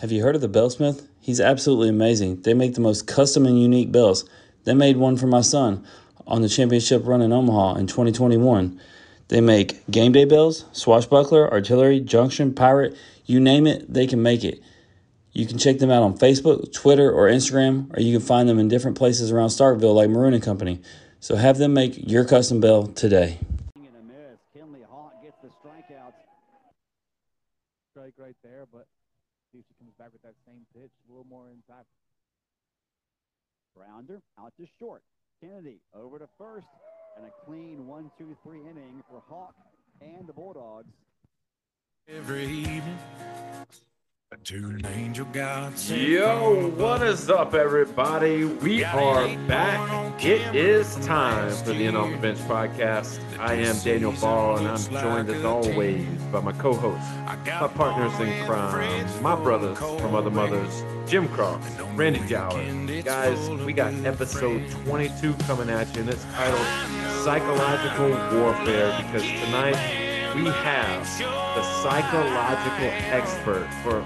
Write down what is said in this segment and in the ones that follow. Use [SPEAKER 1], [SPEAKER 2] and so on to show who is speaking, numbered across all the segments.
[SPEAKER 1] Have you heard of the Bellsmith? He's absolutely amazing. They make the most custom and unique bells. They made one for my son on the championship run in Omaha in 2021. They make game day bells, swashbuckler, artillery, junction, pirate, you name it, they can make it. You can check them out on Facebook, Twitter, or Instagram, or you can find them in different places around Starkville like Maroon and Company. So have them make your custom bell today.
[SPEAKER 2] Strike right there, but see if she comes back with that same pitch, a little more inside. Grounder out to short. Kennedy over to first, and a clean one, two, three inning for Hawk and the Bulldogs.
[SPEAKER 3] every evening. To an angel God
[SPEAKER 4] Yo, what is up, everybody? We are back. It is time for the In on the Bench podcast. I am Daniel Ball, and I'm joined as always by my co-hosts, my partners in crime, my brothers from other mothers, Jim Cross, Randy Jowler. Guys, we got episode 22 coming at you, and it's titled Psychological Warfare because tonight we have the psychological expert for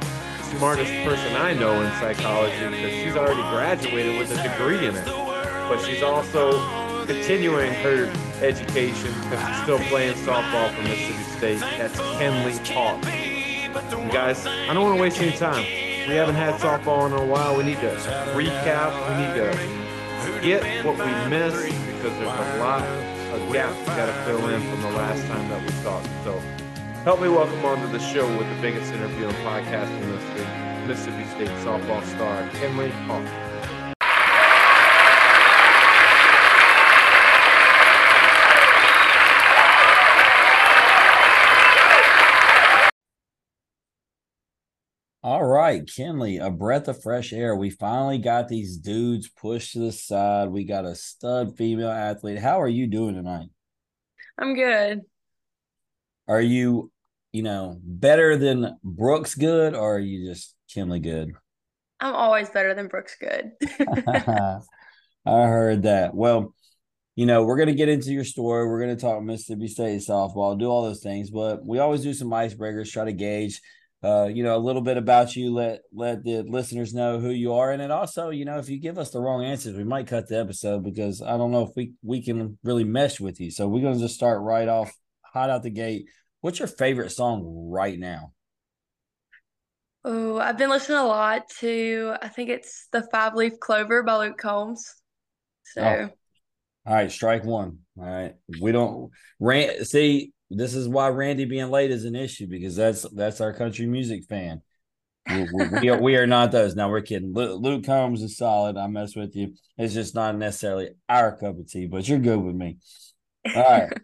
[SPEAKER 4] smartest person I know in psychology because she's already graduated with a degree in it. But she's also continuing her education because she's still playing softball for Mississippi State. That's Kenley Hawk. And guys, I don't want to waste any time. We haven't had softball in a while. We need to recap. We need to get what we missed because there's a lot we got to fill in from the last time that we talked. So help me welcome onto the show with the biggest interview in podcasting history, Mississippi State softball star Kenley Hawk.
[SPEAKER 1] All right, Kenley, a breath of fresh air. We finally got these dudes pushed to the side. We got a stud female athlete. How are you doing tonight?
[SPEAKER 5] I'm good.
[SPEAKER 1] Are you, you know, better than Brooks good or are you just Kenley good?
[SPEAKER 5] I'm always better than Brooks Good.
[SPEAKER 1] I heard that. Well, you know, we're going to get into your story. We're going to talk Mississippi State softball, do all those things, but we always do some icebreakers, try to gauge, uh, you know, a little bit about you, let let the listeners know who you are, and then also, you know, if you give us the wrong answers, we might cut the episode because I don't know if we we can really mesh with you. So we're going to just start right off, hot out the gate. What's your favorite song right now?
[SPEAKER 5] oh, I've been listening a lot to, I think it's The Five Leaf Clover by Luke Combs. So,
[SPEAKER 1] Oh. All right, strike one. All right, we don't rant. See, this is why Randy being late is an issue because that's that's our country music fan. We, we, we are we are not those. Now we're kidding. Luke, Luke Combs is solid. I mess with you. It's just not necessarily our cup of tea, but you're good with me. All right.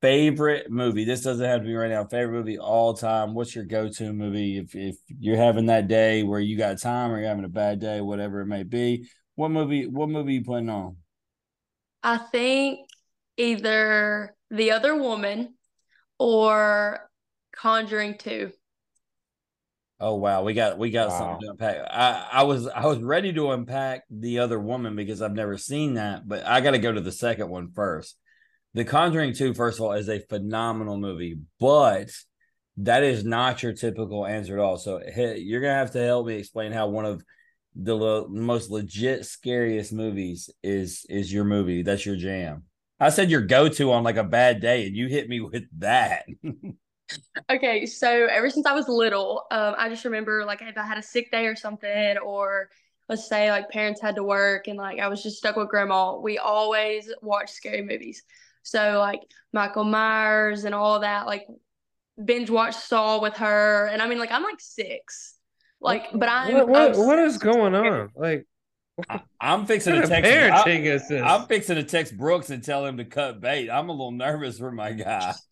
[SPEAKER 1] favorite movie. This doesn't have to be right now. Favorite movie all time. What's your go to movie if if you're having that day where you got time or you're having a bad day, whatever it may be? What movie? What movie you putting on?
[SPEAKER 5] I think either The Other Woman or Conjuring 2.
[SPEAKER 1] Oh wow, we got we got
[SPEAKER 4] Wow.
[SPEAKER 1] something to unpack. I I was I was ready to unpack the other woman because I've never seen that, but I got to go to the second one first. The Conjuring 2, first of all, is a phenomenal movie, but that is not your typical answer at all. So hey, you're gonna have to help me explain how one of the le- most legit scariest movies is is your movie. That's your jam. I said your go to on like a bad day, and you hit me with that.
[SPEAKER 5] Okay, so ever since I was little, um, I just remember like if I had a sick day or something, or let's say like parents had to work and like I was just stuck with grandma, we always watch scary movies. So like Michael Myers and all that, like binge watch Saw with her, and I mean like I'm like six, like but I'm
[SPEAKER 6] what, what, what is going on? Like,
[SPEAKER 1] I- I'm fixing to text. I-
[SPEAKER 6] parenting is this?
[SPEAKER 1] I'm fixing to text Brooks and tell him to cut bait. I'm a little nervous for my guy.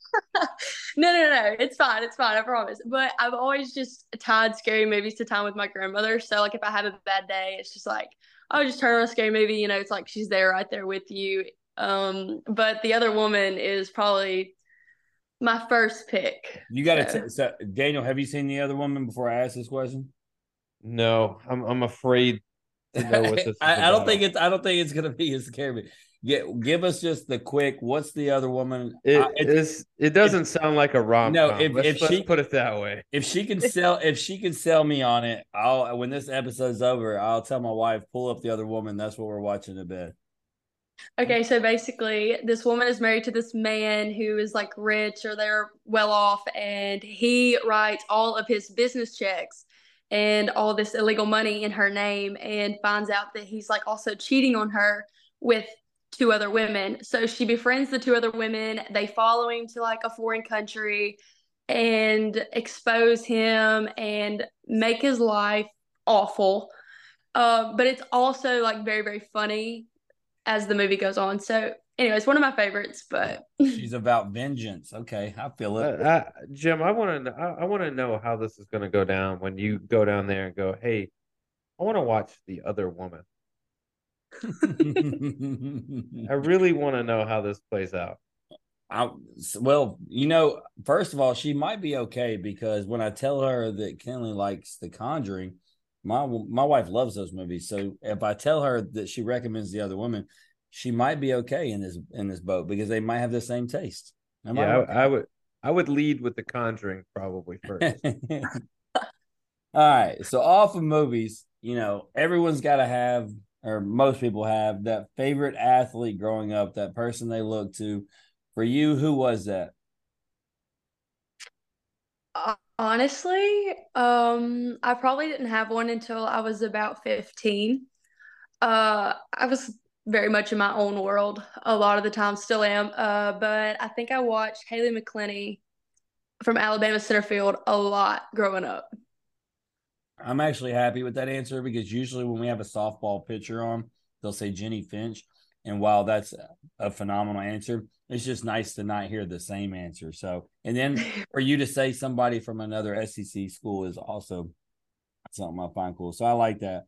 [SPEAKER 5] No, no, no, it's fine. It's fine. I promise. But I've always just tied scary movies to time with my grandmother. So, like, if I have a bad day, it's just like, I'll just turn on a scary movie. You know, it's like she's there right there with you. Um, but the other woman is probably my first pick.
[SPEAKER 1] You got to,
[SPEAKER 5] So-
[SPEAKER 1] t- so, Daniel. Have you seen the other woman before I ask this question?
[SPEAKER 6] no, I'm I'm afraid to know what this. is
[SPEAKER 1] I, I don't think it's. I don't think it's gonna be a scary. movie. Get, give us just the quick. What's the other woman?
[SPEAKER 4] It
[SPEAKER 1] I- it's-
[SPEAKER 4] It doesn't sound like a rom.
[SPEAKER 1] No, if-
[SPEAKER 4] let's,
[SPEAKER 1] if
[SPEAKER 4] let's
[SPEAKER 1] she-
[SPEAKER 4] put it that way.
[SPEAKER 1] if she can sell, if she can sell me on it, I'll. When this episode's over, I'll tell my wife pull up the other woman. That's what we're watching in bed.
[SPEAKER 5] Okay, so basically, this woman is married to this man who is like rich or they're well off, and he writes all of his business checks and all this illegal money in her name and finds out that he's like also cheating on her with two other women. So she befriends the two other women. They follow him to like a foreign country and expose him and make his life awful. Uh, but it's also like very, very funny as the movie goes on. So, anyway, it's one of my favorites. But
[SPEAKER 1] She's about vengeance. Okay, I feel
[SPEAKER 4] Uh,
[SPEAKER 1] it.
[SPEAKER 4] uh, Jim, I want to. I, I want to know how this is going to go down when you go down there and go, "Hey, I want to watch the other woman." I really want to know how this plays out.
[SPEAKER 1] I, well, you know, first of all, she might be okay because when I tell her that Kenley likes The Conjuring, my my wife loves those movies. So if I tell her that she recommends The Other Woman, she might be okay in this in this boat because they might have the same taste. Am I
[SPEAKER 4] yeah,
[SPEAKER 1] right?
[SPEAKER 4] I, I would. I would lead with The Conjuring probably first.
[SPEAKER 1] All right. So off of movies, you know, everyone's got to have, or most people have, that favorite athlete growing up, that person they look to. For you, who was that?
[SPEAKER 5] honestly, um, I probably didn't have one until I was about 15. Uh, I was very much in my own world a lot of the time, still am. Uh, but I think I watched Haley McCleney from Alabama center field a lot growing up.
[SPEAKER 1] I'm actually happy with that answer because usually when we have a softball pitcher on, they'll say Jennie Finch. And while that's a phenomenal answer, it's just nice to not hear the same answer. So, and then for you to say somebody from another SEC school is also something I find cool. So I like that.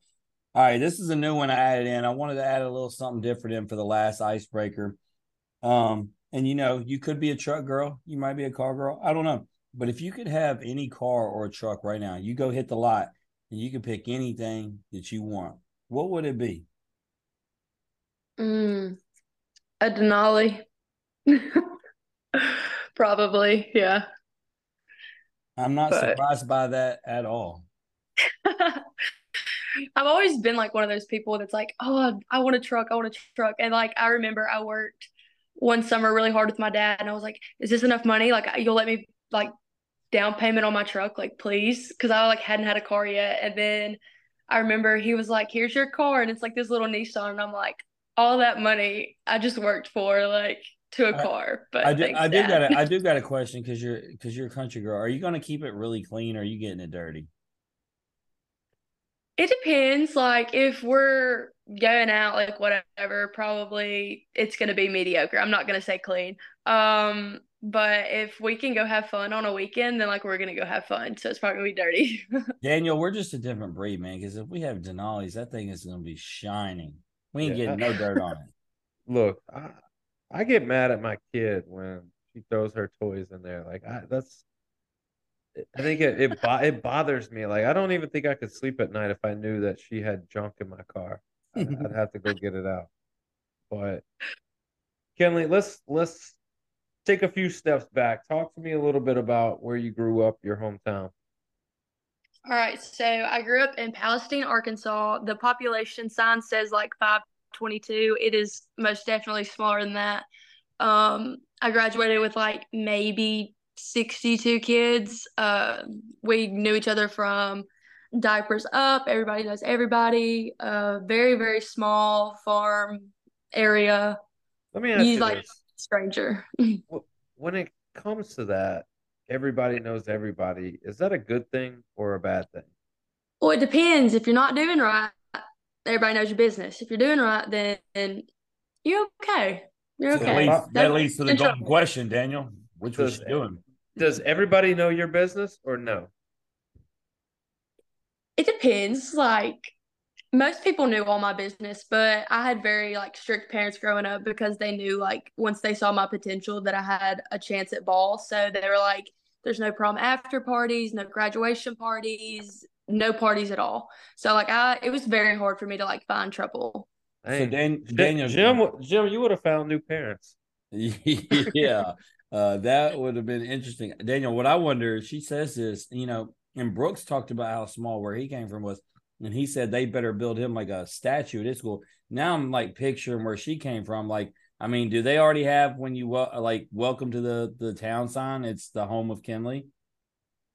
[SPEAKER 1] All right, this is a new one I added in. I wanted to add a little something different in for the last icebreaker. Um, and you know, you could be a truck girl, you might be a car girl. I don't know. But if you could have any car or a truck right now, you go hit the lot and you can pick anything that you want. What would it be?
[SPEAKER 5] Mm, a Denali. Probably, yeah.
[SPEAKER 1] I'm not
[SPEAKER 5] But-
[SPEAKER 1] surprised by that at all.
[SPEAKER 5] I've always been like one of those people that's like, oh, I want a truck, I want a truck. And like, I remember I worked one summer really hard with my dad, and I was like, is this enough money? Like, you'll let me like down payment on my truck, like, please? Because I like hadn't had a car yet. And then I remember he was like, here's your car. And it's like this little Nissan. And I'm like, all that money I just worked for, like, to a
[SPEAKER 1] I-
[SPEAKER 5] car. But
[SPEAKER 1] I do, I do got a, I do got a question because you're because you're a country girl. Are you going to keep it really clean or are you getting it dirty?
[SPEAKER 5] It depends. Like if we're going out, like whatever, probably it's gonna be mediocre. I'm not gonna say clean. Um, but if we can go have fun on a weekend, then like we're gonna go have fun. So it's probably gonna be dirty.
[SPEAKER 1] Daniel, we're just a different breed, man. Because if we have Denali's, that thing is going to be shining. We ain't
[SPEAKER 4] Yeah.
[SPEAKER 1] getting no dirt on it.
[SPEAKER 4] Look, I, I get mad at my kid when she throws her toys in there. Like I, that's. I think it it, bo- it bothers me. Like I don't even think I could sleep at night if I knew that she had junk in my car. I'd, I'd have to go get it out. But Kenley, let's let's take a few steps back. Talk to me a little bit about where you grew up, your hometown.
[SPEAKER 5] All right, so I grew up in Palestine, Arkansas. The population sign says like 522. It is most definitely smaller than that. Um, I graduated with like maybe 62 kids. Uh, we knew each other from diapers up. Everybody knows everybody. Uh, very, very small farm area.
[SPEAKER 4] Let me ask
[SPEAKER 5] You
[SPEAKER 4] you
[SPEAKER 5] like
[SPEAKER 4] this.
[SPEAKER 5] stranger.
[SPEAKER 4] When it comes to that, everybody knows everybody. Is that a good thing or a bad thing?
[SPEAKER 5] Well, it depends. If you're not doing right, everybody knows your business. If you're doing right, then you're okay. You're
[SPEAKER 1] So that
[SPEAKER 5] okay.
[SPEAKER 1] leads, that leads to the golden question, Daniel. Which was
[SPEAKER 4] Does-
[SPEAKER 1] she doing?
[SPEAKER 4] Does everybody know your business or no?
[SPEAKER 5] It depends. Like most people knew all my business, but I had very like strict parents growing up because they knew like once they saw my potential that I had a chance at ball. So they were like, there's no prom after parties, no graduation parties, no parties at all. So like I it was very hard for me to like find trouble.
[SPEAKER 1] So Dan, Daniel,
[SPEAKER 4] Jim, Jim, you would have found new parents.
[SPEAKER 1] yeah, uh, that would have been interesting. Daniel, what I wonder, she says this, you know, and Brooks talked about how small where he came from was, and he said they better build him like a statue at his school. Now I'm like picturing where she came from. Like, I mean, do they already have when you like welcome to the the town sign? It's the home of Kenley.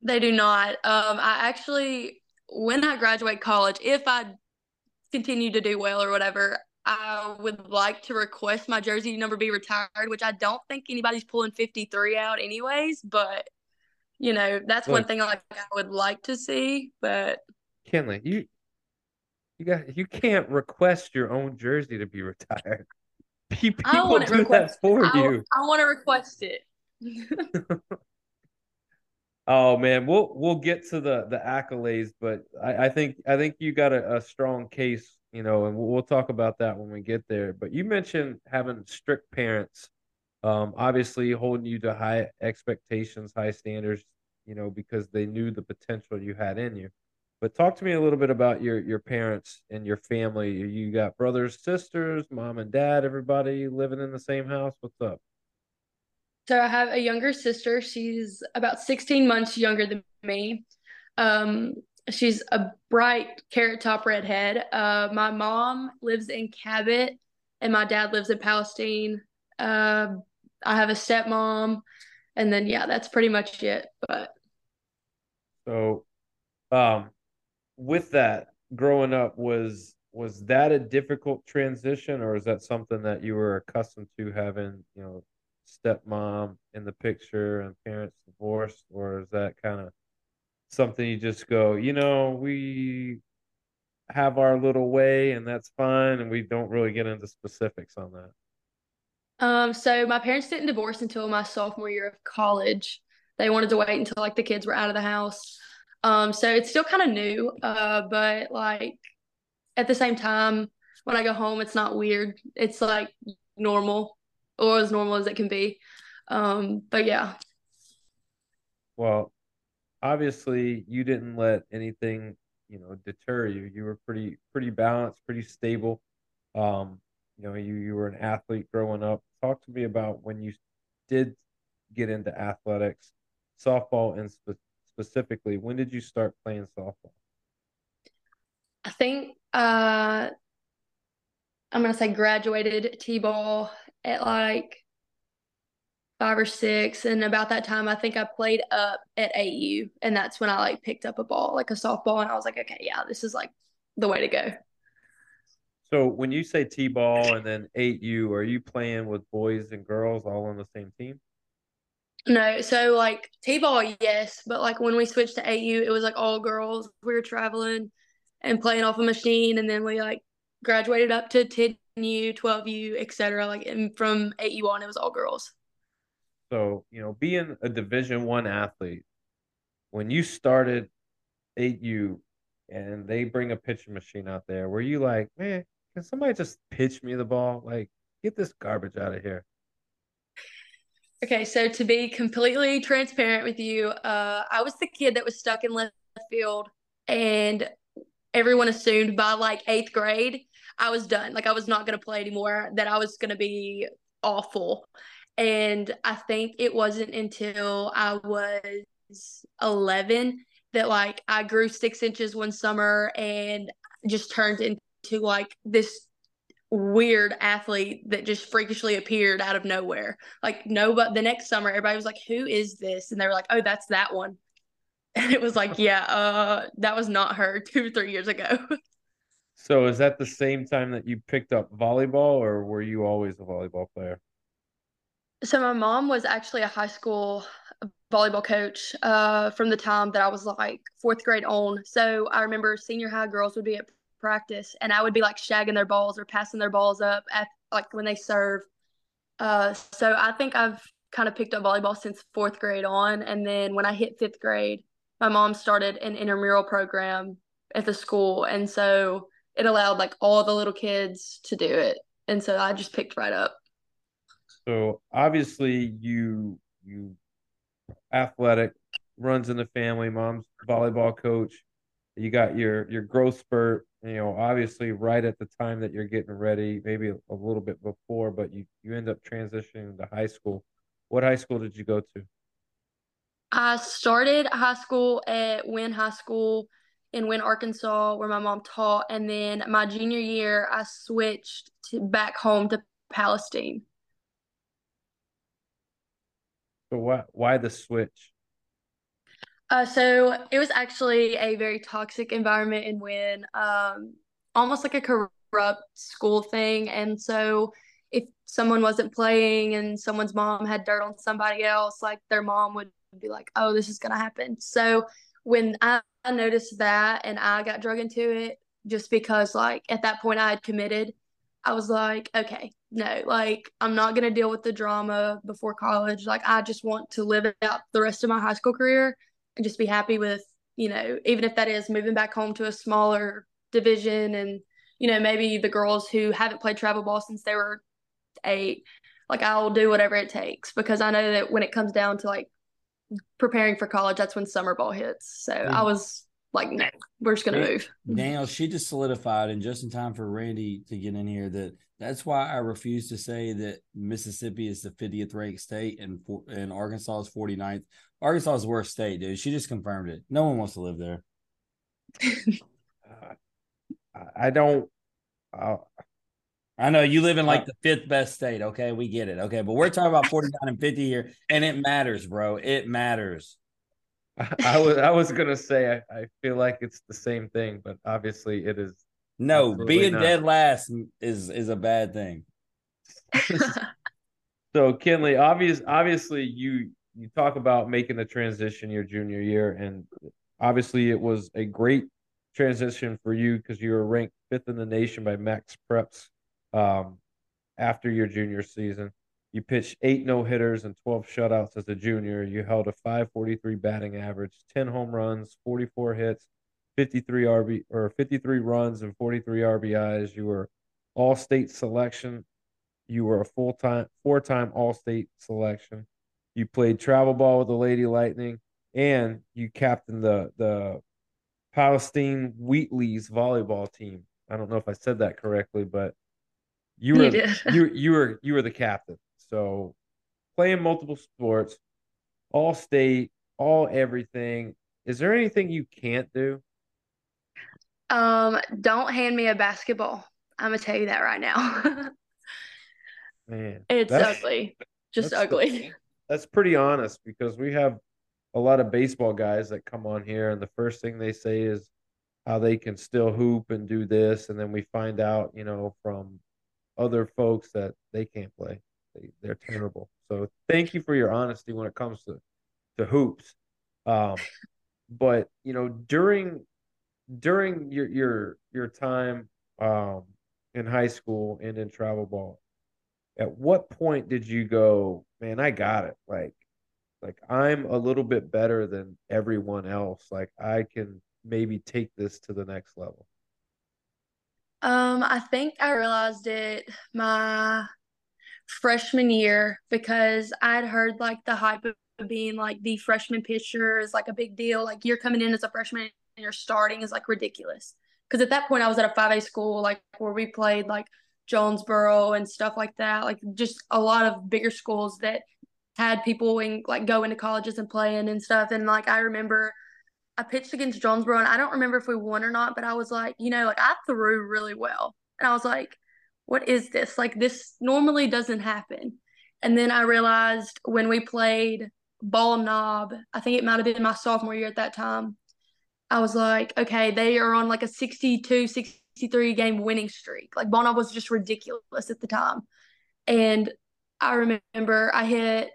[SPEAKER 5] They do not. Um, I actually, when I graduate college, if I continue to do well or whatever, I would like to request my jersey number be retired, which I don't think anybody's pulling 53 out anyways, but you know, that's Look, one thing like I would like to see, but
[SPEAKER 4] Kenley, you you got you can't request your own jersey to be retired. People I want do that for
[SPEAKER 5] I,
[SPEAKER 4] you.
[SPEAKER 5] I want to request it.
[SPEAKER 4] oh man, we'll we'll get to the the accolades, but I, I think I think you got a, a strong case, you know, and we'll, talk about that when we get there. But you mentioned having strict parents, um, obviously holding you to high expectations, high standards, you know, because they knew the potential you had in you. But talk to me a little bit about your your parents and your family. You got brothers, sisters, mom and dad, everybody living in the same house. What's up?
[SPEAKER 5] So I have a younger sister. She's about 16 months younger than me. Um, she's a bright carrot top redhead. Uh, my mom lives in Cabot, and my dad lives in Palestine. Uh, I have a stepmom, and then yeah, that's pretty much it. But
[SPEAKER 4] so, um, with that growing up was was that a difficult transition or is that something that you were accustomed to having you know stepmom in the picture and parents divorced or is that kind of something you just go you know we have our little way and that's fine and we don't really get into specifics on that
[SPEAKER 5] um so my parents didn't divorce until my sophomore year of college they wanted to wait until like the kids were out of the house um, so it's still kind of new, uh, but like at the same time, when I go home, it's not weird. It's like normal or as normal as it can be. Um, but yeah.
[SPEAKER 4] Well, obviously you didn't let anything, you know, deter you. You were pretty pretty balanced, pretty stable. Um, you know, you you were an athlete growing up. Talk to me about when you did get into athletics, softball and spe- specifically, when did you start playing softball?
[SPEAKER 5] I think uh, I'm gonna say graduated t-ball at like five or six, and about that time, I think I played up at 8U, and that's when I like picked up a ball, like a softball, and I was like, okay, yeah, this is like the way to go.
[SPEAKER 4] So when you say t-ball and then 8U, are you playing with boys and girls all on the same team?
[SPEAKER 5] No, so like T-ball, yes, but like when we switched to 8U, it was like all girls. We were traveling and playing off a machine, and then we like graduated up to 10U, 12U, etc. Like and from 8U on, it was all girls.
[SPEAKER 4] So you know, being a Division One athlete, when you started 8U, and they bring a pitching machine out there, were you like, man, can somebody just pitch me the ball? Like, get this garbage out of here.
[SPEAKER 5] Okay, so to be completely transparent with you, uh, I was the kid that was stuck in left field, and everyone assumed by like eighth grade I was done. Like I was not going to play anymore. That I was going to be awful. And I think it wasn't until I was 11 that like I grew six inches one summer and just turned into like this weird athlete that just freakishly appeared out of nowhere. Like no, but the next summer, everybody was like, "Who is this?" And they were like, "Oh, that's that one." And it was like, "Yeah, uh, that was not her two or three years ago."
[SPEAKER 4] so, is that the same time that you picked up volleyball, or were you always a volleyball player?
[SPEAKER 5] So, my mom was actually a high school volleyball coach uh, from the time that I was like fourth grade on. So, I remember senior high girls would be at practice and I would be like shagging their balls or passing their balls up at like when they serve. Uh, so I think I've kind of picked up volleyball since fourth grade on. And then when I hit fifth grade, my mom started an intramural program at the school. And so it allowed like all the little kids to do it. And so I just picked right up.
[SPEAKER 4] So obviously you you athletic runs in the family, mom's volleyball coach. You got your your growth spurt you know, obviously right at the time that you're getting ready, maybe a, little bit before, but you you end up transitioning to high school. What high school did you go to?
[SPEAKER 5] I started high school at Wynne High School in Wynne, Arkansas, where my mom taught, and then my junior year I switched to back home to Palestine.
[SPEAKER 4] So why why the switch?
[SPEAKER 5] Uh, so it was actually a very toxic environment in Wynne um, almost like a corrupt school thing. And so if someone wasn't playing and someone's mom had dirt on somebody else, like their mom would be like, "Oh, this is gonna happen." So when I noticed that and I got drug into it, just because like at that point I had committed, I was like, okay, no, like I'm not gonna deal with the drama before college. Like I just want to live out the rest of my high school career and just be happy with, you know, even if that is moving back home to a smaller division and, you know, maybe the girls who haven't played travel ball since they were eight, like I'll do whatever it takes because I know that when it comes down to like preparing for college, that's when summer ball hits. So I mm. was like, no, we're just gonna move.
[SPEAKER 1] Daniel, she just solidified, and just in time for Randy to get in here, that that's why I refuse to say that Mississippi is the 50th ranked state and and Arkansas is 49th. Arkansas is the worst state, dude. She just confirmed it. No one wants to live there.
[SPEAKER 4] uh, I don't. Uh,
[SPEAKER 1] I know you live in like the fifth best state. Okay, we get it. Okay, but we're talking about 49 and 50 here, and it matters, bro. It matters.
[SPEAKER 4] I was I was gonna say I, I feel like it's the same thing, but obviously it is.
[SPEAKER 1] No, being not. dead last is is a bad thing.
[SPEAKER 4] so Kenley, obvious obviously you you talk about making the transition your junior year, and obviously it was a great transition for you because you were ranked fifth in the nation by Max Preps um, after your junior season. You pitched eight no hitters and 12 shutouts as a junior. You held a 543 batting average, 10 home runs, 44 hits, 53 RB or 53 runs and 43 RBIs. You were all state selection. You were a full time, four time all state selection. You played travel ball with the Lady Lightning and you captained the, the Palestine Wheatley's volleyball team. I don't know if I said that correctly, but you were you, you, you were you were the captain. So playing multiple sports, all state, all everything. Is there anything you can't do?
[SPEAKER 5] Um, don't hand me a basketball. I'm gonna tell you that right now.
[SPEAKER 4] Man,
[SPEAKER 5] it's ugly. Just that's ugly.
[SPEAKER 4] that's pretty honest because we have a lot of baseball guys that come on here and the first thing they say is how they can still hoop and do this and then we find out, you know, from other folks that they can't play. They, they're terrible. So thank you for your honesty when it comes to to hoops. Um, but you know during during your your your time um, in high school and in travel ball, at what point did you go, man? I got it. Like like I'm a little bit better than everyone else. Like I can maybe take this to the next level.
[SPEAKER 5] Um, I think I realized it my freshman year because I'd heard like the hype of being like the freshman pitcher is like a big deal. Like you're coming in as a freshman and you're starting is like ridiculous. Because at that point I was at a 5A school like where we played like Jonesboro and stuff like that. Like just a lot of bigger schools that had people in like go into colleges and playing and stuff. And like I remember I pitched against Jonesboro and I don't remember if we won or not, but I was like, you know, like I threw really well. And I was like, what is this? Like this normally doesn't happen. And then I realized when we played Bald Knob, I think it might have been my sophomore year at that time. I was like, okay, they are on like a 62, 63 game winning streak. Like Bald Knob was just ridiculous at the time. And I remember I hit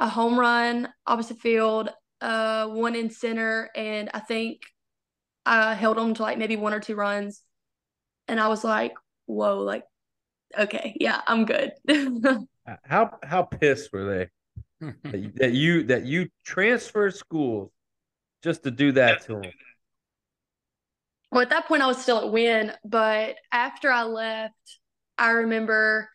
[SPEAKER 5] a home run opposite field, uh, one in center, and I think I held them to like maybe one or two runs. And I was like, whoa, like, okay, yeah, I'm good.
[SPEAKER 4] Uh, how how pissed were they that, you, that you transferred schools just to do that to them?
[SPEAKER 5] Well, at that point, I was still at Wynne, but after I left, I remember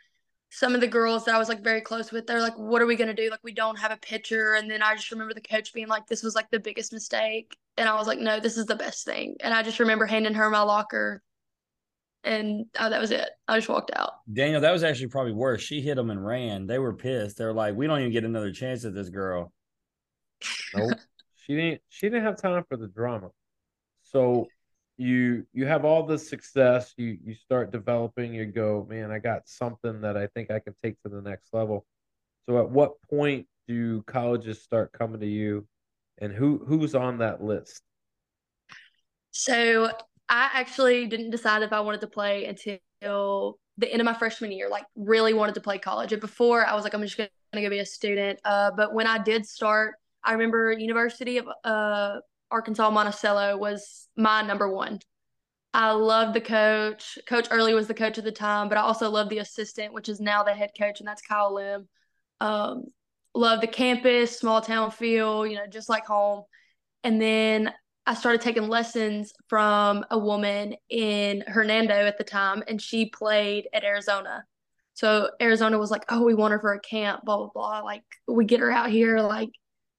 [SPEAKER 5] some of the girls that I was like very close with, they're like, what are we going to do? Like, we don't have a pitcher. And then I just remember the coach being like, this was like the biggest mistake And I was like, no, this is the best thing. And I just remember handing her my locker and oh, that was it. I just walked out.
[SPEAKER 1] Daniel, that was actually probably worse. She hit them and ran. They were pissed. They're like, we don't even get another chance at this girl.
[SPEAKER 4] Nope. she didn't she didn't have time for the drama. So you you have all this success, you you start developing, you go, man, I got something that I think I can take to the next level. So at what point do colleges start coming to you and who who's on that list?
[SPEAKER 5] So I actually didn't decide if I wanted to play until the end of my freshman year, like really wanted to play college. And before I was like, I'm just gonna, go be a student. Uh, but when I did start, I remember University of uh, Arkansas Monticello was my number one. I loved the coach. Coach Early was the coach at the time, but I also love the assistant, which is now the head coach, and that's Kyle Lim. Um, love the campus, small town feel, you know, just like home. And then I started taking lessons from a woman in Hernando at the time, and she played at Arizona. So Arizona was like, "Oh, we want her for a camp, blah blah blah. Like, we get her out here. Like,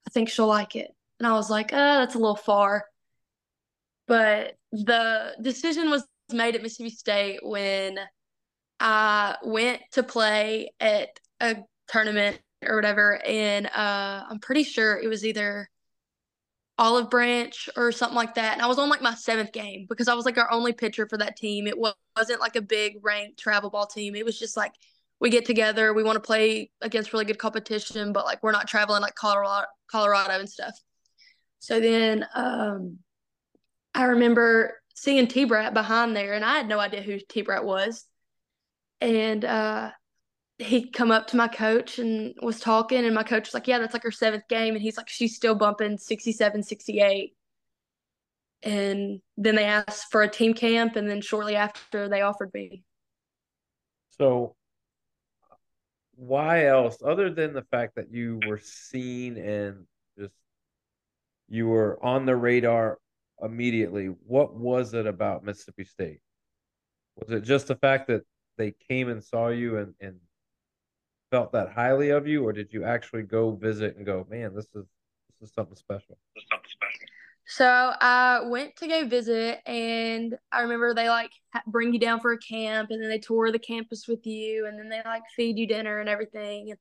[SPEAKER 5] I think she'll like it." And I was like, "Uh, that's a little far." But the decision was made at Mississippi State when I went to play at a tournament or whatever, and uh, I'm pretty sure it was either Olive Branch or something like that. And I was on like my seventh game because I was like our only pitcher for that team. It wasn't like a big ranked travel ball team. It was just like we get together, we want to play against really good competition, but like we're not traveling like Colorado, Colorado and stuff. So then um, I remember seeing T Brat behind there, and I had no idea who T Brat was. And uh, he come up to my coach and was talking and my coach was like yeah that's like her seventh game and he's like she's still bumping 67 68 and then they asked for a team camp and then shortly after they offered me.
[SPEAKER 4] So why else other than the fact that you were seen and just you were on the radar immediately what was it about mississippi state? Was it just the fact that they came and saw you and, and felt that highly of you, or did you actually go visit and go, man, this is this is something special? Something
[SPEAKER 5] special. So I went to go visit, and I remember they like bring you down for a camp, and then they tour the campus with you, and then they like feed you dinner and everything. And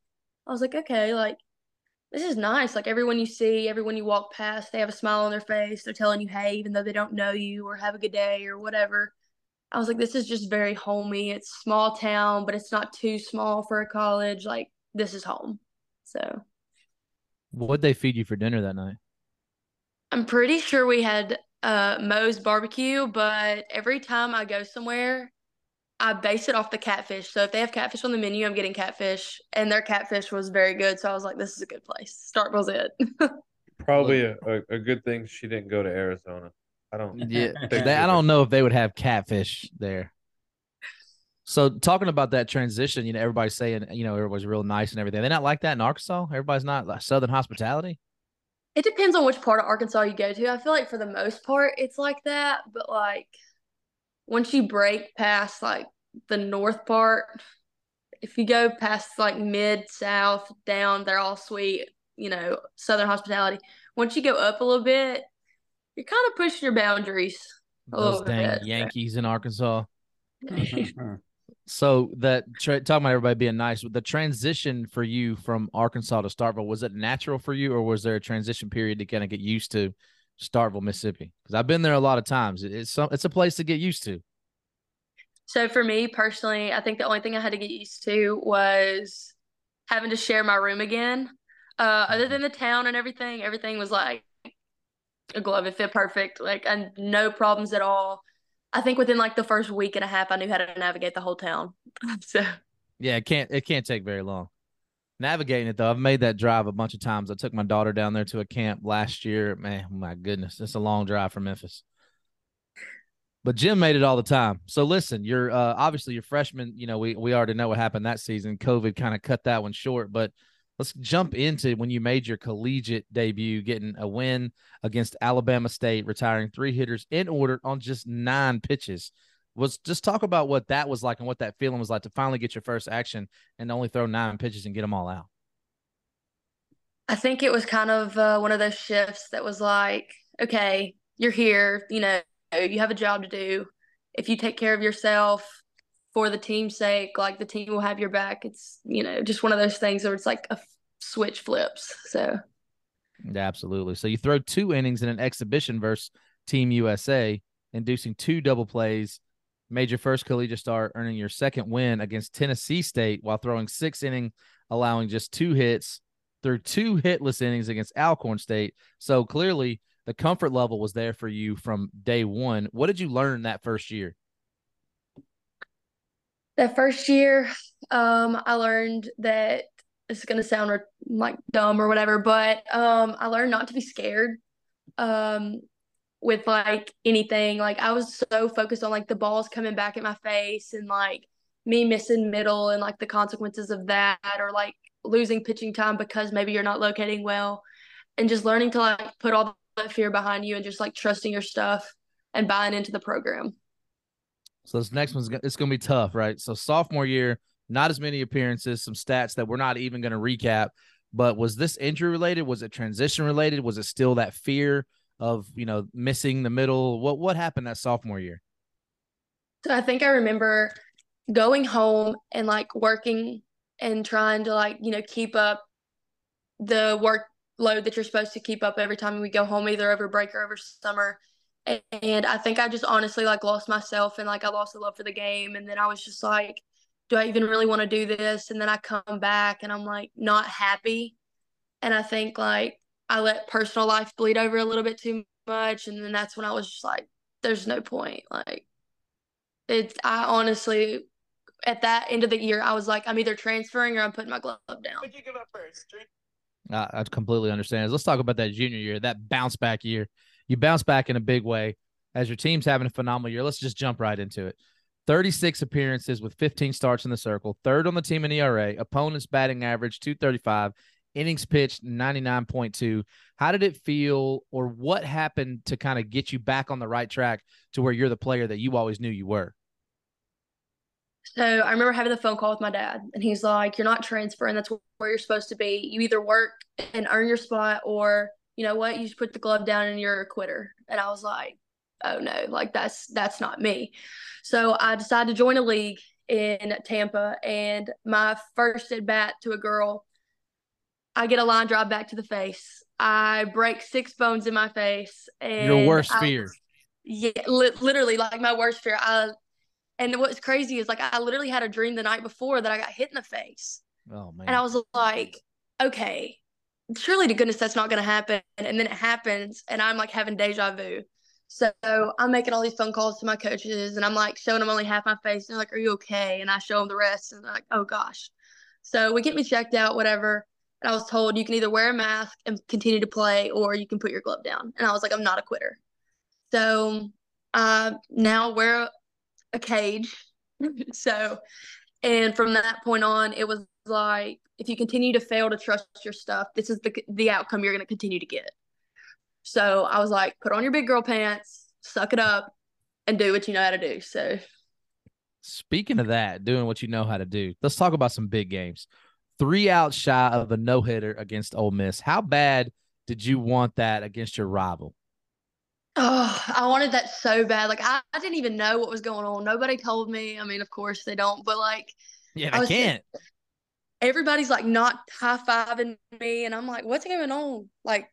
[SPEAKER 5] I was like, okay, like this is nice. Like everyone you see, everyone you walk past, they have a smile on their face. They're telling you, hey, even though they don't know you, or have a good day, or whatever. I was like, this is just very homey. It's small town, but it's not too small for a college. Like, this is home. So,
[SPEAKER 6] what'd they feed you for dinner that night?
[SPEAKER 5] I'm pretty sure we had uh, Moe's barbecue, but every time I go somewhere, I base it off the catfish. So if they have catfish on the menu, I'm getting catfish, and their catfish was very good. So I was like, this is a good place. Starkville's it.
[SPEAKER 4] Probably a, a, a good thing she didn't go to Arizona. I don't.
[SPEAKER 6] Yeah, they, I don't know if they would have catfish there. So talking about that transition, you know, everybody's saying, you know, everybody's real nice and everything. They're not like that in Arkansas. Everybody's not like Southern hospitality.
[SPEAKER 5] It depends on which part of Arkansas you go to. I feel like for the most part, it's like that. But like once you break past like the north part, if you go past like mid south down, they're all sweet. You know, Southern hospitality. Once you go up a little bit, you're kind of pushing your boundaries.
[SPEAKER 6] Those dang bit. Yankees in Arkansas. so that tra- talking about everybody being nice, the transition for you from Arkansas to Starkville was it natural for you, or was there a transition period to kind of get used to Starkville, Mississippi? Because I've been there a lot of times. It's some, it's a place to get used to.
[SPEAKER 5] So for me personally, I think the only thing I had to get used to was having to share my room again. Uh, other mm-hmm. than the town and everything, everything was like a glove. It fit perfect, like and no problems at all. I think within like the first week and a half, I knew how to navigate the whole town. so
[SPEAKER 6] yeah, it can't it can't take very long. Navigating it though, I've made that drive a bunch of times. I took my daughter down there to a camp last year. Man, my goodness, it's a long drive from Memphis. But Jim made it all the time. So listen, you're uh, obviously your freshman. You know, we we already know what happened that season. COVID kind of cut that one short, but let's jump into when you made your collegiate debut, getting a win against Alabama State, retiring three hitters in order on just nine pitches. Was just talk about what that was like and what that feeling was like to finally get your first action and only throw nine pitches and get them all out.
[SPEAKER 5] I think it was kind of uh, one of those shifts that was like okay, you're here, you know, you have a job to do. If you take care of yourself for the team's sake, like the team will have your back. It's, you know, just one of those things where it's like a switch flips. So,
[SPEAKER 6] absolutely. So you throw two innings in an exhibition versus Team USA, inducing two double plays, made your first collegiate start, earning your second win against Tennessee State while throwing six inning, allowing just two hits through two hitless innings against Alcorn State. So clearly the comfort level was there for you from day one. What did you learn that first year?
[SPEAKER 5] That first year, um, I learned that it's going to sound like dumb or whatever, but um, I learned not to be scared. Um, with like anything. Like I was so focused on like the balls coming back at my face and like me missing middle and like the consequences of that or like losing pitching time because maybe you're not locating well and just learning to like put all that fear behind you and just like trusting your stuff and buying into the program.
[SPEAKER 6] So this next one's it's going to be tough, right? So sophomore year, not as many appearances, some stats that we're not even going to recap, but was this injury related? Was it transition related? Was it still that fear of you know missing the middle? What what happened that sophomore year?
[SPEAKER 5] So I think I remember going home and like working and trying to like you know keep up the workload that you're supposed to keep up every time we go home, either over break or over summer. And I think I just honestly like lost myself and like I lost the love for the game. And then I was just like, do I even really want to do this? And then I come back and I'm like not happy. And I think like I let personal life bleed over a little bit too much, and then that's when I was just like, "There's no point." Like, it's I honestly, at that end of the year, I was like, "I'm either transferring or I'm putting my glove down." Would you give up
[SPEAKER 6] first? Uh, I completely understand. Let's talk about that junior year, that bounce back year. You bounce back in a big way as your team's having a phenomenal year. Let's just jump right into it. 36 appearances with 15 starts in the circle, third on the team in ERA, opponent's batting average 235, innings pitched 99.2 how did it feel or what happened to kind of get you back on the right track to where you're the player that you always knew you were
[SPEAKER 5] so i remember having the phone call with my dad and he's like you're not transferring that's where you're supposed to be you either work and earn your spot or you know what you just put the glove down and you're a quitter and i was like oh no like that's that's not me so i decided to join a league in tampa and my first at bat to a girl I get a line drive back to the face. I break six bones in my face. And
[SPEAKER 6] Your worst
[SPEAKER 5] I,
[SPEAKER 6] fear.
[SPEAKER 5] Yeah, li- literally, like my worst fear. I and what's crazy is like I literally had a dream the night before that I got hit in the face.
[SPEAKER 6] Oh man!
[SPEAKER 5] And I was like, okay, surely to goodness that's not going to happen. And then it happens, and I'm like having deja vu. So I'm making all these phone calls to my coaches, and I'm like showing them only half my face. And they're like, "Are you okay?" And I show them the rest, and they're like, "Oh gosh." So we get me checked out, whatever. And I was told you can either wear a mask and continue to play or you can put your glove down. And I was like, I'm not a quitter. So uh, now wear a cage. so, and from that point on, it was like, if you continue to fail to trust your stuff, this is the, the outcome you're going to continue to get. So I was like, put on your big girl pants, suck it up, and do what you know how to do. So,
[SPEAKER 6] speaking of that, doing what you know how to do, let's talk about some big games three out shy of a no hitter against Ole Miss. How bad did you want that against your rival?
[SPEAKER 5] Oh, I wanted that so bad. Like I, I didn't even know what was going on. Nobody told me. I mean, of course they don't, but like
[SPEAKER 6] Yeah, I can't.
[SPEAKER 5] Everybody's like not high fiving me and I'm like, what's going on? Like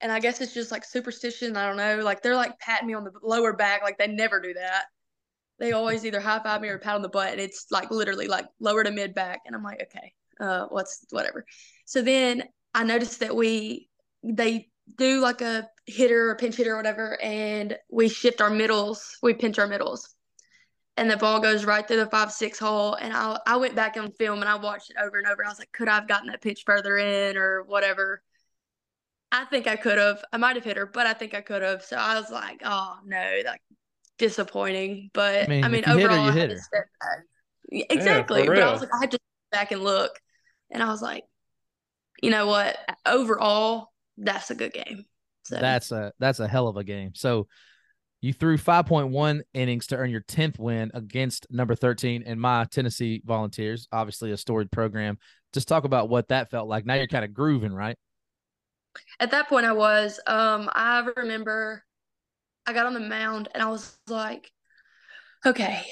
[SPEAKER 5] and I guess it's just like superstition. I don't know. Like they're like patting me on the lower back. Like they never do that. They always either high five me or pat on the butt. And it's like literally like lower to mid back. And I'm like, okay uh, what's whatever. So then I noticed that we they do like a hitter or pinch hitter or whatever, and we shift our middles, we pinch our middles, and the ball goes right through the five six hole. And I I went back and film and I watched it over and over. I was like, could I have gotten that pitch further in or whatever? I think I could have. I might have hit her, but I think I could have. So I was like, oh no, like disappointing. But I mean, I mean overall,
[SPEAKER 6] hit her, hit
[SPEAKER 5] her. Exactly. Yeah, but I was like, I had to back and look. And I was like, you know what? Overall, that's a good game.
[SPEAKER 6] So that's a that's a hell of a game. So you threw 5.1 innings to earn your 10th win against number 13 and my Tennessee Volunteers, obviously a storied program. Just talk about what that felt like. Now you're kind of grooving, right?
[SPEAKER 5] At that point, I was. Um, I remember I got on the mound and I was like, okay,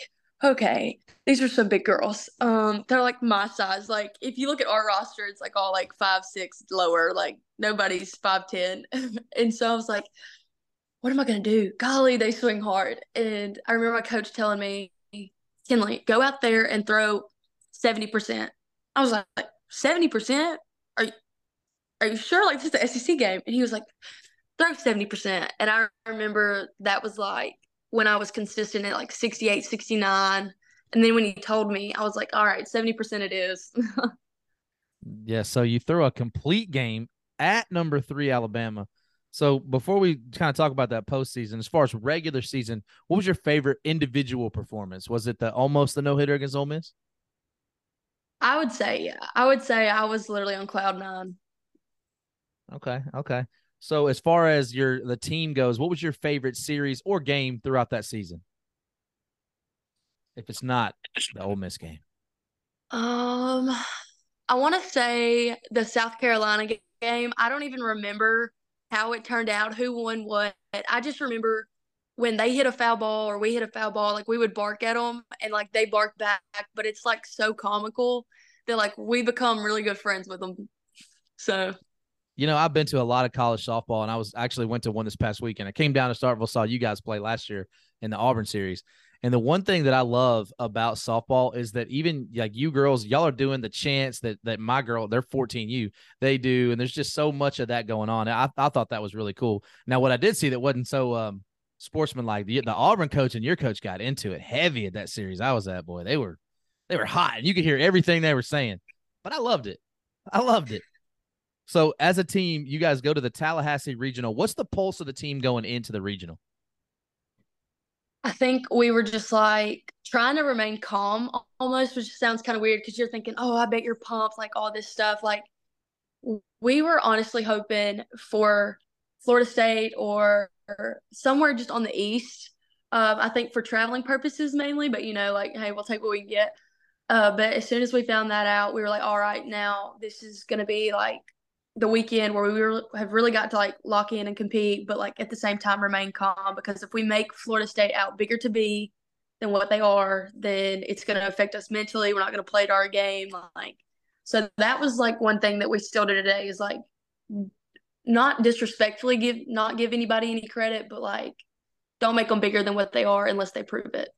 [SPEAKER 5] okay, these are some big girls. Um, they're like my size. Like if you look at our roster, it's like all like five, six lower. Like nobody's five ten. and so I was like, what am I gonna do? Golly, they swing hard. And I remember my coach telling me, Kenley, go out there and throw seventy percent. I was like, seventy percent? Are you are you sure? Like this is the SEC game? And he was like, throw seventy percent. And I remember that was like when I was consistent at like 68, 69. And then when he told me, I was like, all right, 70% it is.
[SPEAKER 6] yeah. So you throw a complete game at number three, Alabama. So before we kind of talk about that postseason, as far as regular season, what was your favorite individual performance? Was it the almost the no hitter against Ole Miss?
[SPEAKER 5] I would say, yeah. I would say I was literally on cloud nine.
[SPEAKER 6] Okay. Okay. So as far as your the team goes, what was your favorite series or game throughout that season? If it's not the Ole Miss game.
[SPEAKER 5] Um I want to say the South Carolina game. I don't even remember how it turned out, who won what. I just remember when they hit a foul ball or we hit a foul ball, like we would bark at them and like they bark back, but it's like so comical that like we become really good friends with them. So
[SPEAKER 6] you know, I've been to a lot of college softball, and I was actually went to one this past weekend. I came down to Starkville, saw you guys play last year in the Auburn series. And the one thing that I love about softball is that even like you girls, y'all are doing the chants that that my girl, they're 14U, they do, and there's just so much of that going on. I, I thought that was really cool. Now, what I did see that wasn't so um sportsmanlike, the, the Auburn coach and your coach got into it heavy at that series. I was that boy, they were they were hot, and you could hear everything they were saying. But I loved it. I loved it. So as a team, you guys go to the Tallahassee regional. What's the pulse of the team going into the regional?
[SPEAKER 5] I think we were just like trying to remain calm almost, which sounds kind of weird because you're thinking, oh, I bet you're pumped, like all this stuff. Like we were honestly hoping for Florida State or, somewhere just on the east. Um, I think for traveling purposes mainly, but you know, like, hey, we'll take what we get. Uh, but as soon as we found that out, we were like, all right, now this is going to be like the weekend where we were, have really got to like lock in and compete, but like at the same time remain calm because if we make Florida State out bigger to be than what they are, then it's going to affect us mentally. We're not going to play to our game. Like, so that was like one thing that we still do today is like not disrespectfully give, not give anybody any credit, but like don't make them bigger than what they are unless they prove it.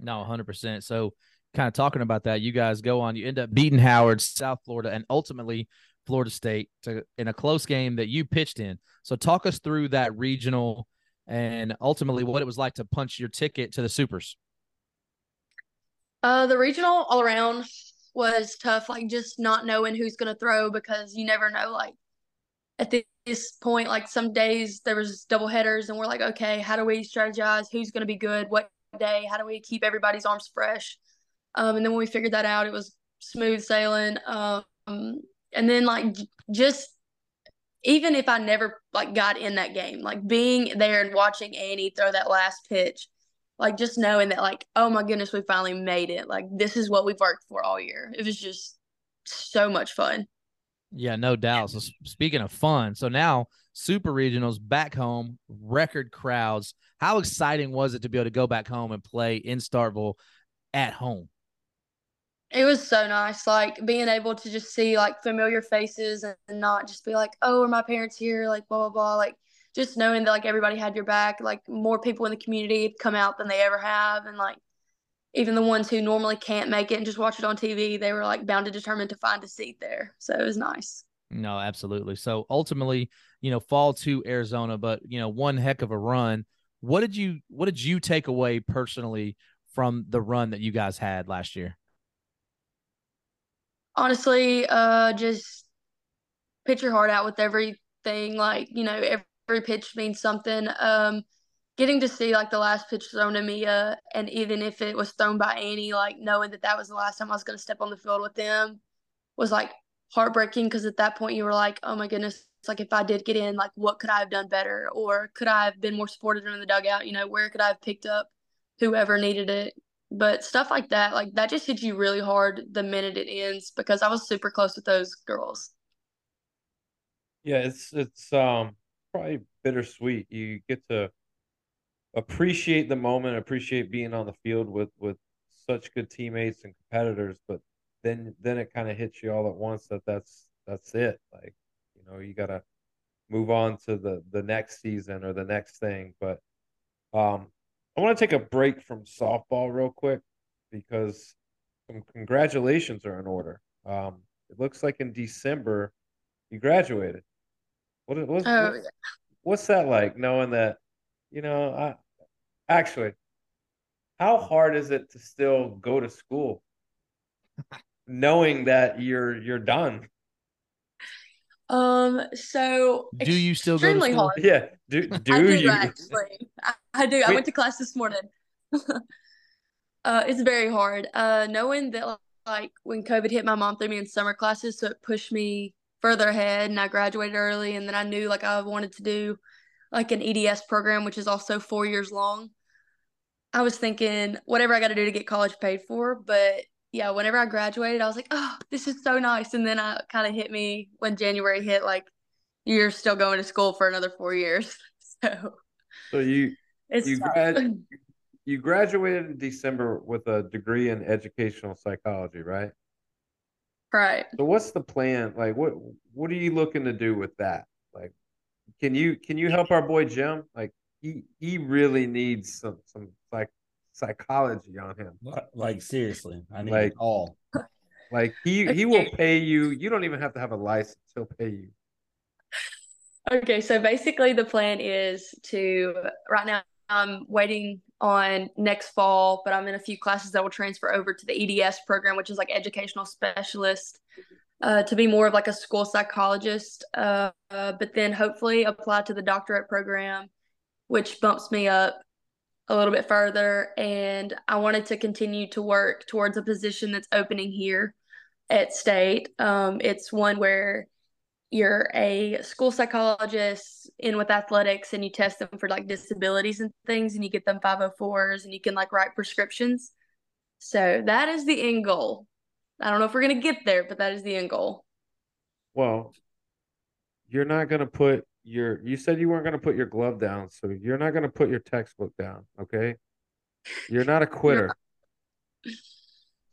[SPEAKER 6] No, 100%. So, kind of talking about that, you guys go on, you end up beating Howard, South Florida, and ultimately Florida State to, in a close game that you pitched in. So talk us through that regional and ultimately what it was like to punch your ticket to the Supers.
[SPEAKER 5] Uh, the regional all around was tough, like just not knowing who's going to throw because you never know. Like at this point, like some days there was double headers, and we're like, okay, how do we strategize? Who's going to be good? What day? How do we keep everybody's arms fresh? Um, and then when we figured that out, it was smooth sailing. Um, and then like just even if I never like got in that game, like being there and watching Annie throw that last pitch, like just knowing that like oh my goodness we finally made it, like this is what we've worked for all year. It was just so much fun.
[SPEAKER 6] Yeah, no doubt. So speaking of fun, so now super regionals back home, record crowds. How exciting was it to be able to go back home and play in Starkville at home?
[SPEAKER 5] It was so nice like being able to just see like familiar faces and not just be like oh are my parents here? Like blah blah blah like just knowing that like everybody had your back like more people in the community come out than they ever have and like even the ones who normally can't make it and just watch it on tv they were like bound and determined to find a seat there so it was nice.
[SPEAKER 6] No absolutely. So ultimately you know fall to arizona but you know one heck of a run. What did you what did you take away personally from the run that you guys had last year
[SPEAKER 5] honestly, uh, just pitch your heart out with everything. Like, you know, every pitch means something. Um, getting to see like the last pitch thrown to Mia, and even if it was thrown by Annie, like knowing that that was the last time I was going to step on the field with them was like heartbreaking because at that point you were like, oh my goodness, like if I did get in, like what could I have done better, or could I have been more supportive in the dugout? You know, where could I have picked up whoever needed it? But stuff like that, like that just hits you really hard the minute it ends because I was super close with those girls.
[SPEAKER 4] Yeah, it's it's um probably bittersweet. You get to appreciate the moment, appreciate being on the field with with such good teammates and competitors, but then then it kind of hits you all at once that that's that's it. Like, you know, you got to move on to the the next season or the next thing, but um I want to take a break from softball real quick because some congratulations are in order. Um it looks like in December you graduated. What what's,
[SPEAKER 5] Oh,
[SPEAKER 4] what's what's that like knowing that you know I actually how hard is it to still go to school knowing that you're you're done
[SPEAKER 5] Um, so
[SPEAKER 6] Do you still go to school?
[SPEAKER 5] hard.
[SPEAKER 4] yeah do
[SPEAKER 5] I
[SPEAKER 4] do
[SPEAKER 5] do
[SPEAKER 4] you
[SPEAKER 5] actually. I, I do. I went to class this morning. uh, it's very hard. Uh, knowing that like when COVID hit, my mom threw me in summer classes, so it pushed me further ahead, and I graduated early. And then I knew like I wanted to do like an EDS program, which is also four years long. I was thinking whatever I got to do to get college paid for, but yeah, whenever I graduated, I was like, oh, this is so nice. And then I kind of hit me when January hit, like you're still going to school for another four years. So
[SPEAKER 4] so you
[SPEAKER 5] it's
[SPEAKER 4] You grad- you graduated in December with a degree in educational psychology right
[SPEAKER 5] right.
[SPEAKER 4] so what's the plan like what what are you looking to do with that like can you can you help our boy Jim like he he really needs some some like psychology on him
[SPEAKER 1] Like seriously, I need
[SPEAKER 4] Like-
[SPEAKER 1] all.
[SPEAKER 4] Like he he will pay you. You don't even have to have a license. He'll pay you.
[SPEAKER 5] Okay, so basically the plan is to right now I'm waiting on next fall, but I'm in a few classes that will transfer over to the EDS program, which is like educational specialist, uh, to be more of like a school psychologist. Uh, uh, but then hopefully apply to the doctorate program, which bumps me up a little bit further. And I wanted to continue to work towards a position that's opening here at State. Um, it's one where you're a school psychologist in with athletics and you test them for like disabilities and things and you get them 504s and you can like write prescriptions. So that is the end goal. I don't know if we're going to get there, but that is the end goal.
[SPEAKER 4] Well, you're not gonna put your. You said you weren't gonna put your glove down, so you're not gonna put your textbook down. Okay. You're not a quitter.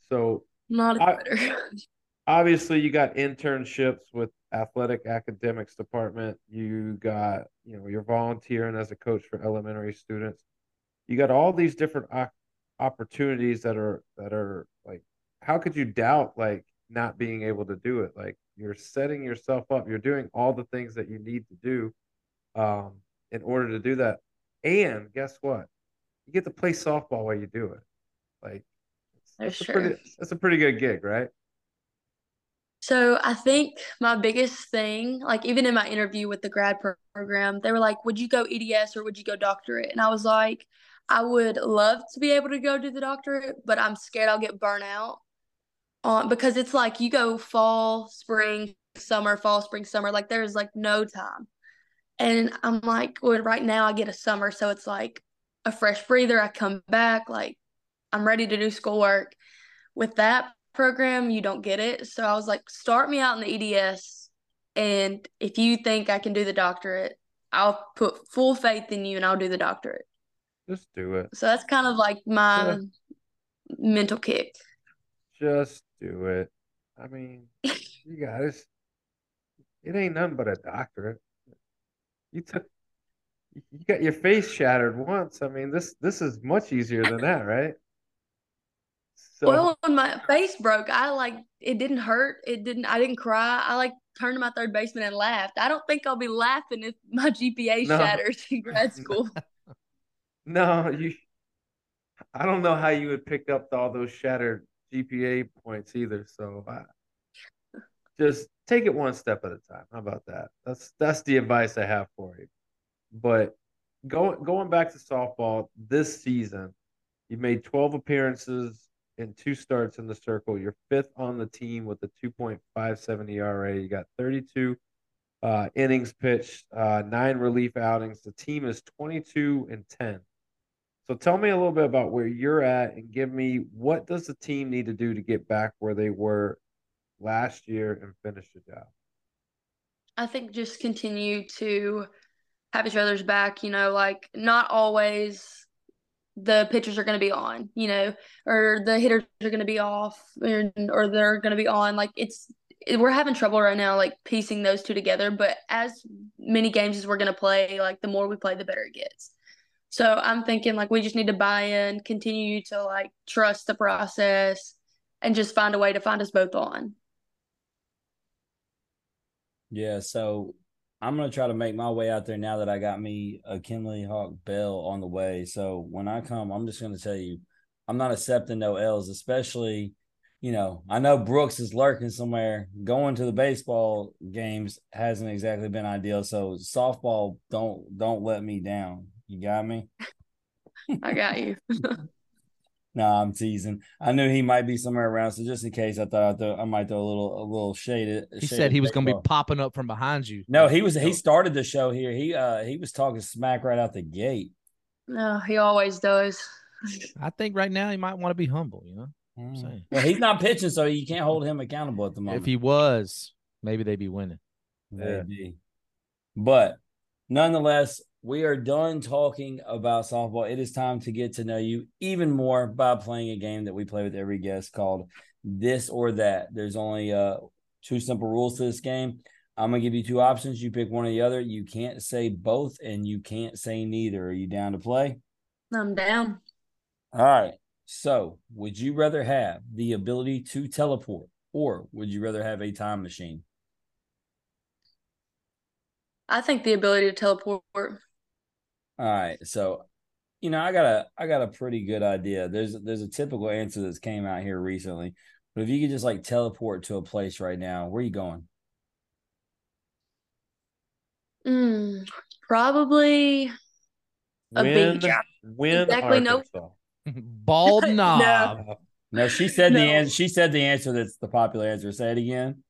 [SPEAKER 4] So
[SPEAKER 5] Not a quitter.
[SPEAKER 4] obviously you got internships with athletic academics department. You got you know you're volunteering as a coach for elementary students. You got all these different opportunities that are that are like how could you doubt like not being able to do it? Like you're setting yourself up. You're doing all the things that you need to do um in order to do that. And guess what? You get to play softball while you do it. Like
[SPEAKER 5] That's
[SPEAKER 4] that's a pretty that's a pretty good gig right
[SPEAKER 5] So I think my biggest thing, like even in my interview with the grad program, they were like, "Would you go EDS or would you go doctorate?" And I was like, "I would love to be able to go do the doctorate, but I'm scared I'll get burnt out on because it's like you go fall, spring, summer, fall, spring, summer, like there's like no time." And I'm like, "Well, right now I get a summer, so it's like a fresh breather. I come back, like I'm ready to do schoolwork." With that program, you don't get it. So I was like, start me out in the EDS. And if you think I can do the doctorate, I'll put full faith in you and I'll do the doctorate.
[SPEAKER 4] just do it
[SPEAKER 5] So that's kind of like my mental kick.
[SPEAKER 4] Just do it. I mean, you guys, it ain't nothing but a doctorate. You took, you got your face shattered once. I mean, this this is much easier than that, right? So
[SPEAKER 5] Well, when my face broke, I like it didn't hurt. It didn't. I didn't cry. I like turned to my third baseman and laughed. I don't think I'll be laughing if my GPA
[SPEAKER 4] No.
[SPEAKER 5] shatters in grad school.
[SPEAKER 4] no, you. I don't know how you would pick up all those shattered GPA points either. So I, just take it one step at a time. How about that? That's that's the advice I have for you. But going going back to softball this season, you made 12 appearances and two starts in the circle. You're fifth on the team with a 2.57 ERA. You got 32 uh, innings pitched, uh, nine relief outings. The team is 22 and 10. So tell me a little bit about where you're at and give me what does the team need to do to get back where they were last year and finish the job.
[SPEAKER 5] I think just continue to have each other's back, you know, like not always the pitchers are going to be on, you know, or the hitters are going to be off or, or they're going to be on. Like it's, we're having trouble right now, like piecing those two together. But as many games as we're going to play, like the more we play, the better it gets. So I'm thinking like we just need to buy in, continue to like trust the process, and just find a way to find us both on.
[SPEAKER 1] Yeah, so I'm gonna try to make my way out there now that I got me a Kenley Hawk Bell on the way. So when I come, I'm just gonna tell you, I'm not accepting no L's, especially, you know, I know Brooks is lurking somewhere. Going to the baseball games hasn't exactly been ideal. So softball, don't don't let me down. You got me?
[SPEAKER 5] I got you.
[SPEAKER 1] No, I'm teasing. I knew he might be somewhere around, so just in case, I thought I'd throw, I might throw a little a little shade. At,
[SPEAKER 6] He
[SPEAKER 1] shade
[SPEAKER 6] said he was going to be popping up from behind you.
[SPEAKER 1] No, he was. He started the show here. He uh he was talking smack right out the gate.
[SPEAKER 5] No, he always does.
[SPEAKER 6] I think right now he might want to be humble. You know,
[SPEAKER 1] Mm.
[SPEAKER 6] saying.
[SPEAKER 1] Well, he's not pitching, so you can't hold him accountable at the moment.
[SPEAKER 6] if he was, maybe they'd be winning.
[SPEAKER 1] Maybe. But nonetheless, we are done talking about softball. It is time to get to know you even more by playing a game that we play with every guest called This or That. There's only uh two simple rules to this game. I'm gonna give you two options. You pick one or the other. You can't say both, and you can't say neither. Are you down to play?
[SPEAKER 5] I'm down.
[SPEAKER 1] All right. So, would you rather have the ability to teleport, or would you rather have a time machine?
[SPEAKER 5] I think the ability to teleport.
[SPEAKER 1] All right. So, you know, I got a I got a pretty good idea. There's there's a typical answer that's came out here recently. But if you could just like teleport to a place right now, where are you going?
[SPEAKER 5] Mm, probably a
[SPEAKER 4] Wynne,
[SPEAKER 5] beach.
[SPEAKER 4] Wynne
[SPEAKER 5] Exactly, nope.
[SPEAKER 6] Bald
[SPEAKER 5] No.
[SPEAKER 6] knob.
[SPEAKER 1] No, she said the
[SPEAKER 5] No.
[SPEAKER 1] answer. She said the answer that's the popular answer. Say it again.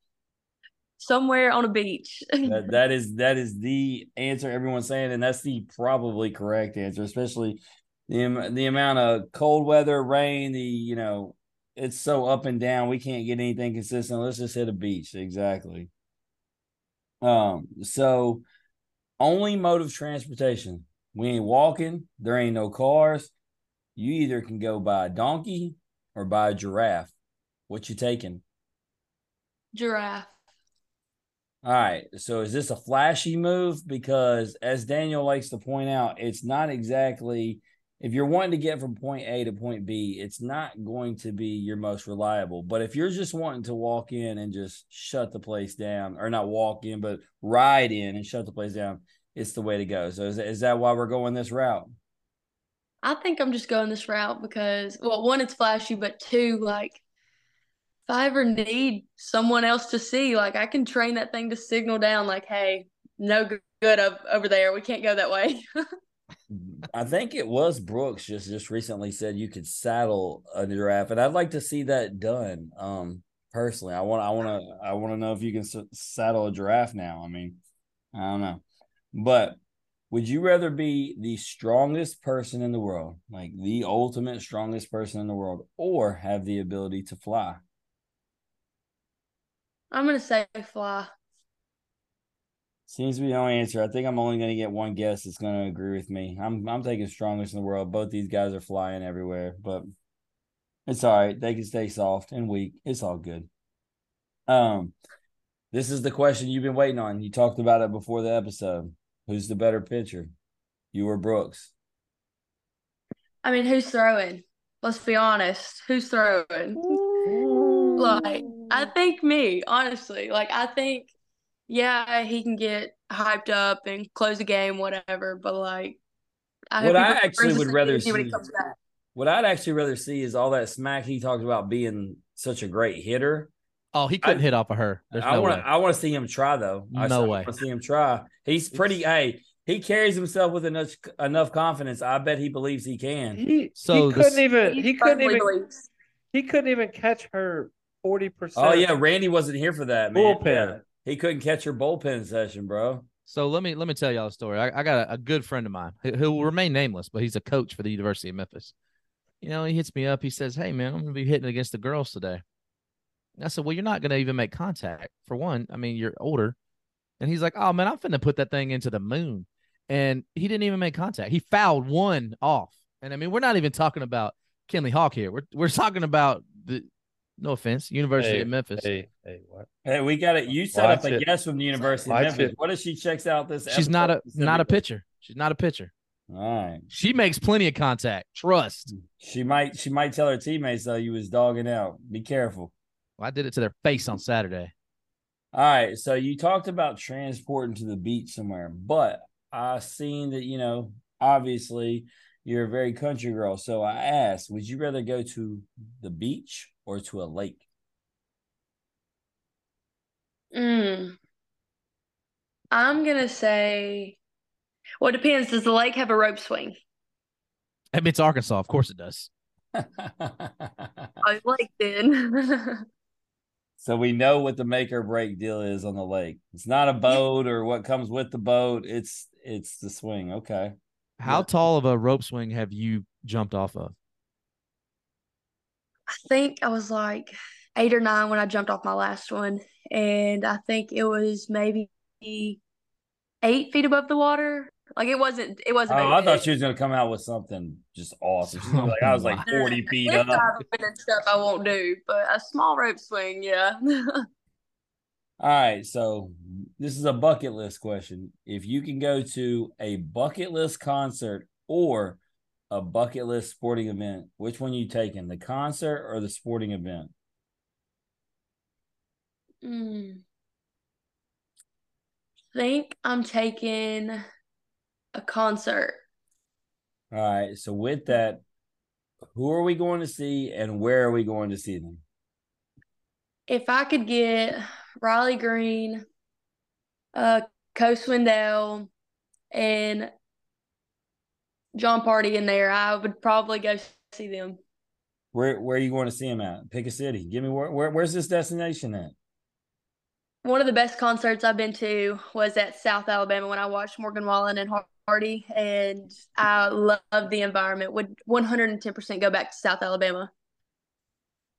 [SPEAKER 5] Somewhere on a beach.
[SPEAKER 1] That that is that is the answer everyone's saying, and that's the probably correct answer, especially the the amount of cold weather, rain, the you know, it's so up and down. We can't get anything consistent. Let's just hit a beach. Exactly. Um. So, only mode of transportation. We ain't walking. There ain't no cars. You either can go by a donkey or by a giraffe. What you taking?
[SPEAKER 5] Giraffe.
[SPEAKER 1] All right. So is this a flashy move? Because as Daniel likes to point out, it's not exactly if you're wanting to get from point A to point B, it's not going to be your most reliable. But if you're just wanting to walk in and just shut the place down, or not walk in, but ride in and shut the place down, it's the way to go. So is, is that why we're going this route?
[SPEAKER 5] I think I'm just going this route because, well, one, it's flashy, but two, like, if I ever need someone else to see, like, I can train that thing to signal down, like, hey, no good, up over there. We can't go that way.
[SPEAKER 1] I think it was Brooks just just recently said you could saddle a giraffe, and I'd like to see that done. Um, personally, I want I want to I want to know if you can s- saddle a giraffe now. I mean, I don't know, but would you rather be the strongest person in the world, like the ultimate strongest person in the world, or have the ability to fly?
[SPEAKER 5] I'm going to say fly.
[SPEAKER 1] Seems to be the only answer. I think I'm only going to get one guess that's going to agree with me. I'm I'm taking strongest in the world. Both these guys are flying everywhere, but it's all right. They can stay soft and weak. It's all good. Um, this is the question you've been waiting on. You talked about it before the episode. Who's the better pitcher? You or Brooks?
[SPEAKER 5] I mean, who's throwing? Let's be honest. Who's throwing? Like, I think me, honestly. Like, I think, yeah, he can get hyped up and close a game, whatever. But like, I
[SPEAKER 1] What I actually would rather
[SPEAKER 5] season when he
[SPEAKER 1] see-
[SPEAKER 5] comes back.
[SPEAKER 1] What I'd actually rather see is all that smack he talked about being such a great hitter.
[SPEAKER 6] Oh, he couldn't
[SPEAKER 1] I-
[SPEAKER 6] hit off of her. There's
[SPEAKER 1] I
[SPEAKER 6] no
[SPEAKER 1] want to. I want to see him try though. I
[SPEAKER 6] No
[SPEAKER 1] still
[SPEAKER 6] way.
[SPEAKER 1] want to see him try. He's pretty. Hey, he carries himself with enough enough confidence. I bet he believes he can.
[SPEAKER 4] He,
[SPEAKER 6] So
[SPEAKER 4] he couldn't even
[SPEAKER 5] He
[SPEAKER 4] he couldn't even
[SPEAKER 5] believes.
[SPEAKER 4] he couldn't even catch her forty percent.
[SPEAKER 1] Oh yeah, Randy wasn't here for that man.
[SPEAKER 4] Bullpen.
[SPEAKER 1] Yeah. He couldn't catch your bullpen session, bro.
[SPEAKER 6] So let me let me tell y'all a story. I, I got a, a good friend of mine who, who will remain nameless, but he's a coach for the University of Memphis. You know, he hits me up. He says, "Hey man, I'm gonna be hitting against the girls today." And I said, "Well, you're not gonna even make contact. For one, I mean, you're older. And he's like, "Oh man, I'm finna put that thing into the moon," and he didn't even make contact. He fouled one off, and I mean, we're not even talking about Kenley Hawk here. We're we're talking about the no offense, University
[SPEAKER 4] Hey,
[SPEAKER 6] of Memphis.
[SPEAKER 4] Hey, hey, what?
[SPEAKER 1] Hey, we got it. You set up a
[SPEAKER 4] it.
[SPEAKER 1] guess from the University of Memphis.
[SPEAKER 4] it.
[SPEAKER 1] What if she checks out this?
[SPEAKER 6] She's not a not a pitcher. She's not a pitcher.
[SPEAKER 1] All right.
[SPEAKER 6] She makes plenty of contact. Trust.
[SPEAKER 1] She might she might tell her teammates though you was dogging out. Be careful.
[SPEAKER 6] Well, I did it to their face on Saturday.
[SPEAKER 1] All right. So you talked about transporting to the beach somewhere, but I seen that, you know, obviously you're a very country girl. So I asked, would you rather go to the beach or to a lake?
[SPEAKER 5] Mm. I'm gonna say, well, it depends. Does the lake have a rope swing?
[SPEAKER 6] I mean, it's Arkansas, of course it does.
[SPEAKER 5] Oh, lake then.
[SPEAKER 1] so we know what the make or break deal is on the lake. It's not a boat or what comes with the boat. It's it's the swing. Okay.
[SPEAKER 6] How
[SPEAKER 1] Yeah.
[SPEAKER 6] tall of a rope swing have you jumped off of?
[SPEAKER 5] I think I was like eight or nine when I jumped off my last one, and I think it was maybe eight feet above the water. Like it wasn't. It wasn't.
[SPEAKER 1] Oh,
[SPEAKER 5] very
[SPEAKER 1] I thought she was gonna come out with something just awesome. She's gonna like, I was like 40 feet up.
[SPEAKER 5] and stuff I won't do, but a small rope swing, yeah.
[SPEAKER 1] All right, so this is a bucket list question. If you can go to a bucket list concert or a bucket list sporting event, which one you taking? The concert or the sporting event?
[SPEAKER 5] Mm. Think I'm taking a concert.
[SPEAKER 1] All right, so with that, who are we going to see and where are we going to see them?
[SPEAKER 5] If I could get Riley Green, uh, Cole Swindell, and Jon Pardi in there, I would probably go see them.
[SPEAKER 1] Where where are you going to see them at? Pick a city. Give me where, where where's this destination at?
[SPEAKER 5] One of the best concerts I've been to was at South Alabama when I watched Morgan Wallen and Hardy, and I love the environment. Would 110% go back to South Alabama.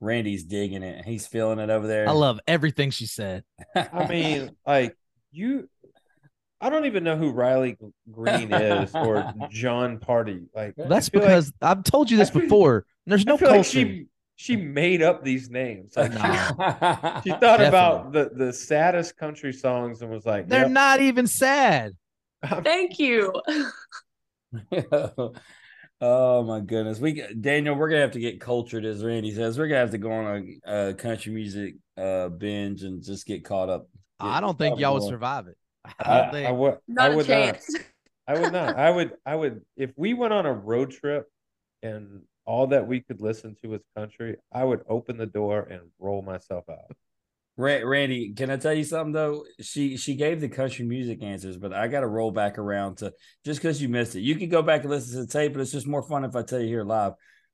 [SPEAKER 1] Randy's digging it. He's feeling it over there.
[SPEAKER 6] I love everything she said.
[SPEAKER 4] I mean, like you, I don't even know who Riley Green is or Jon Pardi. Like
[SPEAKER 6] That's
[SPEAKER 4] I feel like-
[SPEAKER 6] because I've told you this
[SPEAKER 4] feel-
[SPEAKER 6] before. There's no culture.
[SPEAKER 4] like she she made up these names. Like
[SPEAKER 6] Nah.
[SPEAKER 4] she thought about the the saddest country songs and was like,
[SPEAKER 6] They're
[SPEAKER 4] yep,
[SPEAKER 6] not even sad.
[SPEAKER 5] Thank you.
[SPEAKER 1] oh my goodness, we Daniel, we're gonna have to get cultured, as Randy says. We're gonna have to go on a, a country music uh binge and just get caught up.
[SPEAKER 6] I don't think y'all would survive it. I
[SPEAKER 4] I,
[SPEAKER 6] don't
[SPEAKER 4] I
[SPEAKER 6] think.
[SPEAKER 4] would
[SPEAKER 5] Not
[SPEAKER 4] I
[SPEAKER 5] a
[SPEAKER 4] would not.
[SPEAKER 5] chance.
[SPEAKER 4] I would not. I would I would if we went on a road trip and all that we could listen to was country, I would open the door and roll myself out.
[SPEAKER 1] Ra- Randy, can I tell you something though? She she gave the country music answers, but I got to roll back around to just because you missed it. You can go back and listen to the tape, but it's just more fun if I tell you here live.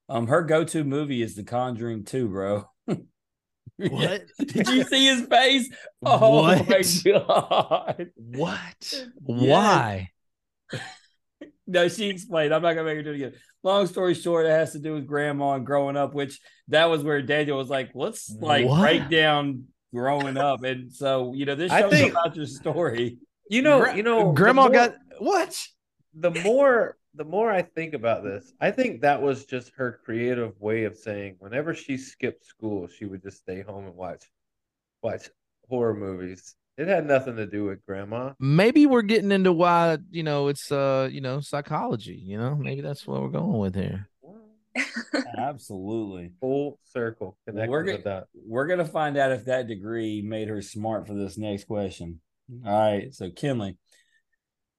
[SPEAKER 1] Um, her go to movie is The Conjuring Two, bro.
[SPEAKER 6] What?
[SPEAKER 1] Did you see his face? Oh
[SPEAKER 6] What?
[SPEAKER 1] my god!
[SPEAKER 6] What? Why?
[SPEAKER 1] No, she explained. I'm not gonna make her do it again. Long story short, it has to do with grandma and growing up, which that was where Daniel was like, let's like
[SPEAKER 6] What?
[SPEAKER 1] break down growing up. And so, you know, this show's
[SPEAKER 4] think-
[SPEAKER 1] about your story.
[SPEAKER 4] You know,
[SPEAKER 6] Gra-
[SPEAKER 4] you know,
[SPEAKER 6] Grandma
[SPEAKER 4] more-
[SPEAKER 6] got what?
[SPEAKER 4] the more the more I think about this, I think that was just her creative way of saying whenever she skipped school, she would just stay home and watch watch horror movies. It had nothing to do with grandma.
[SPEAKER 6] Maybe we're getting into why you know it's uh you know psychology. You know, maybe that's what we're going with here.
[SPEAKER 1] Absolutely.
[SPEAKER 4] Full circle connected
[SPEAKER 1] We're
[SPEAKER 4] with
[SPEAKER 1] gonna,
[SPEAKER 4] that.
[SPEAKER 1] we're gonna find out if that degree made her smart for this next question. All right. So Kenley,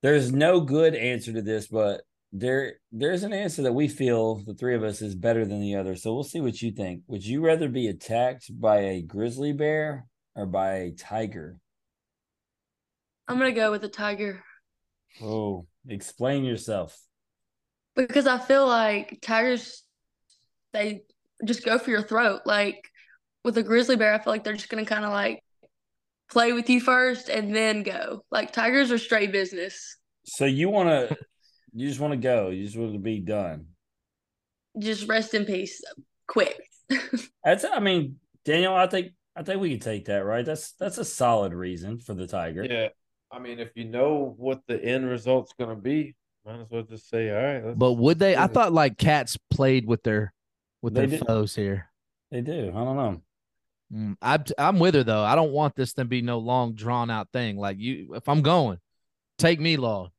[SPEAKER 1] there's no good answer to this, but there there's an answer that we feel the three of us is better than the other. So we'll see what you think. Would you rather be attacked by a grizzly bear or by a tiger?
[SPEAKER 5] I'm gonna go with a tiger
[SPEAKER 1] Oh, explain yourself.
[SPEAKER 5] because I feel like tigers they just go for your throat. Like with a grizzly bear, I feel like they're just gonna kind of like play with you first and then go. Like tigers are straight business.
[SPEAKER 1] So you want to, you just want to go. You just want to be done.
[SPEAKER 5] Just rest in peace, quick.
[SPEAKER 1] That's, I mean, Daniel, I think, I think we could take that, right? That's that's a solid reason for the tiger.
[SPEAKER 4] Yeah. I mean, if you know what the end result's going to be, might as well just say, all right. let's-
[SPEAKER 6] But would they? I thought like cats played with their with
[SPEAKER 1] They
[SPEAKER 6] their
[SPEAKER 1] did.
[SPEAKER 6] foes here.
[SPEAKER 1] They do. I don't know.
[SPEAKER 6] Mm, I'm I'm with her though. I don't want this to be no long drawn out thing. Like you, if I'm going, take me, Law.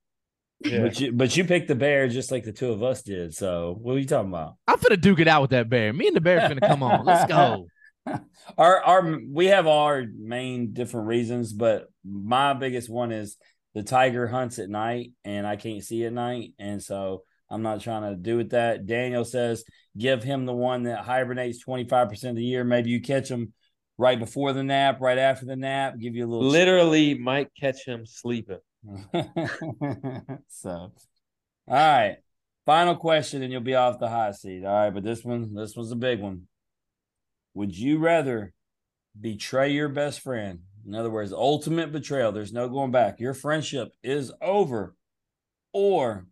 [SPEAKER 4] Yeah.
[SPEAKER 1] But you but you picked the bear just like the two of us did. So what are you talking about?
[SPEAKER 6] I'm finna duke it out with that bear. Me and the bear finna come on. Let's go.
[SPEAKER 1] our our we have our main different reasons, but my biggest one is the tiger hunts at night and I can't see at night, and so I'm not trying to do with that. Daniel says give him the one that hibernates 25 percent of the year. Maybe you catch him right before the nap, right after the nap, give you a little
[SPEAKER 4] Literally might catch him sleeping.
[SPEAKER 1] so, all right. Final question, and you'll be off the hot seat. All right, but this one, this was a big one. Would you rather betray your best friend? In other words, ultimate betrayal. There's no going back. Your friendship is over, or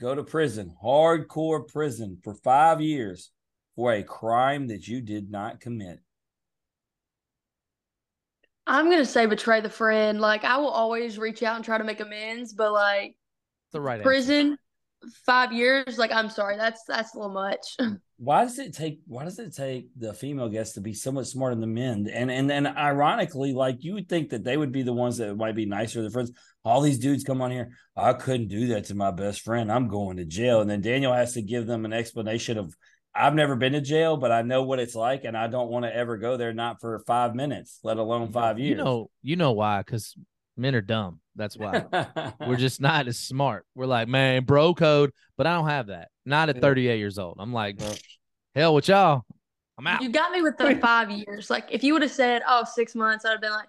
[SPEAKER 1] go to prison, hardcore prison for five years for a crime that you did not commit.
[SPEAKER 5] I'm gonna say betray the friend. Like I will always reach out and try to make amends, but like
[SPEAKER 6] The right answer.
[SPEAKER 5] prison, five years. Like I'm sorry, that's that's a little much.
[SPEAKER 1] why does it take why does it take the female guests to be so much smarter than men? And and and ironically like you would think that they would be the ones that might be nicer to their friends. All these dudes come on here i couldn't do that to my best friend. I'm going to jail. And then daniel has to give them an explanation of i've never been to jail but i know what it's like and i don't want to ever go there not for five minutes let alone five years.
[SPEAKER 6] You know, you know why? Because men are dumb. That's why. We're just not as smart. We're like, man, bro code, but I don't have that. Not at 38 years old. I'm like, hell with y'all. I'm out.
[SPEAKER 5] You got me with the five years. Like if you would have said, oh, six months," I'd have been like,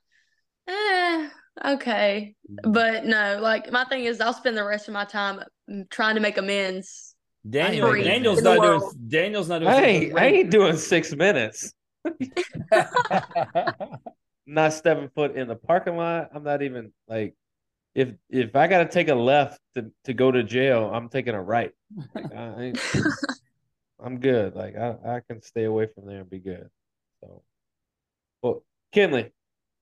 [SPEAKER 5] "Eh, okay." But no, like my thing is, I'll spend the rest of my time mm, trying to make amends.
[SPEAKER 1] daniel
[SPEAKER 6] Free
[SPEAKER 1] daniel's
[SPEAKER 5] in the
[SPEAKER 1] not doing
[SPEAKER 5] world.
[SPEAKER 1] daniel's not doing
[SPEAKER 4] I ain't, I ain't doing six minutes. Not stepping foot in the parking lot. I'm not even like, if if I got to take a left to, to go to jail, I'm taking a right. Like, I I'm good. Like I, I can stay away from there and be good. So, well, Kenley,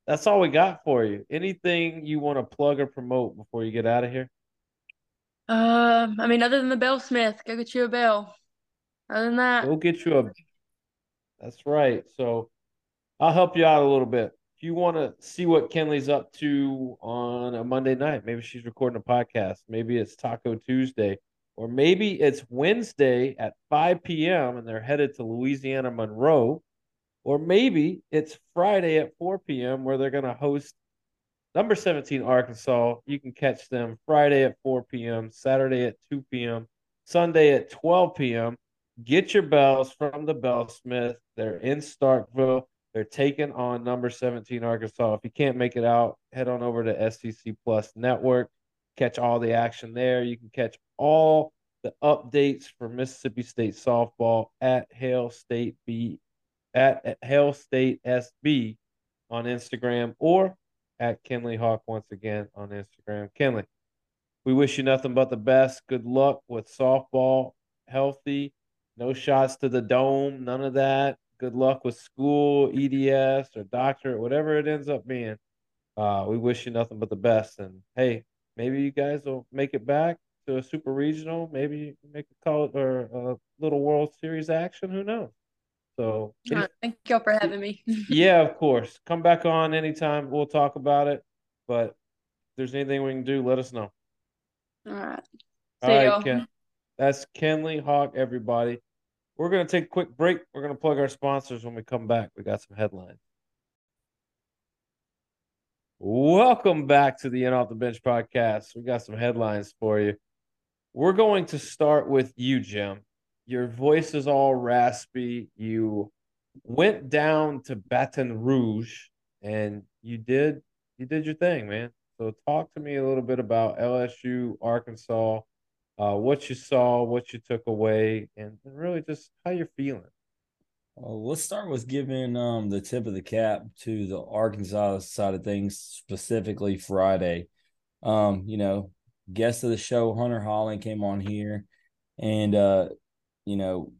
[SPEAKER 4] that's all we got for you. Anything you want to plug or promote before you get out of here?
[SPEAKER 5] Um, I mean, other than the Bell Smith, go get you a bell. Other than that,
[SPEAKER 4] Go get you a. That's right. So I'll help you out a little bit. You want to see what Kenley's up to on a Monday night, maybe she's recording a podcast. Maybe it's Taco Tuesday, or maybe it's Wednesday at 5 p.m. and they're headed to Louisiana Monroe, or maybe it's Friday at 4 p.m. where they're going to host number 17 Arkansas. You can catch them Friday at 4 p.m., Saturday at 2 p.m., Sunday at 12 p.m. Get your bells from the Bellsmith. They're in Starkville. They're taking on number 17 Arkansas. If you can't make it out, head on over to SEC Plus Network. Catch all the action there. You can catch all the updates for Mississippi State softball at Hail State B at, at Hail State SB on Instagram or at Kenley Hawk once again on Instagram. Kenley, we wish you nothing but the best. Good luck with softball. Healthy, no shots to the dome, none of that. Good luck with school, EDS, or doctorate, whatever it ends up being. Uh, we wish you nothing but the best. And hey, maybe you guys will make it back to a super regional. Maybe you can make a call or a little World Series action. Who knows? So
[SPEAKER 5] thank y'all for having me.
[SPEAKER 4] yeah, of course. Come back on anytime. We'll talk about it. But if there's anything we can do, let us know.
[SPEAKER 5] All right.
[SPEAKER 4] All
[SPEAKER 5] See
[SPEAKER 4] right. Ken. That's Kenley Hawk, everybody. We're going to take a quick break. We're going to plug our sponsors when we come back. We got some headlines. Welcome back to the In Off the Bench podcast. We got some headlines for you. We're going to start with you, Jim. Your voice is all raspy. You went down to Baton Rouge and you did you did your thing, man. So talk to me a little bit about LSU, Arkansas, uh, what you saw, what you took away, and really just how you're feeling.
[SPEAKER 1] Well, let's start with giving um the tip of the cap to the Arkansas side of things, specifically Friday. Um, you know, guest of the show, Hunter Hollan came on here, and uh, you know,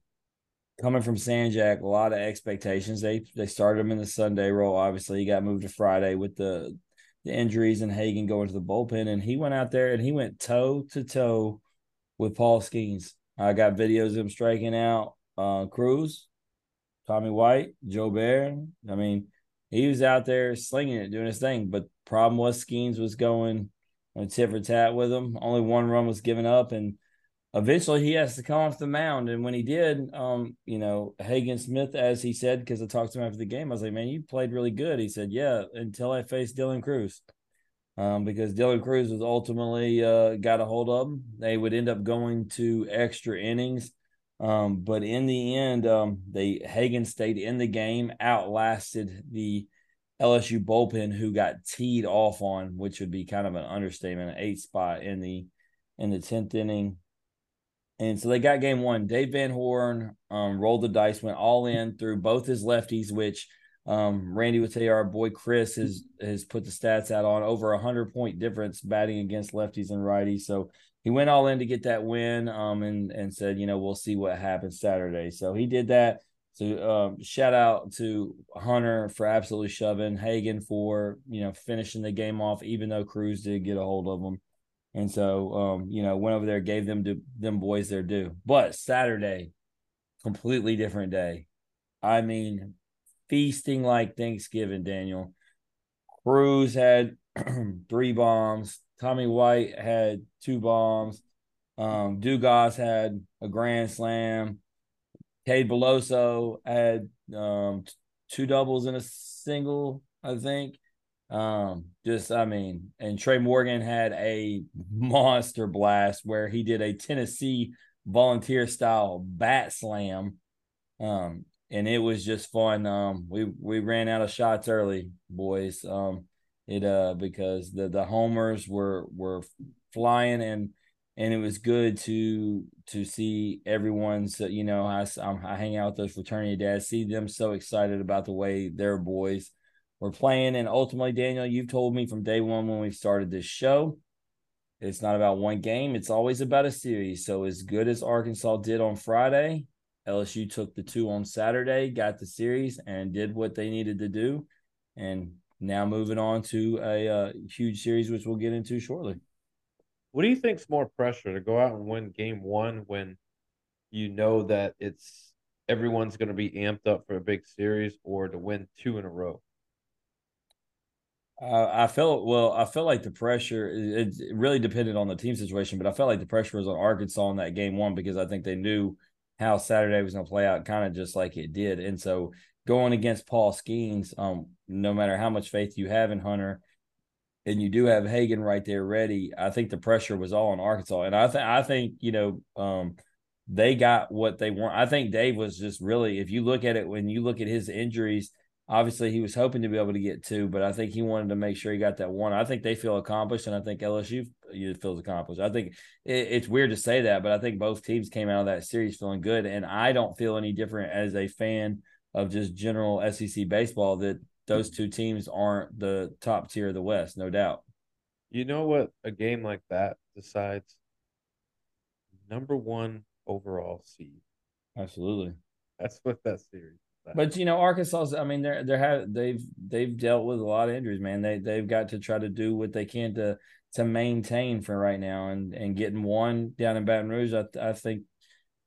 [SPEAKER 1] coming from San Jac, a lot of expectations. They they started him in the Sunday role. Obviously, he got moved to Friday with the the injuries and Hagen going to the bullpen, and he went out there and he went toe to toe with Paul Skenes. I got videos of him striking out uh, Crews, Tommy White, Jobert. I mean, he was out there slinging it, doing his thing. But problem was Skeens was going on tit for tat with him. Only one run was given up, and eventually he has to come off the mound. And when he did, um, you know, Hagen Smith, as he said, because I talked to him after the game, I was like, "Man, you played really good." He said, "Yeah," until I faced Dylan Crews. Um, because Dylan Crews was ultimately uh, got a hold of them. They would end up going to extra innings. Um, but in the end, um, they Hagen stayed in the game, outlasted the LSU bullpen, who got teed off on, which would be kind of an understatement, an eight spot in the in the tenth inning. And so they got game one. Dave Van Horn um, rolled the dice, went all in through both his lefties, which um, Randy would say our boy Chris has has put the stats out on over a hundred point difference batting against lefties and righties. So he went all in to get that win. Um, and and said, you know, we'll see what happens Saturday. So he did that. So um, shout out to Hunter for absolutely shoving Hagen for you know finishing the game off, even though Crews did get a hold of him. And so, um, you know, went over there, gave them to them boys their due. But Saturday, completely different day. I mean, feasting like Thanksgiving, Daniel. Crews had three bombs. Tommy White had two bombs. Um, Dugas had a grand slam. Cade Beloso had um, two doubles and a single, I think. Um, just I mean, and Trey Morgan had a monster blast where he did a Tennessee volunteer style bat slam. Um, and it was just fun. Um, we we ran out of shots early, boys. Um, it uh because the the homers were were flying and and it was good to to see everyone's you know I I hang out with those fraternity dads, see them so excited about the way their boys we're playing. And ultimately, Daniel, you've told me from day one when we started this show, it's not about one game, it's always about a series. So, as good as Arkansas did on Friday, LSU took the two on Saturday, got the series, and did what they needed to do. And now moving on to a uh, huge series, which we'll get into shortly.
[SPEAKER 4] What do you think's more pressure to go out and win game one when you know that it's everyone's going to be amped up for a big series, or to win two in a row?
[SPEAKER 1] Uh, I felt well. I felt like the pressure. It, it, really depended on the team situation, but I felt like the pressure was on Arkansas in that game one because I think they knew how Saturday was going to play out, kind of just like it did. And so going against Paul Skenes, um, no matter how much faith you have in Hunter, and you do have Hagen right there ready, I think the pressure was all on Arkansas. And I think I think you know um, they got what they want. I think Dave was just really, if you look at it, when you look at his injuries Obviously, he was hoping to be able to get two, but I think he wanted to make sure he got that one. I think they feel accomplished, and I think LSU feels accomplished. I think it, it's weird to say that, but I think both teams came out of that series feeling good, and I don't feel any different as a fan of just general SEC baseball that those two teams aren't the top tier of the West, no doubt.
[SPEAKER 4] You know what? A game like that decides number one overall seed.
[SPEAKER 1] Absolutely.
[SPEAKER 4] That's what that series
[SPEAKER 1] but you know, Arkansas. I mean, they're they're have they've they've dealt with a lot of injuries, man. They they've got to try to do what they can to to maintain for right now, and and getting one down in Baton Rouge. I I think,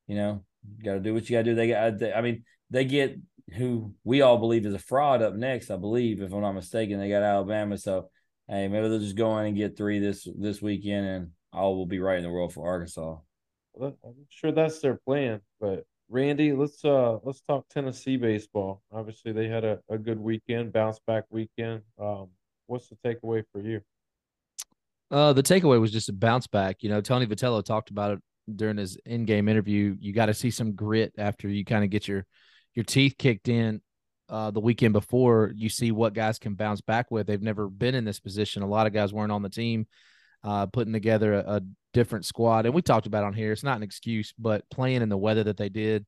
[SPEAKER 1] you know, got to do what you got to do. They got. I mean, they get who we all believe is a fraud up next. I believe, if I'm not mistaken, they got Alabama. So, hey, maybe they'll just go in and get three this this weekend, and all will be right in the world for Arkansas.
[SPEAKER 4] I'm sure that's their plan, but Randy, let's uh let's talk Tennessee baseball. Obviously, they had a, a good weekend, bounce back weekend. Um, what's the takeaway for you?
[SPEAKER 6] Uh, the takeaway was just a bounce back. You know, Tony Vitello talked about it during his in-game interview. You got to see some grit after you kind of get your your teeth kicked in uh, the weekend before. You see what guys can bounce back with. They've never been in this position. A lot of guys weren't on the team, uh, putting together a, a different squad. And we talked about on here, it's not an excuse, but playing in the weather that they did,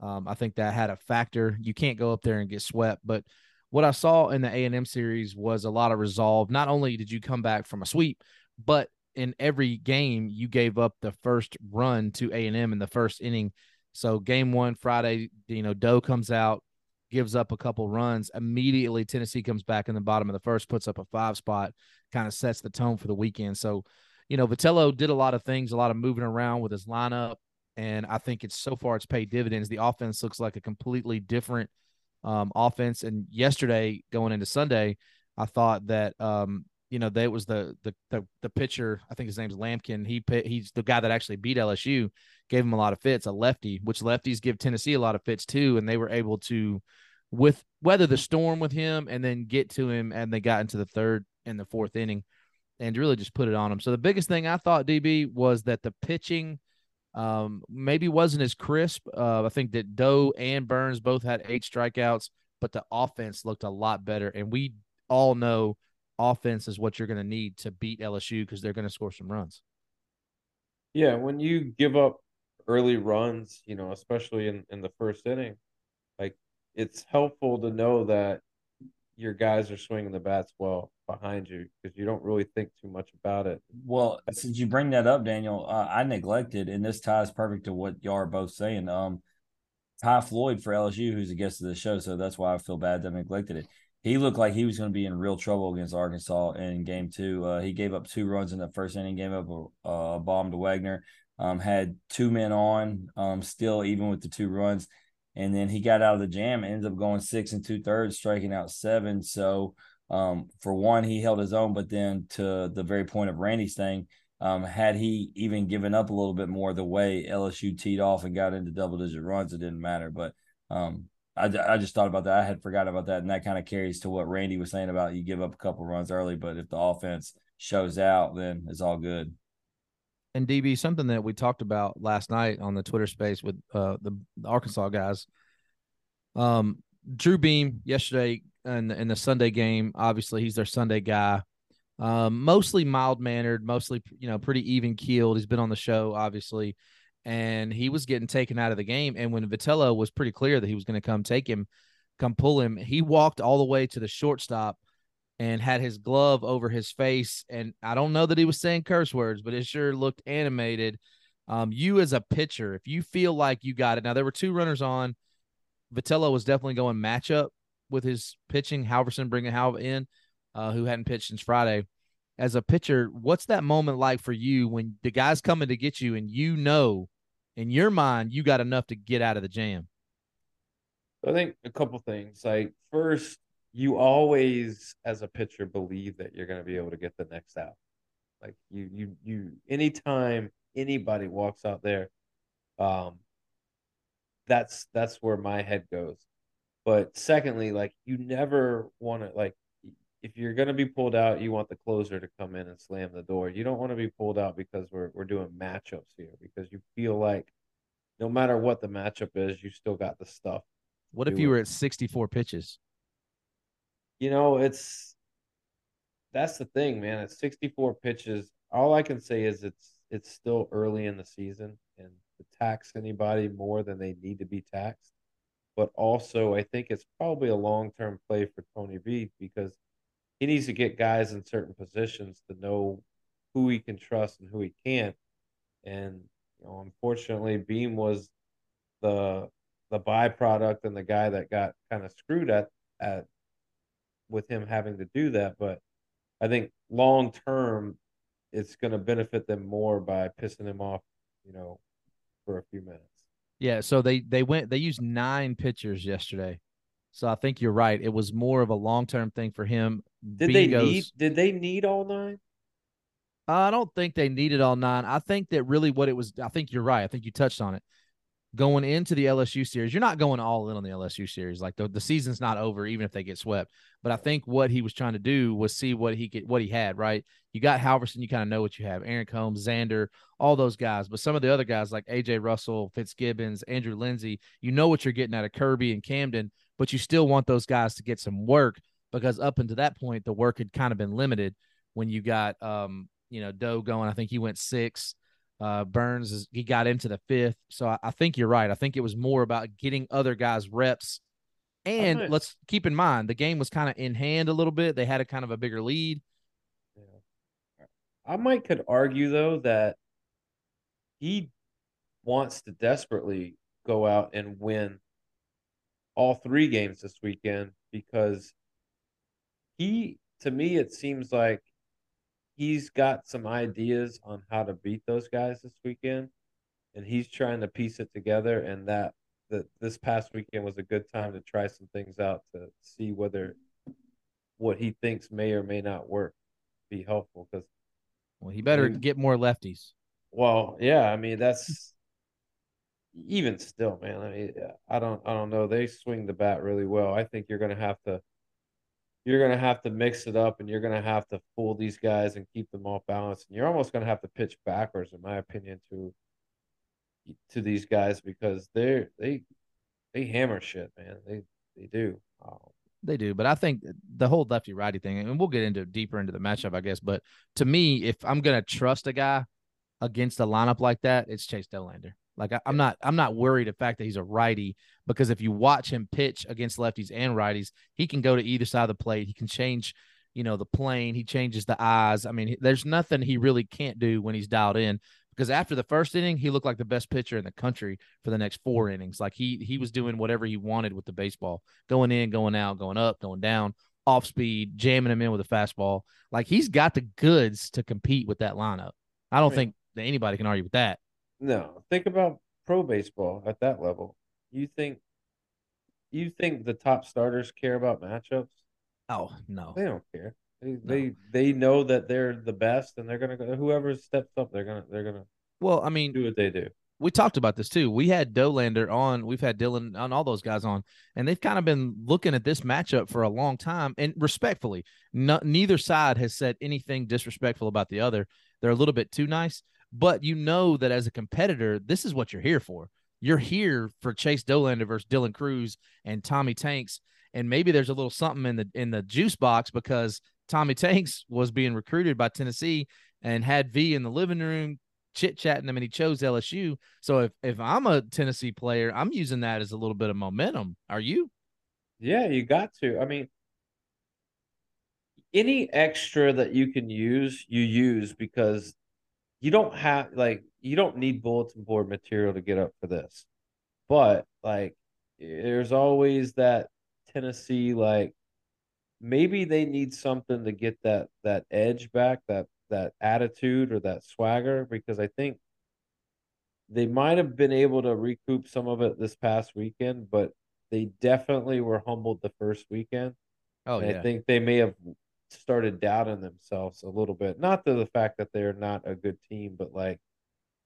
[SPEAKER 6] um, I think that had a factor. You can't go up there and get swept. But what I saw in the A and M series was a lot of resolve. Not only did you come back from a sweep, but in every game you gave up the first run to A and M in the first inning. So game one Friday, you know, Doe comes out, gives up a couple runs. Immediately, Tennessee comes back in the bottom of the first, puts up a five spot, kind of sets the tone for the weekend. So, you know, Vitello did a lot of things, a lot of moving around with his lineup. And I think it's so far it's paid dividends. The offense looks like a completely different um, offense. And yesterday, going into Sunday, I thought that um, you know, that was the, the the the pitcher. I think his name's Lamkin. He he's the guy that actually beat LSU, gave him a lot of fits, a lefty, which lefties give Tennessee a lot of fits too, and they were able to with weather the storm with him and then get to him, and they got into the third and the fourth inning, and really just put it on him. So the biggest thing I thought, DB, was that the pitching. Um, maybe wasn't as crisp. Uh, I think that Doe and Burns both had eight strikeouts, but the offense looked a lot better. And we all know offense is what you're going to need to beat LSU because they're going to score some runs.
[SPEAKER 4] Yeah, when you give up early runs, you know, especially in, in the first inning, like it's helpful to know that your guys are swinging the bats well behind you because you don't really think too much about it.
[SPEAKER 1] Well, since you bring that up, Daniel, uh, I neglected, and this ties perfect to what y'all are both saying. Um, Ty Floyd for LSU, who's a guest of the show, so that's why I feel bad that I neglected it he looked like he was going to be in real trouble against Arkansas in game two. Uh, he gave up two runs in the first inning, gave up a, a bomb to Wagner, um, had two men on um, still, even with the two runs. And then he got out of the jam, ended up going six and two thirds, striking out seven. So, um, for one, he held his own. But then to the very point of Randy's thing, um, had he even given up a little bit more the way LSU teed off and got into double digit runs, it didn't matter. But um, I, I just thought about that. I had forgot about that, and that kind of carries to what Randy was saying about you give up a couple runs early, but if the offense shows out, then it's all good.
[SPEAKER 6] And DB, something that we talked about last night on the Twitter space with uh, the, the Arkansas guys. Um, Drew Beam yesterday in, in the Sunday game. Obviously, he's their Sunday guy. Um, mostly mild mannered, mostly you know pretty even keeled. He's been on the show, obviously and he was getting taken out of the game. And when Vitello was pretty clear that he was going to come take him, come pull him, he walked all the way to the shortstop and had his glove over his face. And I don't know that he was saying curse words, but it sure looked animated. Um, you as a pitcher, if you feel like you got it, now there were two runners on. Vitello was definitely going matchup with his pitching. Halvorsen bringing Hal in, uh, who hadn't pitched since Friday. As a pitcher, what's that moment like for you when the guy's coming to get you and you know in your mind, you got enough to get out of the jam?
[SPEAKER 4] I think a couple things. Like first, you always, as a pitcher, believe that you're going to be able to get the next out. Like you, you, you. Anytime anybody walks out there, um, that's that's where my head goes. But secondly, like you never want to like if you're going to be pulled out, you want the closer to come in and slam the door. You don't want to be pulled out because we're we're doing matchups here because you feel like no matter what the matchup is, you still got the stuff.
[SPEAKER 6] What if you were at 64 pitches?
[SPEAKER 4] You know, it's that's the thing, man. At 64 pitches, all I can say is it's it's still early in the season and to tax anybody more than they need to be taxed. But also, I think it's probably a long term play for Tony V because he needs to get guys in certain positions to know who he can trust and who he can't. And you know, unfortunately, Beam was the the byproduct and the guy that got kind of screwed at at with him having to do that. But I think long term, it's going to benefit them more by pissing him off, you know, for a few minutes.
[SPEAKER 6] Yeah. So they they went they used nine pitchers yesterday. So I think you're right. It was more of a long term thing for him.
[SPEAKER 4] Did they need? Did they need all nine?
[SPEAKER 6] I don't think they needed all nine. I think that really what it was. I think you're right. I think you touched on it. Going into the LSU series, you're not going all in on the LSU series. Like the, the season's not over, even if they get swept. But I think what he was trying to do was see what he could, what he had. Right, you got Halvorsen. You kind of know what you have. Aaron Combs, Zander, all those guys. But some of the other guys like AJ Russell, Fitzgibbons, Andrew Lindsey, you know what you're getting out of Kirby and Camden. But you still want those guys to get some work because up until that point, the work had kind of been limited when you got um, you know, Doe going. I think he went six. Uh, Burns is, he got into the fifth. So I, I, think you're right. I think it was more about getting other guys reps. And let's keep in mind the game was kind of in hand a little bit. They had a kind of a bigger lead.
[SPEAKER 4] Yeah. I might could argue though that he wants to desperately go out and win all three games this weekend because he to me it seems like he's got some ideas on how to beat those guys this weekend and he's trying to piece it together and that that this past weekend was a good time to try some things out to see whether what he thinks may or may not work be helpful because
[SPEAKER 6] well he better
[SPEAKER 4] I mean-
[SPEAKER 6] get more lefties.
[SPEAKER 4] well yeah i mean that's even still man i mean i don't i don't know they swing the bat really well i think you're gonna have to you're gonna have to mix it up and you're gonna have to fool these guys and keep them off balance and you're almost gonna have to pitch backwards in my opinion to to these guys because they're they they hammer shit man they they do um,
[SPEAKER 6] They do, but I think the whole lefty righty thing, and we'll get into deeper into the matchup, I guess. But to me, if I'm gonna trust a guy against a lineup like that, it's Chase Dollander. Like I, I'm not, I'm not worried the fact that he's a righty because if you watch him pitch against lefties and righties, he can go to either side of the plate. He can change, you know, the plane. He changes the eyes. I mean, there's nothing he really can't do when he's dialed in. Because after the first inning, he looked like the best pitcher in the country for the next four innings. Like he he was doing whatever he wanted with the baseball, going in, going out, going up, going down, off speed, jamming him in with a fastball. Like he's got the goods to compete with that lineup. I don't
[SPEAKER 4] Right.
[SPEAKER 6] think that anybody can argue with that.
[SPEAKER 4] No, think about pro baseball at that level. You think you think the top starters care about matchups?
[SPEAKER 6] Oh no,
[SPEAKER 4] They don't care. They they they know that they're the best and they're gonna go whoever steps up, they're gonna they're gonna
[SPEAKER 6] well, I mean,
[SPEAKER 4] do what they do.
[SPEAKER 6] we talked about this too. We had Dollander on, we've had Dylan on, all those guys on, and they've kind of been looking at this matchup for a long time. And respectfully, no, neither side has said anything disrespectful about the other. They're a little bit too nice, but you know that as a competitor, this is what you're here for. You're here for Chase Dollander versus Dylan Crews and Tommy Tanks, and maybe there's a little something in the in the juice box because Tommy Tanks was being recruited by Tennessee and had V in the living room chit chatting him, and he chose LSU. So if if I'm a Tennessee player, I'm using that as a little bit of momentum. Are you?
[SPEAKER 4] Yeah, you got to. I mean, any extra that you can use, you use because you don't have like you don't need bulletin board material to get up for this. But like there's always that Tennessee like maybe they need something to get that that edge back, that that attitude or that swagger because I think they might have been able to recoup some of it this past weekend, but they definitely were humbled the first weekend.
[SPEAKER 6] Oh
[SPEAKER 4] And I think they may have started doubting themselves a little bit. Not to the fact that they're not a good team, but like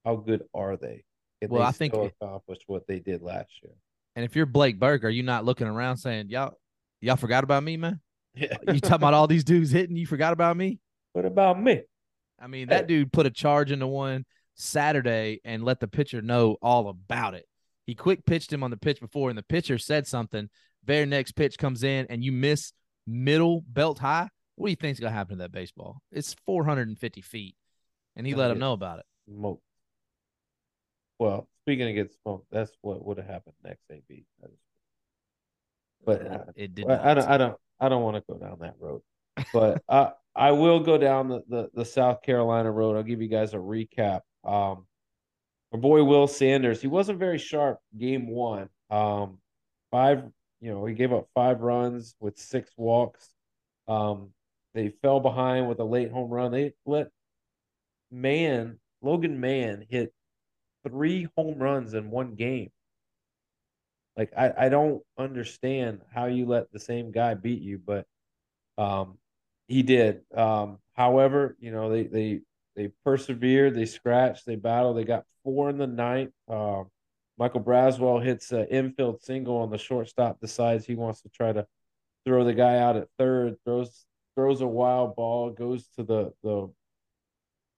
[SPEAKER 4] how good are they? Can
[SPEAKER 6] Well,
[SPEAKER 4] they
[SPEAKER 6] I think
[SPEAKER 4] still
[SPEAKER 6] it-
[SPEAKER 4] accomplish what they did last year?
[SPEAKER 6] And if you're Blake Burke, are you not looking around saying y'all y'all forgot about me, man?
[SPEAKER 4] Yeah.
[SPEAKER 6] You talking about all these dudes hitting? You forgot about me?
[SPEAKER 4] what about me?
[SPEAKER 6] I mean, that dude put a charge into one Saturday and let the pitcher know all about it. He quick pitched him on the pitch before, and the pitcher said something. Very next pitch comes in, and you miss middle belt high. What do you think's gonna happen to that baseball? It's 450 feet, and he let him know about it.
[SPEAKER 4] Smoked. Well, speaking of get smoked, that's what would have happened next AB. But uh,
[SPEAKER 6] It did.
[SPEAKER 4] Well, I don't, I don't, I don't want to go down that road, but I, I will go down the, the, the South Carolina road. I'll give you guys a recap. Um, our boy Will Sanders, he wasn't very sharp game one. Um, five, you know, he gave up five runs with six walks. Um, they fell behind with a late home run. They let Man Logan Man hit three home runs in one game. Like I, I don't understand how you let the same guy beat you, but um he did. Um however, you know, they they they persevered, they scratched, they battled, they got four in the ninth. Um Michael Braswell hits an infield single on the shortstop, decides he wants to try to throw the guy out at third, throws throws a wild ball, goes to the the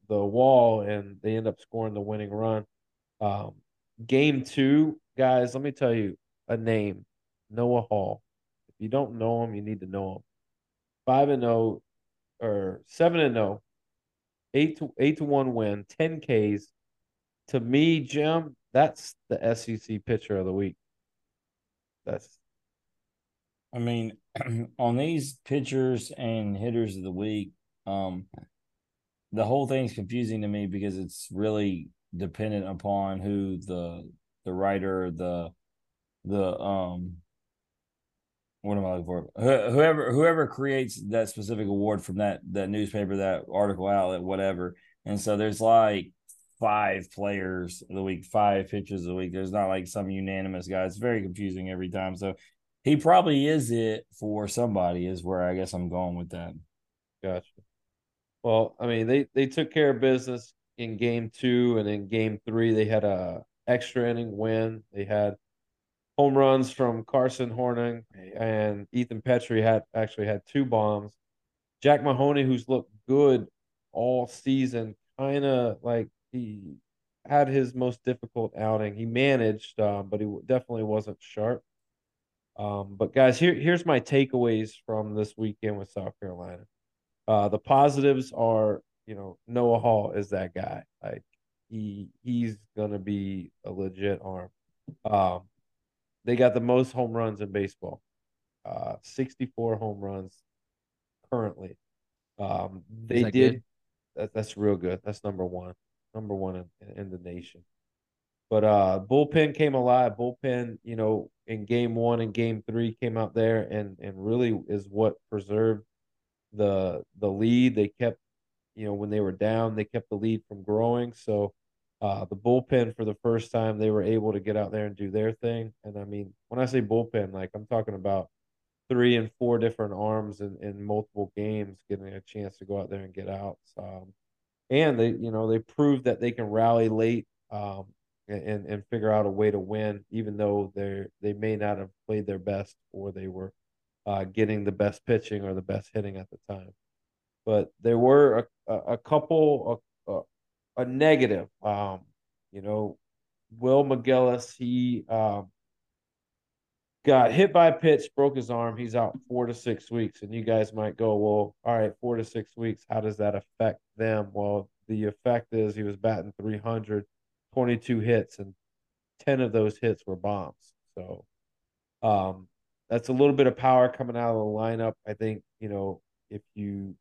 [SPEAKER 4] the wall, and they end up scoring the winning run. Um, game two, guys, let me tell you a name Noah Hall. If you don't know him, you need to know him. Five and zero, or seven and zero, eight to eight to one win, ten Ks. To me, Jim, that's the SEC pitcher of the week. That's
[SPEAKER 1] I mean, on these pitchers and hitters of the week, um, the whole thing's confusing to me because it's really dependent upon who the the writer, the the um what am I looking for? Wh- Whoever whoever creates that specific award from that that newspaper, that article outlet, whatever. And so there's like five players of the week, five pitchers of the week. There's not like some unanimous guy. It's very confusing every time. So he probably is it for somebody. Is where I guess I'm going with that.
[SPEAKER 4] Gotcha. Well, I mean, they they took care of business in game two, and in game three, they had a extra inning win. They had home runs from Carson Horning and Ethan Petry had actually had two bombs. Jack Mahoney, who's looked good all season, kind of like he had his most difficult outing. He managed, um, but he definitely wasn't sharp. Um, but guys, here here's my takeaways from this weekend with South Carolina. Uh, the positives are, you know, Noah Hall is that guy. Like he he's gonna be a legit arm. Um, they got the most home runs in baseball, uh, 64 home runs currently. Um, they
[SPEAKER 6] that
[SPEAKER 4] did that, that's real good. That's number one, number one in, in the nation. But uh, bullpen came alive. Bullpen, you know, in game one and game three came out there and and really is what preserved the the lead. They kept, you know, when they were down, they kept the lead from growing. So uh, the bullpen for the first time they were able to get out there and do their thing. And I mean, when I say bullpen, like I'm talking about three and four different arms in, in multiple games, getting a chance to go out there and get outs. Um, and they, you know, they proved that they can rally late um, and and figure out a way to win, even though they they may not have played their best or they were uh, getting the best pitching or the best hitting at the time. But there were a, a, couple a, a, a negative. Um, you know, Will McGillis he um, got hit by a pitch, broke his arm. He's out four to six weeks. And you guys might go, well, all right, four to six weeks. How does that affect them? Well, the effect is he was batting 300, 22 hits, and 10 of those hits were bombs. So um, that's a little bit of power coming out of the lineup. I think, you know, if you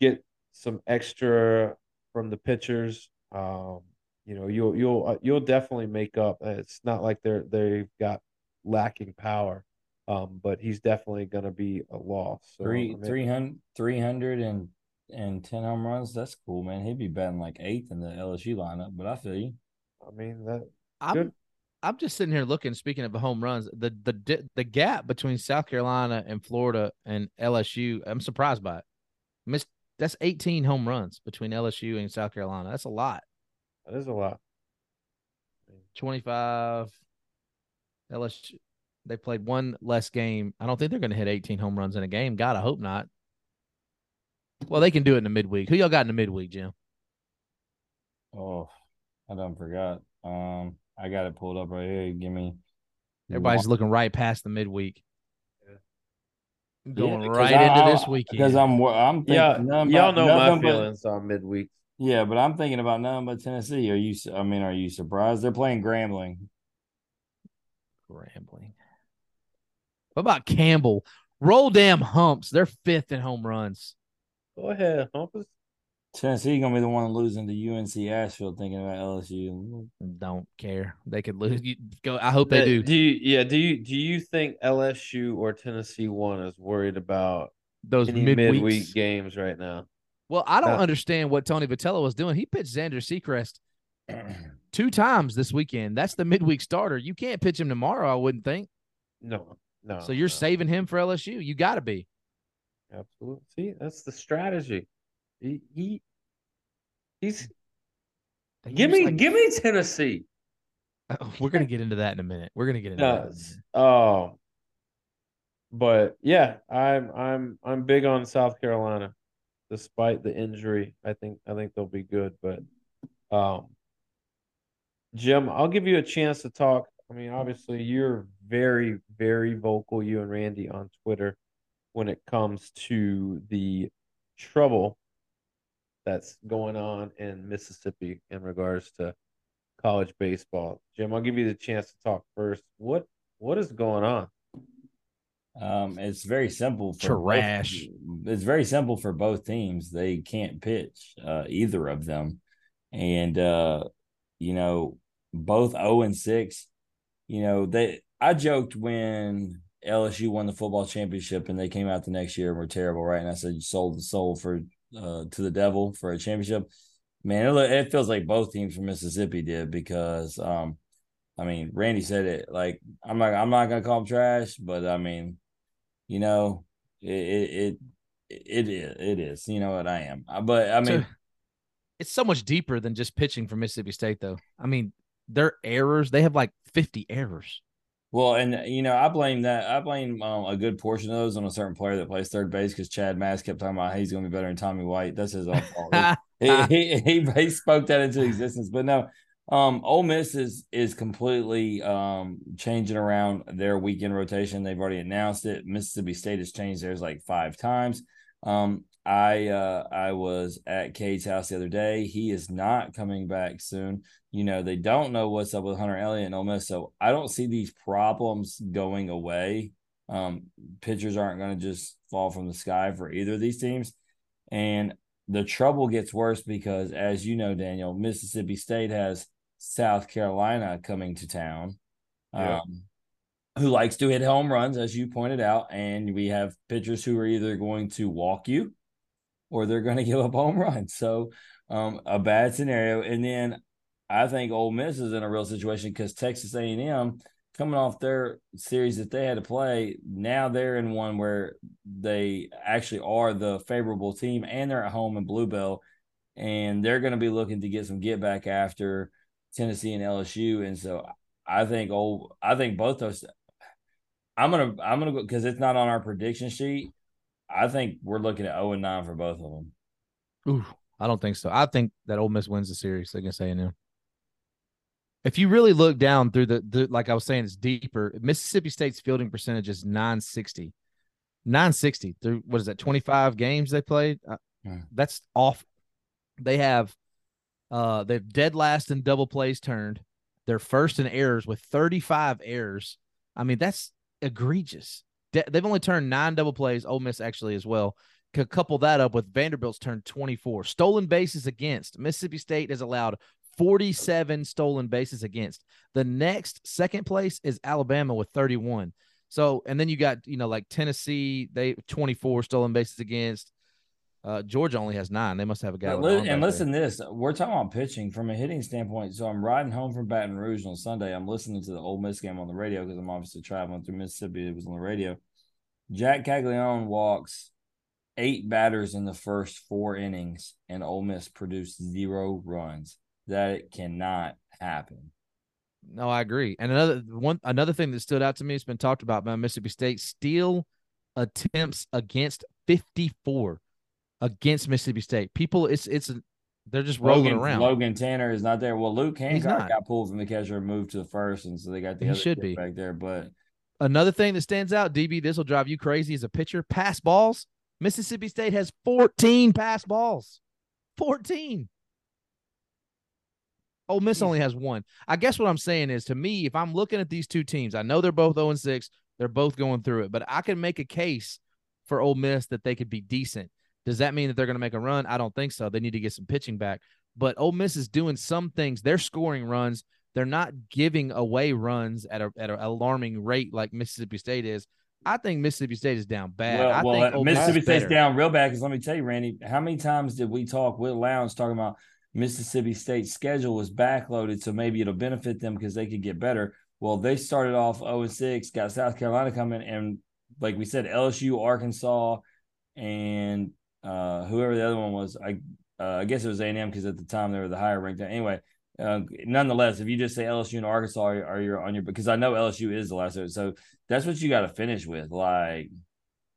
[SPEAKER 4] get some extra from the pitchers, um, you know, you'll you'll uh, you'll definitely make up. It's not like they're they've got lacking power, um, but he's definitely going to be a loss. So,
[SPEAKER 1] Three,
[SPEAKER 4] I mean,
[SPEAKER 1] 300, 300 and, and 10 home runs. That's cool, man. He'd be batting like eighth in the LSU lineup, but I feel you.
[SPEAKER 4] I mean that
[SPEAKER 6] I'm
[SPEAKER 4] Good.
[SPEAKER 6] I'm just sitting here looking. Speaking of home runs, the the the gap between South Carolina and Florida and LSU, I'm surprised by it. Missed that's 18 home runs between LSU and South Carolina. That's a lot.
[SPEAKER 4] that is a lot.
[SPEAKER 6] 25 LSU. They played one less game. I don't think they're going to hit 18 home runs in a game. God, I hope not. Well, they can do it in the midweek. Who y'all got in the midweek, Jim?
[SPEAKER 1] Oh, I done forgot. Um, I got it pulled up right here. Give me
[SPEAKER 6] Everybody's looking right past the midweek.
[SPEAKER 1] Yeah,
[SPEAKER 6] Going
[SPEAKER 1] because
[SPEAKER 6] right
[SPEAKER 1] I-
[SPEAKER 6] into this
[SPEAKER 1] I-
[SPEAKER 6] weekend.
[SPEAKER 1] Because I'm I'm thinking
[SPEAKER 4] Yeah,
[SPEAKER 1] nothing
[SPEAKER 4] y'all
[SPEAKER 1] about-
[SPEAKER 4] know my
[SPEAKER 1] nothing but-
[SPEAKER 4] feelings on midweek.
[SPEAKER 1] Yeah, but I'm thinking about nothing but Tennessee. Are you? I mean, are you surprised they're playing Grambling?
[SPEAKER 6] Grambling. What about Campbell? Roll damn humps. They're fifth in home runs.
[SPEAKER 4] Go ahead, Humpus.
[SPEAKER 1] Tennessee gonna be the one losing to UNC Asheville. Thinking about LSU.
[SPEAKER 6] Don't care. They could lose. You go. I hope they do.
[SPEAKER 4] Do you, yeah? Do you do you think LSU or Tennessee one is worried about
[SPEAKER 6] Those
[SPEAKER 4] any
[SPEAKER 6] midweeks.
[SPEAKER 4] midweek games right now?
[SPEAKER 6] Well, I don't
[SPEAKER 4] Uh,
[SPEAKER 6] understand what Tony Vitello was doing. He pitched Zander Sechrist two times this weekend. That's the midweek starter. You can't pitch him tomorrow. I wouldn't think.
[SPEAKER 4] No, no.
[SPEAKER 6] so you're
[SPEAKER 4] no.
[SPEAKER 6] saving him for LSU. You got to be.
[SPEAKER 4] Absolutely. See, that's the strategy. He, he he's
[SPEAKER 6] They
[SPEAKER 4] give me
[SPEAKER 6] like-
[SPEAKER 4] give me Tennessee.
[SPEAKER 6] We're gonna get into that in a minute. We're gonna get into
[SPEAKER 4] No,
[SPEAKER 6] that. in a
[SPEAKER 4] it's-
[SPEAKER 6] minute.
[SPEAKER 4] oh, but yeah, I'm I'm I'm big on South Carolina, despite the injury. I think I think they'll be good, but um, Jim, I'll give you a chance to talk. I mean, obviously, you're very very vocal, you and Randy on Twitter, when it comes to the trouble that's going on in Mississippi in regards to college baseball. Jim, I'll give you the chance to talk first. What what is going on?
[SPEAKER 1] Um, it's very simple for both-
[SPEAKER 6] Trash.
[SPEAKER 1] it's very simple for both teams. They can't pitch uh, either of them, and uh, you know both zero and six. You know they. I joked when LSU won the football championship and they came out the next year and were terrible, right? And I said you sold the soul for uh, to the devil for a championship. Man, it, it feels like both teams from Mississippi did because, um, I mean, Randy said it. Like I'm not, I'm not gonna call him trash, but I mean, you know, it, it, it, it is, it is. You know what I am, uh, but I mean,
[SPEAKER 6] So, it's so much deeper than just pitching for Mississippi State, though. I mean, their errors, they have like 50 errors.
[SPEAKER 1] Well, and you know, I blame that. I blame um, a good portion of those on a certain player that plays third base because Chad Mass kept talking about hey, he's going to be better than Tommy White. That's his own fault. he, he, he, he spoke that into existence. But no, um, Ole Miss is is completely um changing around their weekend rotation. They've already announced it. Mississippi State has changed theirs like five times. Um, I uh I was at Cade's house the other day. He is not coming back soon. You know, they don't know what's up with Hunter Elliott and Ole Miss, so I don't see these problems going away. Um, pitchers aren't going to just fall from the sky for either of these teams, and the trouble gets worse because, as you know, Daniel, Mississippi State has South Carolina coming to town.
[SPEAKER 4] Yeah.
[SPEAKER 1] Um, who likes to hit home runs, as you pointed out, and we have pitchers who are either going to walk you or they're going to give up home runs. So, um, a bad scenario. And then I think Ole Miss is in a real situation because Texas A&M coming off their series that they had to play, now they're in one where they actually are the favorable team and they're at home in Bluebell, and they're going to be looking to get some get back after Tennessee and LSU. And so I think old, I think both those. I'm gonna I'm gonna go because it's not on our prediction sheet. I think we're looking at 0 and 9 for both of them.
[SPEAKER 6] Ooh, I don't think so. I think that Ole Miss wins the series against A&M. If you really look down through the, the like I was saying, it's deeper. Mississippi State's fielding percentage is 960. 960 through what is that 25 games they played uh,
[SPEAKER 1] Yeah.
[SPEAKER 6] that's off they have uh they're dead last in double plays turned they're first in errors with 35 errors i mean that's egregious De- they've only turned nine double plays Ole Miss actually as well. Could couple that up with Vanderbilt's turned 24 stolen bases against. Mississippi State has allowed 47 stolen bases against. The next second place is Alabama with 31 so, and then you got, you know, like Tennessee, they 24 stolen bases against. Uh, Georgia only has nine. They must have a guy.
[SPEAKER 1] Li- and listen, to this we're talking about pitching from a hitting standpoint. So I'm riding home from Baton Rouge on Sunday. I'm listening to the Ole Miss game on the radio because I'm obviously traveling through Mississippi. It was on the radio. Jac Caglianone walks eight batters in the first four innings, and Ole Miss produced zero runs. That cannot happen.
[SPEAKER 6] No, I agree. And another one, another thing that stood out to me, it's been talked about by Mississippi State steal attempts against 54 against Mississippi State. People, it's it's they're just rolling
[SPEAKER 1] Logan,
[SPEAKER 6] around.
[SPEAKER 1] Logan Tanner is not there. Well, Luke Hancock got pulled from the catcher and moved to the first, and so they got the
[SPEAKER 6] He
[SPEAKER 1] other
[SPEAKER 6] should be.
[SPEAKER 1] back there. But
[SPEAKER 6] Another thing that stands out, DB, this will drive you crazy as a pitcher. Pass balls. Mississippi State has 14 pass balls. 14. Ole Miss only has one. I guess what I'm saying is to me, if I'm looking at these two teams, I know they're both 0 and 6, they're both going through it, but I can make a case for Ole Miss that they could be decent. Does that mean that they're going to make a run? I don't think so. They need to get some pitching back. But Ole Miss is doing some things. They're scoring runs. They're not giving away runs at a at an alarming rate like Mississippi State is. I think Mississippi State is down bad.
[SPEAKER 1] well,
[SPEAKER 6] I
[SPEAKER 1] well,
[SPEAKER 6] think
[SPEAKER 1] uh,
[SPEAKER 6] Ole Miss is
[SPEAKER 1] Mississippi State's
[SPEAKER 6] better.
[SPEAKER 1] down real bad because let me tell you, Randy, how many times did we talk with Lowndes talking about Mississippi State's schedule was backloaded, so maybe it'll benefit them because they could get better. Well, they started off 0 and 6, got South Carolina coming, and like we said, LSU, Arkansas, and uh, whoever the other one was. I uh, I guess it was A and M because at the time they were the higher ranked. Anyway, uh, nonetheless, if you just say LSU and Arkansas are, are your on your because I know LSU is the last, so that's what you got to finish with, like,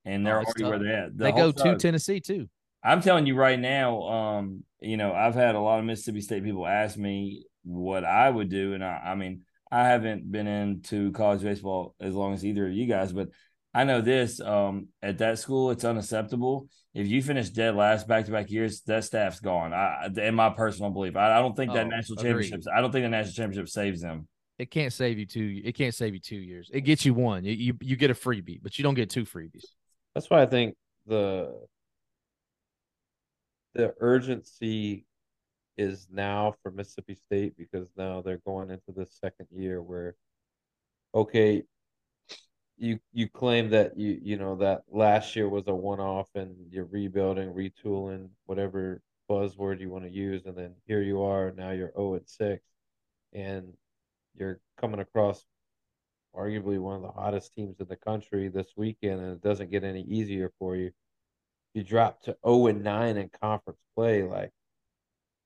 [SPEAKER 1] and they're
[SPEAKER 6] Oh,
[SPEAKER 1] already where they're at. The
[SPEAKER 6] They go to Tennessee too.
[SPEAKER 1] I'm telling you right now, um, you know, I've had a lot of Mississippi State people ask me what I would do, and I, I mean, I haven't been into college baseball as long as either of you guys, but I know this. Um, at that school, it's unacceptable. If you finish dead last back to back years, that staff's gone. I, in my personal belief, I, I don't think that
[SPEAKER 6] Oh,
[SPEAKER 1] national
[SPEAKER 6] agreed.
[SPEAKER 1] championships. I don't think the national championship saves them.
[SPEAKER 6] It can't save you two. It can't save you two years. It gets you one. You you, you get a freebie, but you don't get two freebies.
[SPEAKER 4] That's why I think the the urgency is now for Mississippi State because now they're going into the second year where okay, you you claim that you you know that last year was a one off and you're rebuilding, retooling, whatever buzzword you want to use, and then here you are now you're 0 and six, and you're coming across arguably one of the hottest teams in the country this weekend, and it doesn't get any easier for you. You drop to 0 and 9 in conference play, like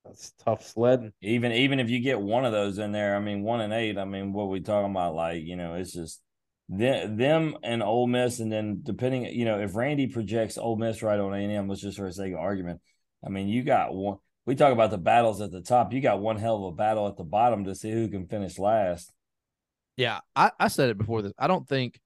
[SPEAKER 4] that's tough sledding.
[SPEAKER 1] Even even if you get one of those in there, I mean, one and eight. I mean, what we talking about? Like, you know, it's just them, them and Ole Miss, and then depending, you know, if Randy projects Ole Miss right on A and M, let's just for the sake of argument. I mean, you got one. We talk about the battles at the top. You got one hell of a battle at the bottom to see who can finish last.
[SPEAKER 6] Yeah, I, I said it before this. I don't think,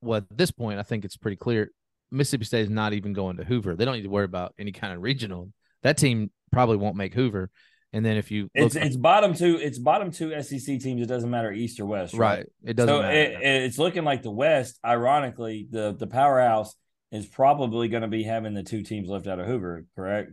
[SPEAKER 6] well, at this point, I think it's pretty clear. Mississippi State is not even going to Hoover. They don't need to worry about any kind of regional. That team probably won't make Hoover. And then if you
[SPEAKER 1] it's it's bottom two, it's bottom two SEC teams. It doesn't matter East or West, right? right.
[SPEAKER 6] It doesn't.
[SPEAKER 1] So it, it's looking like the West. Ironically, the the powerhouse is probably going to be having the two teams left out of Hoover, correct?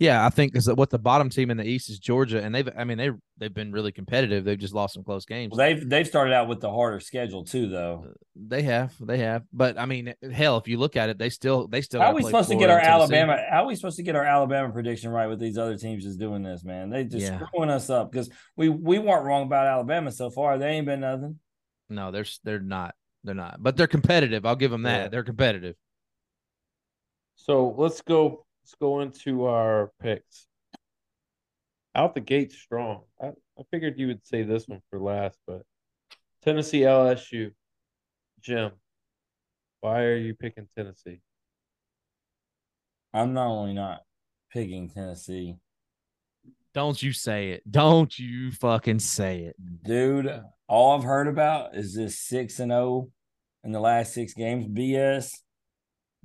[SPEAKER 6] Yeah, I think because what the bottom team in the East is Georgia, and they've I mean they they've been really competitive. They've just lost some close games.
[SPEAKER 1] Well, they've they've started out with the harder schedule too, though.
[SPEAKER 6] Uh, they have, they have. But I mean, hell, if you look at it, they still they still.
[SPEAKER 1] How are we supposed Florida to get our Alabama? How are we supposed to get our Alabama prediction right with these other teams just doing this, man? They just yeah. screwing us up because we we weren't wrong about Alabama so far. They ain't been nothing.
[SPEAKER 6] No, they're they're not. They're not. But they're competitive. I'll give them that. Yeah. They're competitive.
[SPEAKER 4] So let's go. Let's go into our picks out the gate strong. I, I figured you would say this one for last, but Tennessee LSU. Jim, why are you picking Tennessee?
[SPEAKER 1] I'm not only not picking Tennessee.
[SPEAKER 6] Don't you say it. Don't you fucking say it.
[SPEAKER 1] Dude, all I've heard about is this 6 and 0 in the last 6 games BS.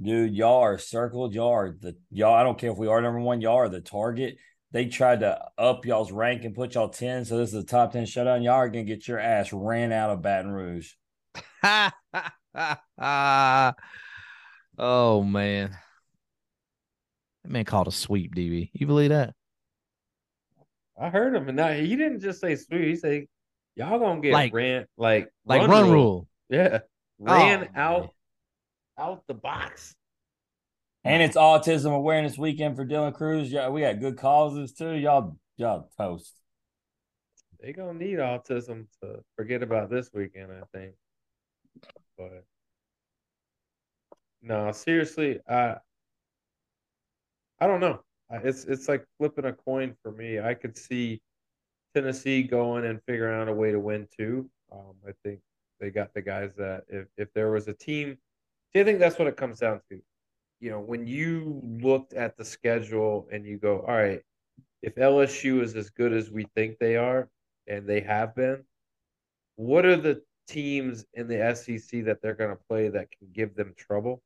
[SPEAKER 1] Dude, y'all are circled. Y'all are the y'all. I don't care if we are number one. Y'all are the target they tried to up y'all's rank and put y'all 10. So this is a top 10 shutdown. Y'all are going to get your ass ran out of Baton Rouge.
[SPEAKER 6] oh, man. That man called a sweep, DB. You believe that?
[SPEAKER 4] I heard him, and now he didn't just say sweep. He said, "Y'all gonna get like, ran like
[SPEAKER 6] like run, run rule. rule.
[SPEAKER 4] Yeah, oh, ran oh, out man. Out the box.
[SPEAKER 1] And it's Autism Awareness Weekend for Dylan Crews. Yeah, we got good causes too. Y'all, y'all toast.
[SPEAKER 4] They gonna need autism to forget about this weekend, I think. But no, seriously, I I don't know. It's it's like flipping a coin for me. I could see Tennessee going and figuring out a way to win too. Um, I think they got the guys that if if there was a team, see, I think that's what it comes down to you know, when you looked at the schedule and you go, all right, if LSU is as good as we think they are, and they have been, what are the teams in the SEC that they're going to play that can give them trouble?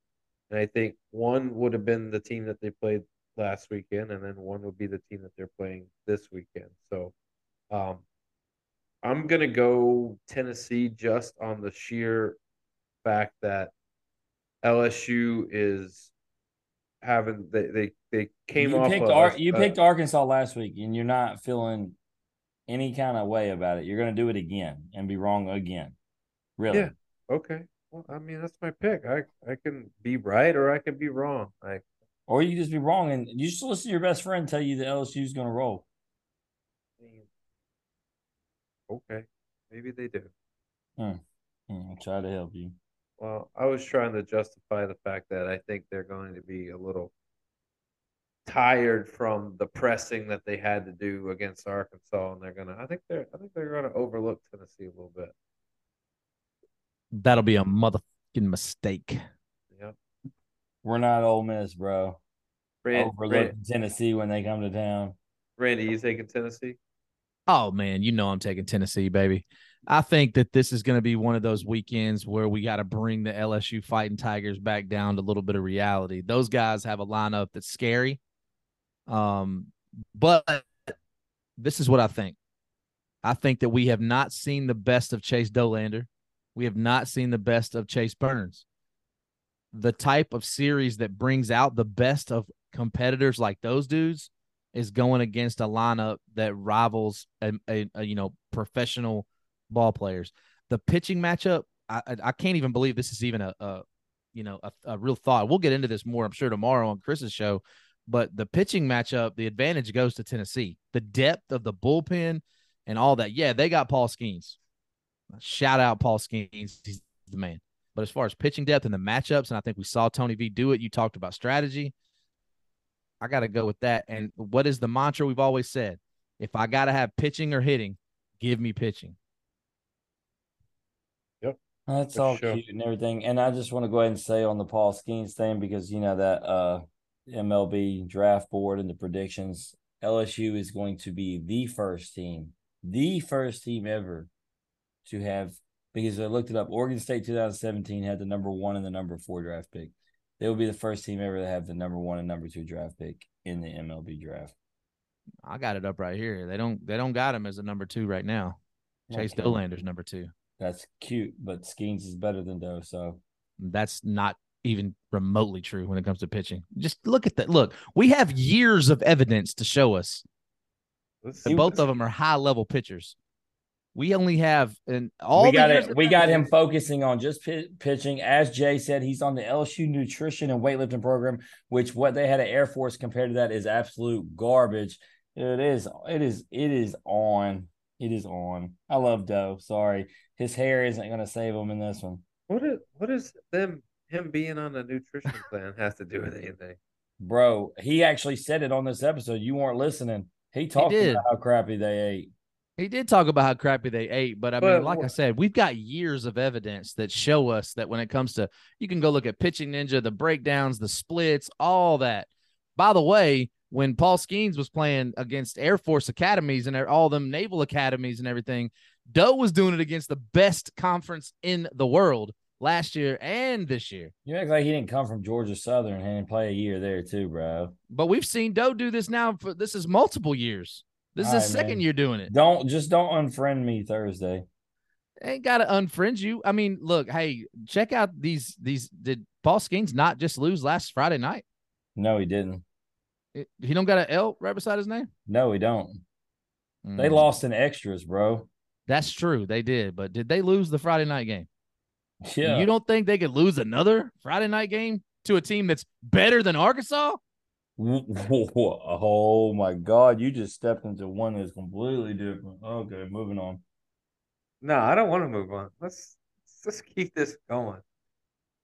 [SPEAKER 4] And I think one would have been the team that they played last weekend, and then one would be the team that they're playing this weekend. So um, I'm going to go Tennessee just on the sheer fact that LSU is having they they, they came
[SPEAKER 1] you
[SPEAKER 4] off.
[SPEAKER 1] Picked Ar- you uh, picked Arkansas last week, and you're not feeling any kind of way about it. You're going to do it again and be wrong again. Really?
[SPEAKER 4] Yeah. Okay. Well, I mean, that's my pick. I I can be right or I can be wrong. Like,
[SPEAKER 1] or you just be wrong and you just listen to your best friend tell you that LSU is going to roll.
[SPEAKER 4] Okay, maybe they do.
[SPEAKER 1] Hmm. Hmm. I'll try to help you.
[SPEAKER 4] Well, I was trying to justify the fact that I think they're going to be a little tired from the pressing that they had to do against Arkansas, and they're gonna. I think they're. I think they're gonna overlook Tennessee a little bit.
[SPEAKER 6] That'll be a motherfucking mistake.
[SPEAKER 4] Yep.
[SPEAKER 1] We're not Ole Miss, bro. Rand, overlook Rand, Tennessee when they come to town.
[SPEAKER 4] Randy, you taking Tennessee?
[SPEAKER 6] Oh man, you know I'm taking Tennessee, baby. I think that this is going to be one of those weekends where we got to bring the LSU Fighting Tigers back down to a little bit of reality. Those guys have a lineup that's scary. Um, but this is what I think. I think that we have not seen the best of Chase Dollander. We have not seen the best of Chase Burns. The type of series that brings out the best of competitors like those dudes is going against a lineup that rivals a, a, a you know professional ball players. The pitching matchup I I, can't even believe this is even a, a you know a, a real thought. We'll get into this more, I'm sure, tomorrow on Chris's show. But the pitching matchup, the advantage goes to Tennessee. The depth of the bullpen and all that. Yeah, they got Paul Skenes. Shout out Paul Skenes. He's the man. But as far as pitching depth and the matchups, and I think we saw Tony V do it. You talked about strategy. I got to go with that. And what is the mantra we've always said? If I got to have pitching or hitting, give me pitching.
[SPEAKER 1] That's all
[SPEAKER 4] sure.
[SPEAKER 1] cute and everything. And I just want to go ahead and say on the Paul Skenes thing because you know that uh MLB draft board and the predictions, LSU is going to be the first team, the first team ever to have because I looked it up. Oregon State 2017 had the number one and the number four draft pick. They will be the first team ever to have the number one and number two draft pick in the MLB draft.
[SPEAKER 6] I got it up right here. They don't they don't got him as a number two right now. Chase
[SPEAKER 1] Okay.
[SPEAKER 6] Dollander's number two.
[SPEAKER 1] That's cute, but Skenes is better than Doe. So
[SPEAKER 6] That's not even remotely true when it comes to pitching. Just look at that. Look, we have years of evidence to show us
[SPEAKER 4] Let's
[SPEAKER 6] that both of them are high level pitchers. We only have and all
[SPEAKER 1] we got it. We got him focusing on just pi- pitching. As Jay said, he's on the LSU nutrition and weightlifting program, which what they had at Air Force compared to that is absolute garbage. It is. It is. It is on. It is on. I love Doe. Sorry, his hair isn't going to save him in this one,
[SPEAKER 4] What is what is them him being on a nutrition plan has to do with anything?
[SPEAKER 1] bro. He actually said it on this episode. You weren't listening. He talked
[SPEAKER 6] did.
[SPEAKER 1] about how crappy they ate.
[SPEAKER 6] He did talk about how crappy they ate, but I
[SPEAKER 4] But
[SPEAKER 6] mean, like I said, we've got years of evidence that show us that when it comes to, you can go look at Pitching Ninja, the breakdowns, the splits, all that. By the way, when Paul Skenes was playing against Air Force academies and all them naval academies and everything, Doe was doing it against the best conference in the world last year and this year.
[SPEAKER 1] You act like he didn't come from Georgia Southern and play a year there too, bro.
[SPEAKER 6] But we've seen Doe do this now for this is multiple years. This is
[SPEAKER 1] All
[SPEAKER 6] his
[SPEAKER 1] right,
[SPEAKER 6] second
[SPEAKER 1] man.
[SPEAKER 6] year doing it.
[SPEAKER 1] Don't just don't unfriend me Thursday.
[SPEAKER 6] ain't got to unfriend you. I mean, look, hey, check out these these. Did Paul Skenes not just lose last Friday night?
[SPEAKER 1] No, he didn't.
[SPEAKER 6] It- he don't got an L right beside his name.
[SPEAKER 1] No, he don't. They
[SPEAKER 6] Mm,
[SPEAKER 1] lost in extras, bro.
[SPEAKER 6] That's true. They did, but did they lose the Friday night game?
[SPEAKER 1] Yeah.
[SPEAKER 6] You don't think they could lose another Friday night game to a team that's better than Arkansas?
[SPEAKER 1] oh my god, you just stepped into one that's completely different. Okay, moving on.
[SPEAKER 4] No, I don't want to move on. Let's let's keep this going.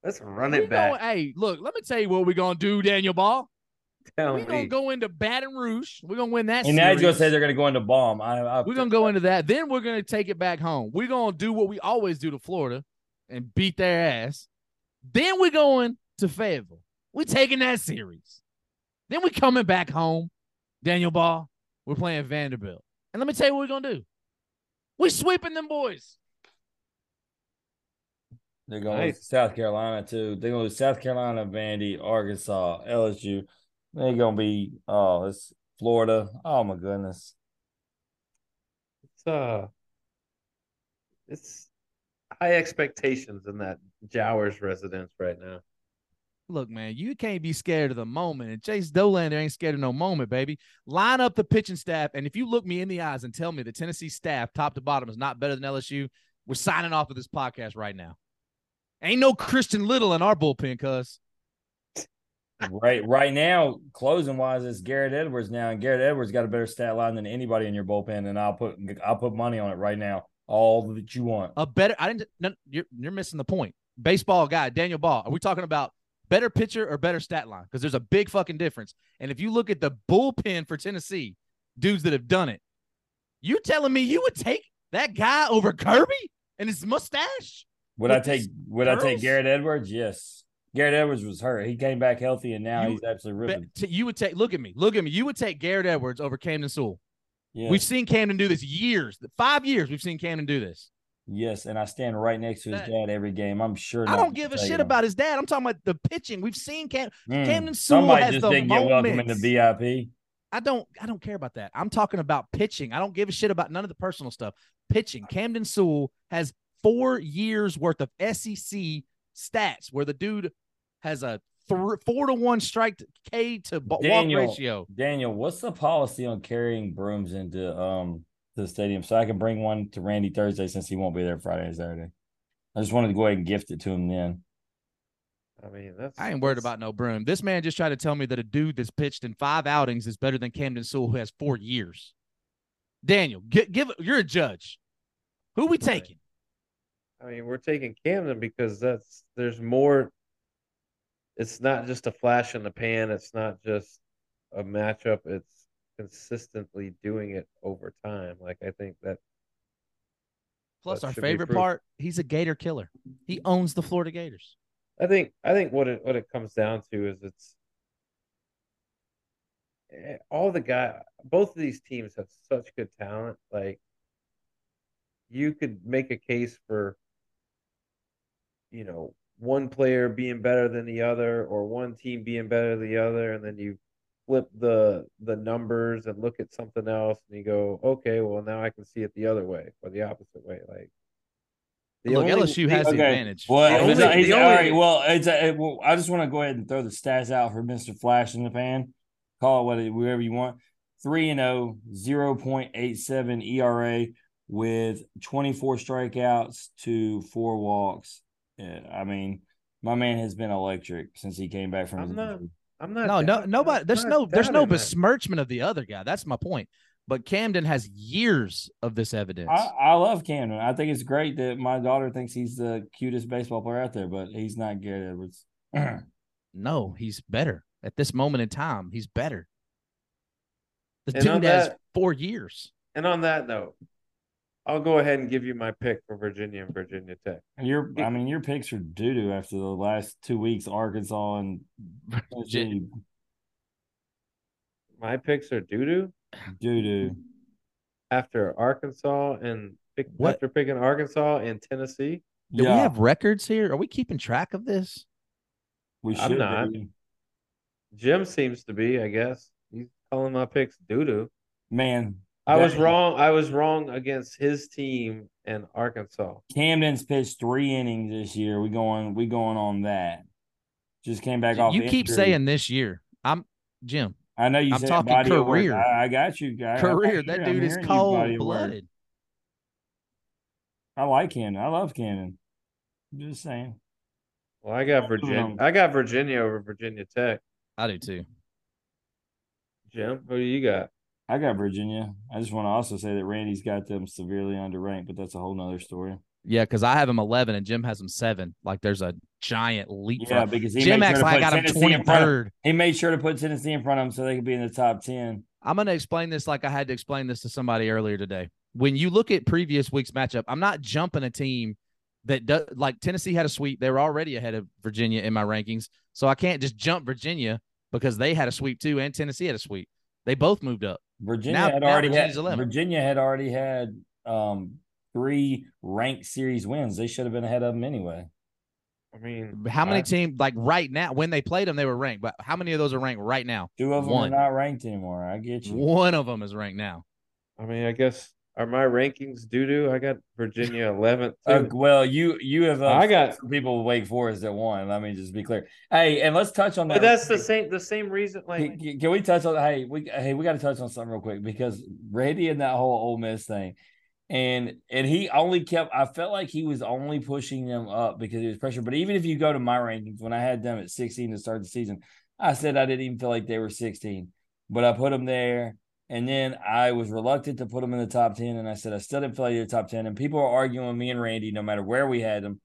[SPEAKER 4] Let's run
[SPEAKER 6] We
[SPEAKER 4] it back.
[SPEAKER 6] gonna- hey, look, let me tell you what we're gonna do, Daniel Ball.
[SPEAKER 4] Tell
[SPEAKER 6] We're gonna go into Baton Rouge. We're gonna win that. Series.
[SPEAKER 1] And now he's gonna say they're gonna go into bomb. I, I
[SPEAKER 6] We're gonna go into that. Then we're gonna take it back home. We're gonna do what we always do to Florida and beat their ass. Then we're going to Fayetteville. We're taking that series. Then we're coming back home. Daniel Ball. We're playing Vanderbilt. And let me tell you what we're gonna do. We're sweeping them boys.
[SPEAKER 1] They're going
[SPEAKER 4] Nice.
[SPEAKER 1] to South Carolina too. They're going to South Carolina, Vandy, Arkansas, LSU. They're gonna be oh, it's Florida. Oh my goodness.
[SPEAKER 4] It's uh, it's high expectations in that Jowers residence right now.
[SPEAKER 6] Look, man, you can't be scared of the moment. And Chase Dollander ain't scared of no moment, baby. Line up the pitching staff. And if you look me in the eyes and tell me the Tennessee staff, top to bottom, is not better than LSU, we're signing off of this podcast right now. Ain't no Christian Little in our bullpen, cuz.
[SPEAKER 1] Right right now, closing wise, it's Garrett Edwards now, and Garrett Edwards got a better stat line than anybody in your bullpen, and I'll put I'll put money on it right now. All that you want.
[SPEAKER 6] A better I didn't no, you're you're missing the point. Baseball guy, Daniel Ball. Are we talking about better pitcher or better stat line? Because there's a big fucking difference. And if you look at the bullpen for Tennessee, dudes that have done it, you telling me you would take that guy over Kirby and his mustache?
[SPEAKER 1] Would I take would I take
[SPEAKER 6] girls?
[SPEAKER 1] Garrett Edwards? Yes. Garrett Edwards was hurt. He came back healthy and now
[SPEAKER 6] You-
[SPEAKER 1] he's absolutely ripping.
[SPEAKER 6] you would take look at me, look at me. You would take Garrett Edwards over Camden Sewell.
[SPEAKER 1] Yes.
[SPEAKER 6] We've seen Camden do this years. Five years we've seen Camden do this.
[SPEAKER 1] yes, and I stand right next to his
[SPEAKER 6] That-
[SPEAKER 1] dad every game. I'm sure.
[SPEAKER 6] I don't give a shit
[SPEAKER 1] him.
[SPEAKER 6] about his dad. I'm talking about the pitching. We've seen Cam.
[SPEAKER 1] Mm.
[SPEAKER 6] Camden Sewell
[SPEAKER 1] Somebody
[SPEAKER 6] has
[SPEAKER 1] just
[SPEAKER 6] the
[SPEAKER 1] didn't get welcome into. VIP.
[SPEAKER 6] I don't I don't care about that. I'm talking about pitching. I don't give a shit about none of the personal stuff. Pitching. Camden Sewell has four years worth of SEC stats where the dude has a th- four to one strike to K to b- walk ratio.
[SPEAKER 1] Daniel, what's the policy on carrying brooms into um the stadium so I can bring one to Randy Thursday since he won't be there Friday and Saturday? I just wanted to go ahead and gift it to him then.
[SPEAKER 4] I mean, that's
[SPEAKER 6] I ain't worried about no broom. This man just tried to tell me that a dude that's pitched in five outings is better than Camden Sewell, who has four years. Daniel, gi- give you're a judge. Who we taking?
[SPEAKER 4] I mean, we're taking Camden because that's there's more. It's not just a flash in the pan. It's not just a matchup. It's consistently doing it over time. Like I think that
[SPEAKER 6] Plus,
[SPEAKER 4] That
[SPEAKER 6] our favorite part, he's a Gator killer. He owns the Florida Gators.
[SPEAKER 4] I think I think what it what it comes down to is it's eh, all the guy. Both of these teams have such good talent. Like you could make a case for you know one player being better than the other, or one team being better than the other, and then you flip the the numbers and look at something else, and you go, okay, well now I can see it the other way or the opposite way. Like the
[SPEAKER 6] Look,
[SPEAKER 4] only-
[SPEAKER 6] LSU has the advantage.
[SPEAKER 1] Well,
[SPEAKER 4] The
[SPEAKER 1] if it's-
[SPEAKER 4] only-
[SPEAKER 1] he's-
[SPEAKER 4] the
[SPEAKER 1] all
[SPEAKER 4] only-
[SPEAKER 1] right. Well, it's a, it- well, I just want to go ahead and throw the stats out for Mister Flash in the pan. Call it what it- whatever you want. Three and oh, 0.87 ERA with twenty four strikeouts to four walks. Yeah, I mean, my man has been electric since he came back from.
[SPEAKER 4] I'm
[SPEAKER 1] his
[SPEAKER 4] not-
[SPEAKER 1] injury.
[SPEAKER 4] I'm not.
[SPEAKER 6] no, no, nobody.
[SPEAKER 4] I'm
[SPEAKER 6] There's no, there's no
[SPEAKER 4] doubting that.
[SPEAKER 6] besmirchment of the other guy. That's my point. But Camden has years of this evidence.
[SPEAKER 1] I, I love Camden. I think it's great that my daughter thinks he's the cutest baseball player out there, but he's not Garrett Edwards.
[SPEAKER 6] no, he's better at this moment in time. He's better. The
[SPEAKER 4] And
[SPEAKER 6] dude has
[SPEAKER 4] that-
[SPEAKER 6] four years.
[SPEAKER 4] And on that note, I'll go ahead and give you my pick for Virginia and Virginia Tech.
[SPEAKER 1] Your, I mean, your picks are doo doo after the last two weeks. Arkansas and
[SPEAKER 6] Virginia.
[SPEAKER 4] My picks are doo doo
[SPEAKER 1] doo doo.
[SPEAKER 4] after Arkansas and pick,
[SPEAKER 6] What?
[SPEAKER 4] after picking Arkansas and Tennessee.
[SPEAKER 6] Do
[SPEAKER 1] Yeah,
[SPEAKER 6] we have records here? Are we keeping track of this?
[SPEAKER 1] we
[SPEAKER 4] I'm
[SPEAKER 1] should.
[SPEAKER 4] not.
[SPEAKER 1] be.
[SPEAKER 4] Jim seems to be, I guess. He's calling my picks doo doo.
[SPEAKER 1] Man,
[SPEAKER 4] I was wrong. I was wrong against his team and Arkansas.
[SPEAKER 1] Camden's pitched three innings this year. We going, we going on that. Just came back off.
[SPEAKER 6] You keep
[SPEAKER 1] injury.
[SPEAKER 6] saying this year. I'm Jim.
[SPEAKER 1] I know you
[SPEAKER 6] I'm talking
[SPEAKER 1] body of
[SPEAKER 6] career.
[SPEAKER 1] I, I got you, guy.
[SPEAKER 6] Career. That dude is cold blooded.
[SPEAKER 1] I like Camden. I love Camden. Just saying.
[SPEAKER 4] Well, I got Virginia. I got Virginia over Virginia Tech.
[SPEAKER 6] I do too.
[SPEAKER 4] Jim, who do you got?
[SPEAKER 1] I got Virginia. I just want to also say that Randy's got them severely underranked, but that's a whole nother story.
[SPEAKER 6] Yeah, because I have him 11 and Jim has him seven. Like there's a giant leap.
[SPEAKER 1] Yeah, because he
[SPEAKER 6] Jim
[SPEAKER 1] sure
[SPEAKER 6] I got him
[SPEAKER 1] in
[SPEAKER 6] 23rd.
[SPEAKER 1] He made sure to put Tennessee in front of him so they could be in the top ten.
[SPEAKER 6] I'm going to explain this like I had to explain this to somebody earlier today. When you look at previous week's matchup, I'm not jumping a team that does like Tennessee had a sweep. They were already ahead of Virginia in my rankings. So I can't just jump Virginia because they had a sweep too and Tennessee had a sweep. They both moved up.
[SPEAKER 1] Virginia
[SPEAKER 6] Now-
[SPEAKER 1] had already had
[SPEAKER 6] 11.
[SPEAKER 1] Virginia had already had um three ranked series wins. They should have been ahead of them anyway.
[SPEAKER 4] I mean,
[SPEAKER 6] How many
[SPEAKER 4] I-
[SPEAKER 6] teams like right now when they played them they were ranked, but how many of those are ranked right now?
[SPEAKER 1] Two of them
[SPEAKER 6] One.
[SPEAKER 1] are not ranked anymore. I get you.
[SPEAKER 6] One of them is ranked now.
[SPEAKER 4] I mean, I guess are my rankings doo doo? I got Virginia 11th.
[SPEAKER 1] Uh, well, you you have uh,
[SPEAKER 4] I got-
[SPEAKER 1] some people with Wake Forest that won. Let me just be clear. Hey, and let's touch on that.
[SPEAKER 4] but that's the same. The same reason. Like,
[SPEAKER 1] Can, can we touch on? Hey, we hey we got to touch on something real quick because Randy and that whole Ole Miss thing, and and he only kept. I felt like he was only pushing them up because he was pressure. But even if you go to my rankings, when I had them at 16 to start the season, I said I didn't even feel like they were 16, but I put them there. And then I was reluctant to put them in the top 10. And I said, I still didn't feel like were top 10. And people are arguing with me and Randy, no matter where we had them.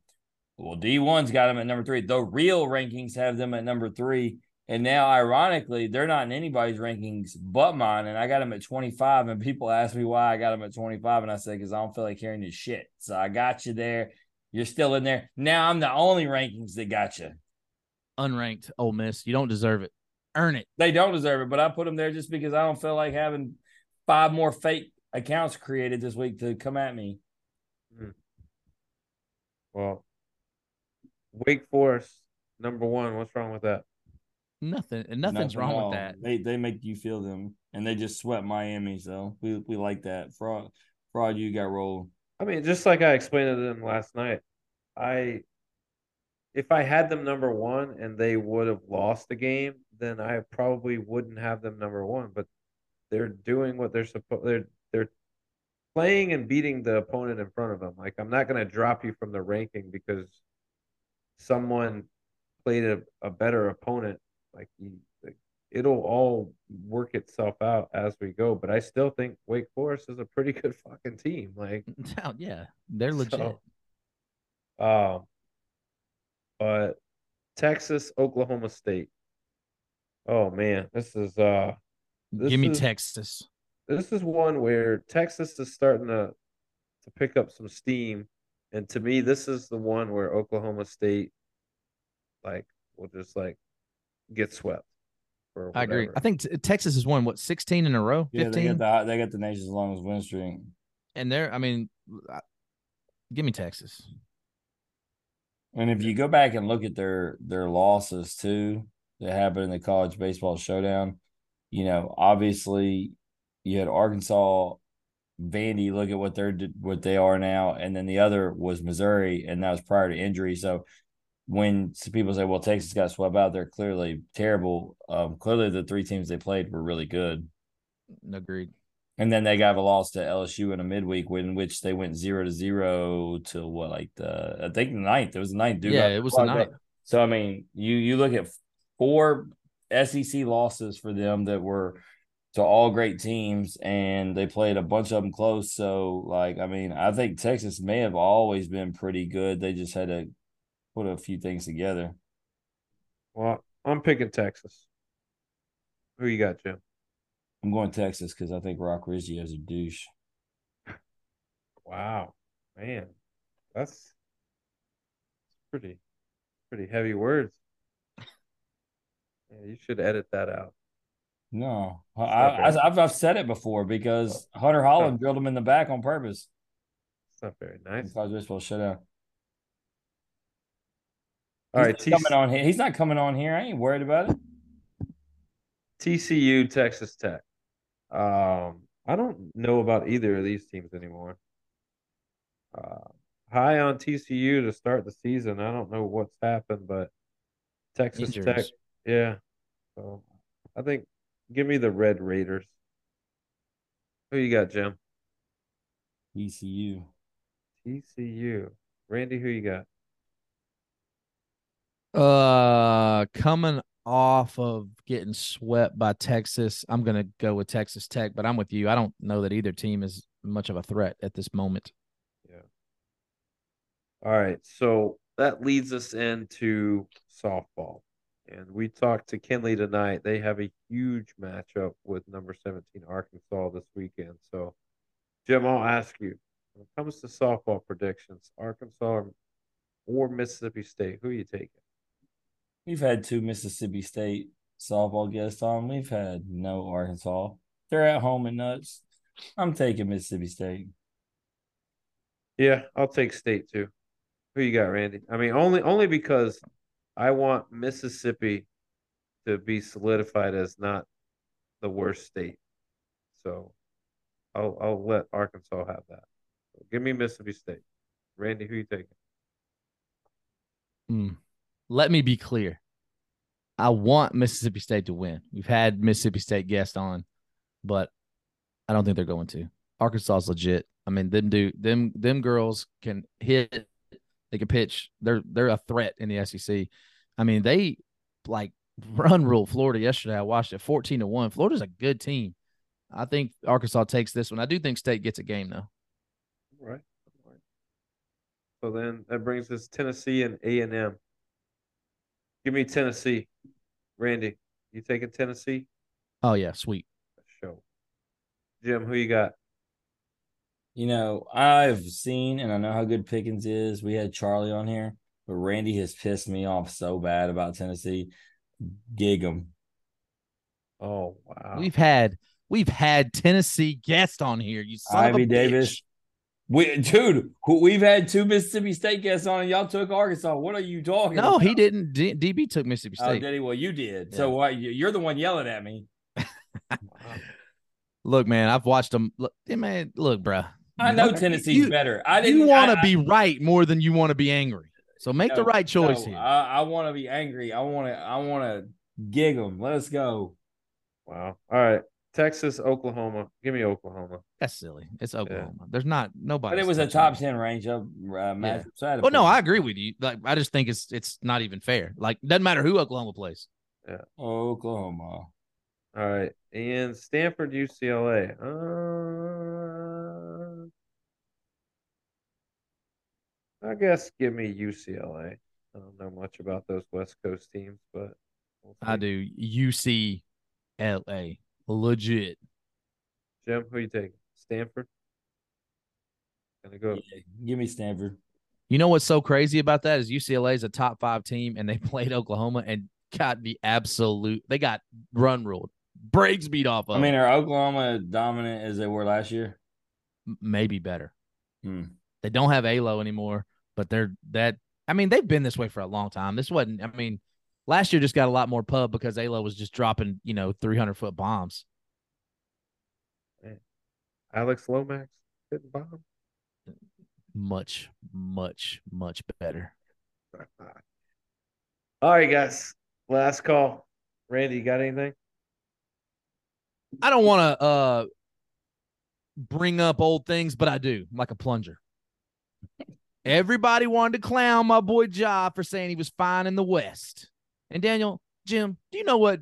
[SPEAKER 1] Well, D1's got them at number three. The real rankings have them at number three. And now, ironically, they're not in anybody's rankings but mine. And I got them at 25. And people ask me why I got them at 25. And I say, because I don't feel like hearing your shit. So I got you there. You're still in there. Now I'm the only rankings that got you.
[SPEAKER 6] Unranked Ole Miss. You don't deserve it. Earn it.
[SPEAKER 1] They don't deserve it, but I put them there just because I don't feel like having five more fake accounts created this week to come at me. Hmm.
[SPEAKER 4] well, Wake Forest number one. What's wrong with that?
[SPEAKER 6] Nothing. Nothing's
[SPEAKER 1] Nothing
[SPEAKER 6] wrong with that.
[SPEAKER 1] They they make you feel them, and they just swept Miami. So we we like that. Fraud, fraud. You got rolled.
[SPEAKER 4] I mean, just like I explained to them last night, I if I had them number one and they would have lost the game, then I probably wouldn't have them number one. But they're doing what they're supposed. They're they're playing and beating the opponent in front of them. Like I'm not going to drop you from the ranking because someone played a, a better opponent. Like, you, like it'll all work itself out as we go. But I still think Wake Forest is a pretty good fucking team. Like,
[SPEAKER 6] yeah, they're legit.
[SPEAKER 4] So, um, but Texas, Oklahoma State. Oh man, this is uh this
[SPEAKER 6] Give me
[SPEAKER 4] is-
[SPEAKER 6] Texas.
[SPEAKER 4] this is one where Texas is starting to to pick up some steam, and to me, this is the one where Oklahoma State, like, will just like get swept.
[SPEAKER 6] I agree. I think t- Texas has won what 16 in a row,
[SPEAKER 1] Yeah, they
[SPEAKER 6] 15,
[SPEAKER 1] got the they got the nation's longest win streak.
[SPEAKER 6] and they're. I mean, I- give me Texas.
[SPEAKER 1] And if you go back and look at their their losses too that happened in the college baseball showdown, you know, obviously you had Arkansas, Vandy. Look at what they're what they are now, and then the other was Missouri, and that was prior to injury. So when people say, "Well, Texas got swept out," they're clearly terrible. Um, clearly, the three teams they played were really good.
[SPEAKER 6] Agreed.
[SPEAKER 1] And then they got a loss to LSU in a midweek, in which they went zero to zero to what, like the I think the ninth. It was the ninth. Dude,
[SPEAKER 6] Yeah, it was the ninth.
[SPEAKER 1] So I mean, you you look at four SEC losses for them that were to all great teams, and they played a bunch of them close. So like, I mean, I think Texas may have always been pretty good. They just had to put a few things together.
[SPEAKER 4] Well, I'm picking Texas. Who you got, Jim?
[SPEAKER 1] I'm going Texas because I think Rock Rizzi is a douche.
[SPEAKER 4] Wow, man, that's pretty pretty heavy words. Yeah, you should edit that out.
[SPEAKER 1] No, I, I, I've I've said it before because Hunter Hollan drilled him in the back on purpose.
[SPEAKER 4] It's not very nice.
[SPEAKER 1] College baseball shutout.
[SPEAKER 4] All
[SPEAKER 1] He's
[SPEAKER 4] right, T-
[SPEAKER 1] coming on here. He's not coming on here. I ain't worried about it.
[SPEAKER 4] TCU, Texas Tech. Um, I don't know about either of these teams anymore. Uh, high on TCU to start the season. I don't know what's happened, but Texas Tech, yeah. So I think give me the Red Raiders. Who you got, Jim?
[SPEAKER 1] ECU.
[SPEAKER 4] TCU. Randy, who you got?
[SPEAKER 6] Uh, coming off of getting swept by Texas, I'm gonna go with Texas Tech, but I'm with you. I don't know that either team is much of a threat at this moment.
[SPEAKER 4] Yeah. All right. So that leads us into softball. And we talked to Kenley tonight. They have a huge matchup with number 17 Arkansas this weekend. So, Jim, I'll ask you when it comes to softball predictions, Arkansas or Mississippi State, who are you taking?
[SPEAKER 1] We've had two Mississippi State softball guests on. We've had no Arkansas. They're at home and nuts. I'm taking Mississippi State.
[SPEAKER 4] Yeah, I'll take State too. Who you got, Randy? I mean, only only because I want Mississippi to be solidified as not the worst state. So I'll I'll let Arkansas have that. So give me Mississippi State. Randy, who you taking?
[SPEAKER 6] Hmm. Let me be clear. I want Mississippi State to win. We've had Mississippi State guests on, but I don't think they're going to. Arkansas is legit. I mean, them do them them girls can hit, they can pitch. They're they're a threat in the SEC. I mean, they like run rule Florida yesterday. I watched it 14 to 1. Florida's a good team. I think Arkansas takes this one. I do think State gets a game though.
[SPEAKER 4] Right. So then that brings us Tennessee and A and M. Give me Tennessee. Randy, you taking Tennessee?
[SPEAKER 6] Oh yeah, sweet.
[SPEAKER 4] Show. Jim, who you got?
[SPEAKER 1] You know, I've seen and I know how good Pickens is. We had Charlie on here, but Randy has pissed me off so bad about Tennessee. Gig 'em.
[SPEAKER 4] Oh wow.
[SPEAKER 6] We've had we've had Tennessee guests on here. You son of a
[SPEAKER 1] Ivy Davis.
[SPEAKER 6] Bitch.
[SPEAKER 1] We, dude, we've had two Mississippi State guests on, and y'all took Arkansas. What are you talking?
[SPEAKER 6] No,
[SPEAKER 1] about?
[SPEAKER 6] he didn't. D- DB took Mississippi
[SPEAKER 1] Oh,
[SPEAKER 6] State.
[SPEAKER 1] did he? Well, you did.
[SPEAKER 6] Yeah.
[SPEAKER 1] So why? you- You're the one yelling at me.
[SPEAKER 6] Look, man, I've watched them. Look, yeah, man, look, bruh.
[SPEAKER 1] I know
[SPEAKER 6] You-
[SPEAKER 1] Tennessee's
[SPEAKER 6] you-
[SPEAKER 1] better. I didn't
[SPEAKER 6] You want to be right more than you want to be angry. So make the right choice
[SPEAKER 1] no,
[SPEAKER 6] here.
[SPEAKER 1] I, I want to be angry. I want to. I want to gig them. Let's go.
[SPEAKER 4] Wow. All right. Texas, Oklahoma. Give me Oklahoma.
[SPEAKER 6] That's silly. It's Oklahoma. There's not nobody.
[SPEAKER 1] But it was a top ten range of uh, matchup. So I had
[SPEAKER 6] Well, no, I agree with you. Like, I just think it's it's not even fair. Like, doesn't matter who Oklahoma plays.
[SPEAKER 1] Yeah, Oklahoma.
[SPEAKER 4] All right. And Stanford, UCLA. Uh, I guess give me UCLA. I don't know much about those West Coast teams, but we'll
[SPEAKER 6] I do. UCLA, legit.
[SPEAKER 4] Jim, who you taking? Stanford? Gonna go.
[SPEAKER 1] Yeah, give me Stanford.
[SPEAKER 6] You know what's so crazy about that is UCLA is a top five team, and they played Oklahoma and got the absolute. They got run ruled. Breaks beat off of.
[SPEAKER 1] I mean, are Oklahoma dominant as they were last year?
[SPEAKER 6] maybe better.
[SPEAKER 1] Hmm.
[SPEAKER 6] They don't have Alo anymore, but they're that. I mean, they've been this way for a long time. This wasn't. I mean, last year just got a lot more pub because Alo was just dropping, you know, three hundred foot bombs.
[SPEAKER 4] Alex Lomax hitting bomb.
[SPEAKER 6] Much, much, much better.
[SPEAKER 4] All right, guys. Last call. Randy, you got anything?
[SPEAKER 6] I don't want to uh bring up old things, but I do, like a plunger. Everybody wanted to clown my boy Ja for saying he was fine in the West. And Daniel, Jim, do you know what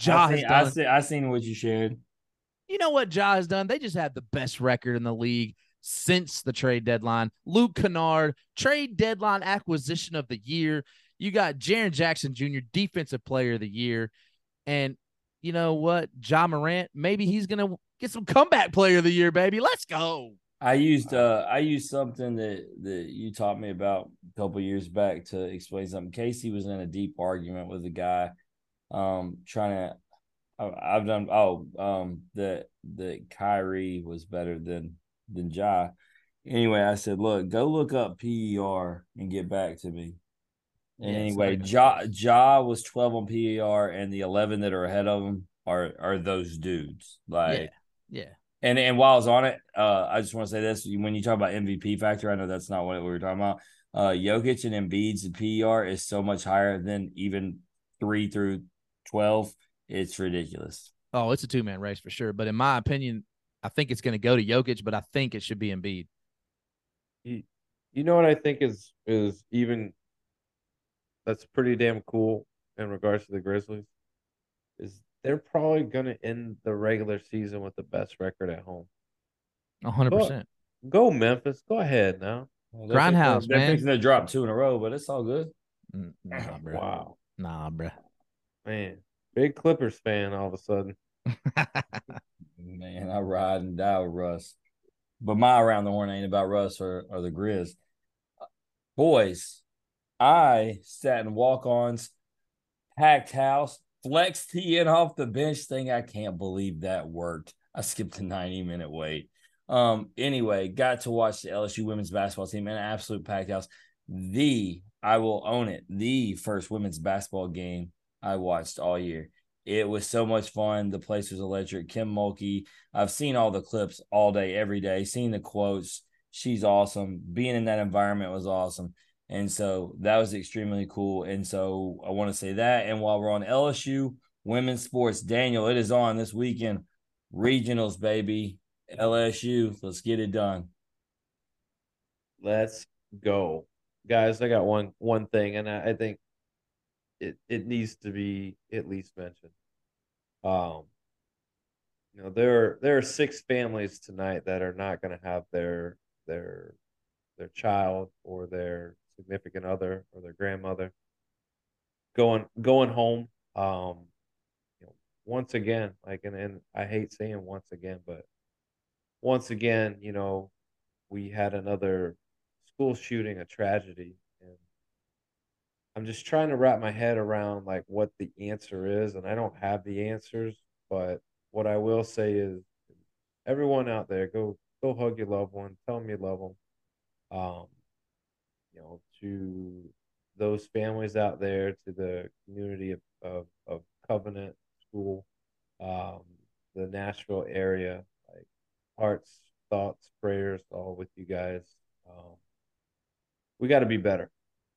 [SPEAKER 6] Ja
[SPEAKER 1] I
[SPEAKER 6] has
[SPEAKER 1] seen, I,
[SPEAKER 6] done?
[SPEAKER 1] see, I seen what you shared.
[SPEAKER 6] You know what Ja has done? They just have the best record in the league since the trade deadline. Luke Kennard, trade deadline acquisition of the year. You got Jaren Jackson Jr., defensive player of the year. And you know what? Ja Morant, maybe he's gonna get some comeback player of the year, baby. Let's go.
[SPEAKER 1] I used uh I used something that that you taught me about a couple years back to explain something. Casey was in a deep argument with a guy, um, trying to. I- I've done oh um that that Kyrie was better than than Ja. Anyway, I said, look, go look up PER and get back to me. And
[SPEAKER 6] Yeah,
[SPEAKER 1] anyway, Ja Ja was twelve on PER, and the eleven that are ahead of him are are those dudes. Like
[SPEAKER 6] Yeah. Yeah.
[SPEAKER 1] And and while I was on it, uh, I just want to say this: when you talk about MVP factor, I know that's not what we were talking about. Uh, Jokic and Embiid's PER is so much higher than even three through twelve. It's ridiculous.
[SPEAKER 6] Oh, it's a two man race for sure. But in my opinion, I think it's gonna go to Jokic, but I think it should be Embiid.
[SPEAKER 4] You, you know what I think is is even that's pretty damn cool in regards to the Grizzlies is they're probably gonna end the regular season with the best record at home.
[SPEAKER 6] hundred
[SPEAKER 4] Well,
[SPEAKER 6] percent.
[SPEAKER 4] Go Memphis, go ahead now.
[SPEAKER 1] Well, they're
[SPEAKER 6] Grindhouse,
[SPEAKER 1] fixing- they're
[SPEAKER 6] man.
[SPEAKER 1] fixing to drop two in a row, but it's all good.
[SPEAKER 6] Nah, bro.
[SPEAKER 4] Wow,
[SPEAKER 6] Nah, bro.
[SPEAKER 4] man, big Clippers fan all of a sudden.
[SPEAKER 1] Man, I ride and die with Russ. But my around the horn ain't about Russ or, or the Grizz. Boys, I sat in walk ons, packed house, flex tee in off the bench thing. I can't believe that worked. I skipped a 90 minute wait. Um, anyway, got to watch the LSU women's basketball team in an absolute packed house. The I will own it, the first women's basketball game I watched all year. It was so much fun. The place was electric. Kim Mulkey, I've seen all the clips all day, every day, seen the quotes. She's awesome. Being in that environment was awesome. And so that was extremely cool. And so I want to say that. And while we're on LSU women's sports, Daniel, it is on this weekend. Regionals, baby. LSU. Let's get it done.
[SPEAKER 4] Let's go, guys. I got one one thing, and I, I think it it needs to be at least mentioned. Um, you know, there are there are six families tonight that are not going to have their their their child or their significant other or their grandmother going going home. Um, you know, once again, like, and, and I hate saying once again, but once again, you know, we had another school shooting, a tragedy, and I'm just trying to wrap my head around like what the answer is, and I don't have the answers, but what I will say is, everyone out there, go go hug your loved one, tell them you love them. Um, you know, to those families out there, to the community of of, of Covenant School, um, the Nashville area, like hearts, thoughts, prayers, all with you guys. Um, we got to be better.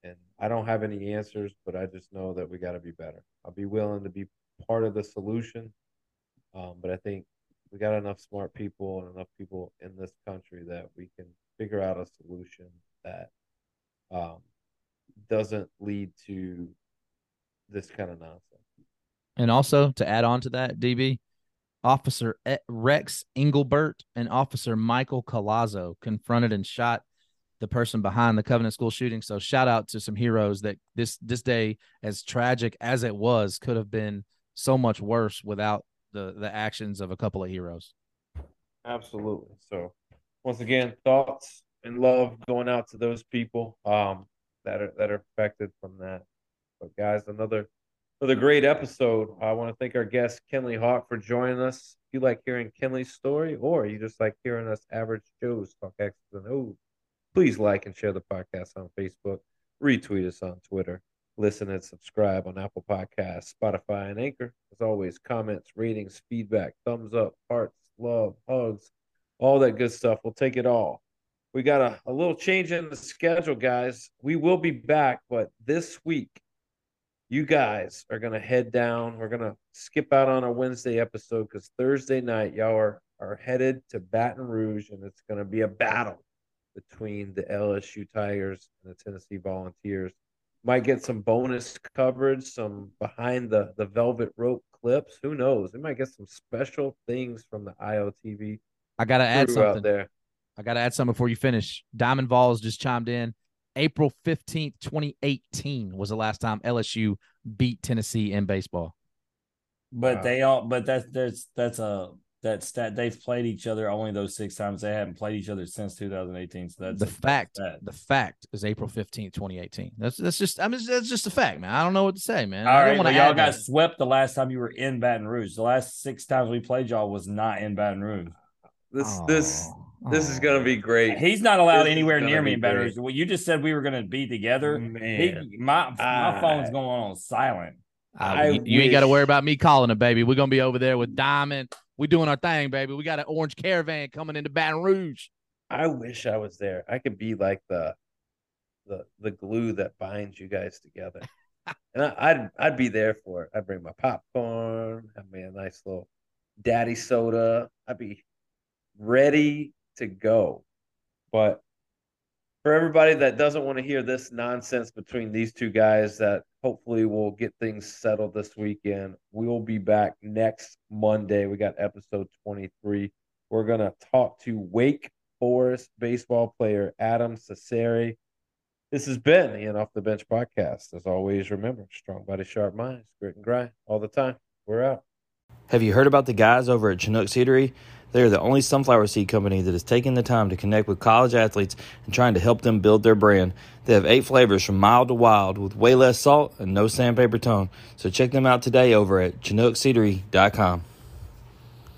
[SPEAKER 4] And I don't have any answers, but I just know that we got to be better. I'll be willing to be part of the solution. Um, but I think we got enough smart people and enough people in this country that we can figure out a solution that um, doesn't lead to this kind of nonsense.
[SPEAKER 6] And also to add on to that, DB, Officer Rex Engelbert and Officer Michael Collazo confronted and shot the person behind the Covenant School shooting. So shout out to some heroes that this this day, as tragic as it was, could have been so much worse without the the actions of a couple of heroes.
[SPEAKER 4] Absolutely. So once again, thoughts and love going out to those people um, that are that are affected from that. But guys, another another great episode. I want to thank our guest Kenley Hawk for joining us. If you like hearing Kenley's story, or you just like hearing us average Joes talk X's and O's, please like and share the podcast on Facebook, retweet us on Twitter, listen and subscribe on Apple Podcasts, Spotify, and Anchor. As always, comments, ratings, feedback, thumbs up, hearts, love, hugs, all that good stuff. We'll take it all. We got a, a little change in the schedule, guys. We will be back, but this week you guys are going to head down. We're going to skip out on a Wednesday episode because Thursday night, y'all are, are headed to Baton Rouge, and it's going to be a battle between the LSU Tigers and the Tennessee Volunteers. Might get some bonus coverage, some behind the, the velvet rope clips. Who knows? We might get some special things from the IOTV.
[SPEAKER 6] I got to add something there. I got to add something before you finish. Diamond Vols just chimed in. April 15th, 2018 was the last time LSU beat Tennessee in baseball.
[SPEAKER 1] But wow. they all but that's that's that's a that stat they've played each other only those six times. They haven't played each other since 2018. So that's
[SPEAKER 6] the fact. The fact is April 15th, 2018. That's that's just I mean that's just a fact, man. I don't know what to say, man.
[SPEAKER 1] All right, well, y'all got swept the last time you were in Baton Rouge. The last six times we played y'all was not in Baton Rouge.
[SPEAKER 4] This oh. this this is gonna be great.
[SPEAKER 1] He's not allowed this anywhere near me in Baton Rouge. Well, you just said we were gonna be together. Man, he, my my phone's going on silent.
[SPEAKER 6] Uh, you, you ain't got to worry about me calling it, baby. We're gonna be over there with Diamond. We doing our thing, baby. We got an orange caravan coming into Baton Rouge.
[SPEAKER 4] I wish I was there. I could be like the the the glue that binds you guys together. and I, would I'd be there for it. I'd bring my popcorn, have me a nice little daddy soda. I'd be ready to go. But for everybody that doesn't want to hear this nonsense between these two guys that hopefully we'll get things settled this weekend. We will be back next Monday. We got episode 23. We're going to talk to Wake Forest baseball player Adam Cesare. This has been the In Off the Bench podcast. As always, remember strong body, sharp minds, grit and grind all the time. We're out.
[SPEAKER 7] Have you heard about the guys over at Chinook Seedery? They are the only sunflower seed company that is taking the time to connect with college athletes and trying to help them build their brand. They have eight flavors from mild to wild with way less salt and no sandpaper tone. So check them out today over at ChinookSeedery.com.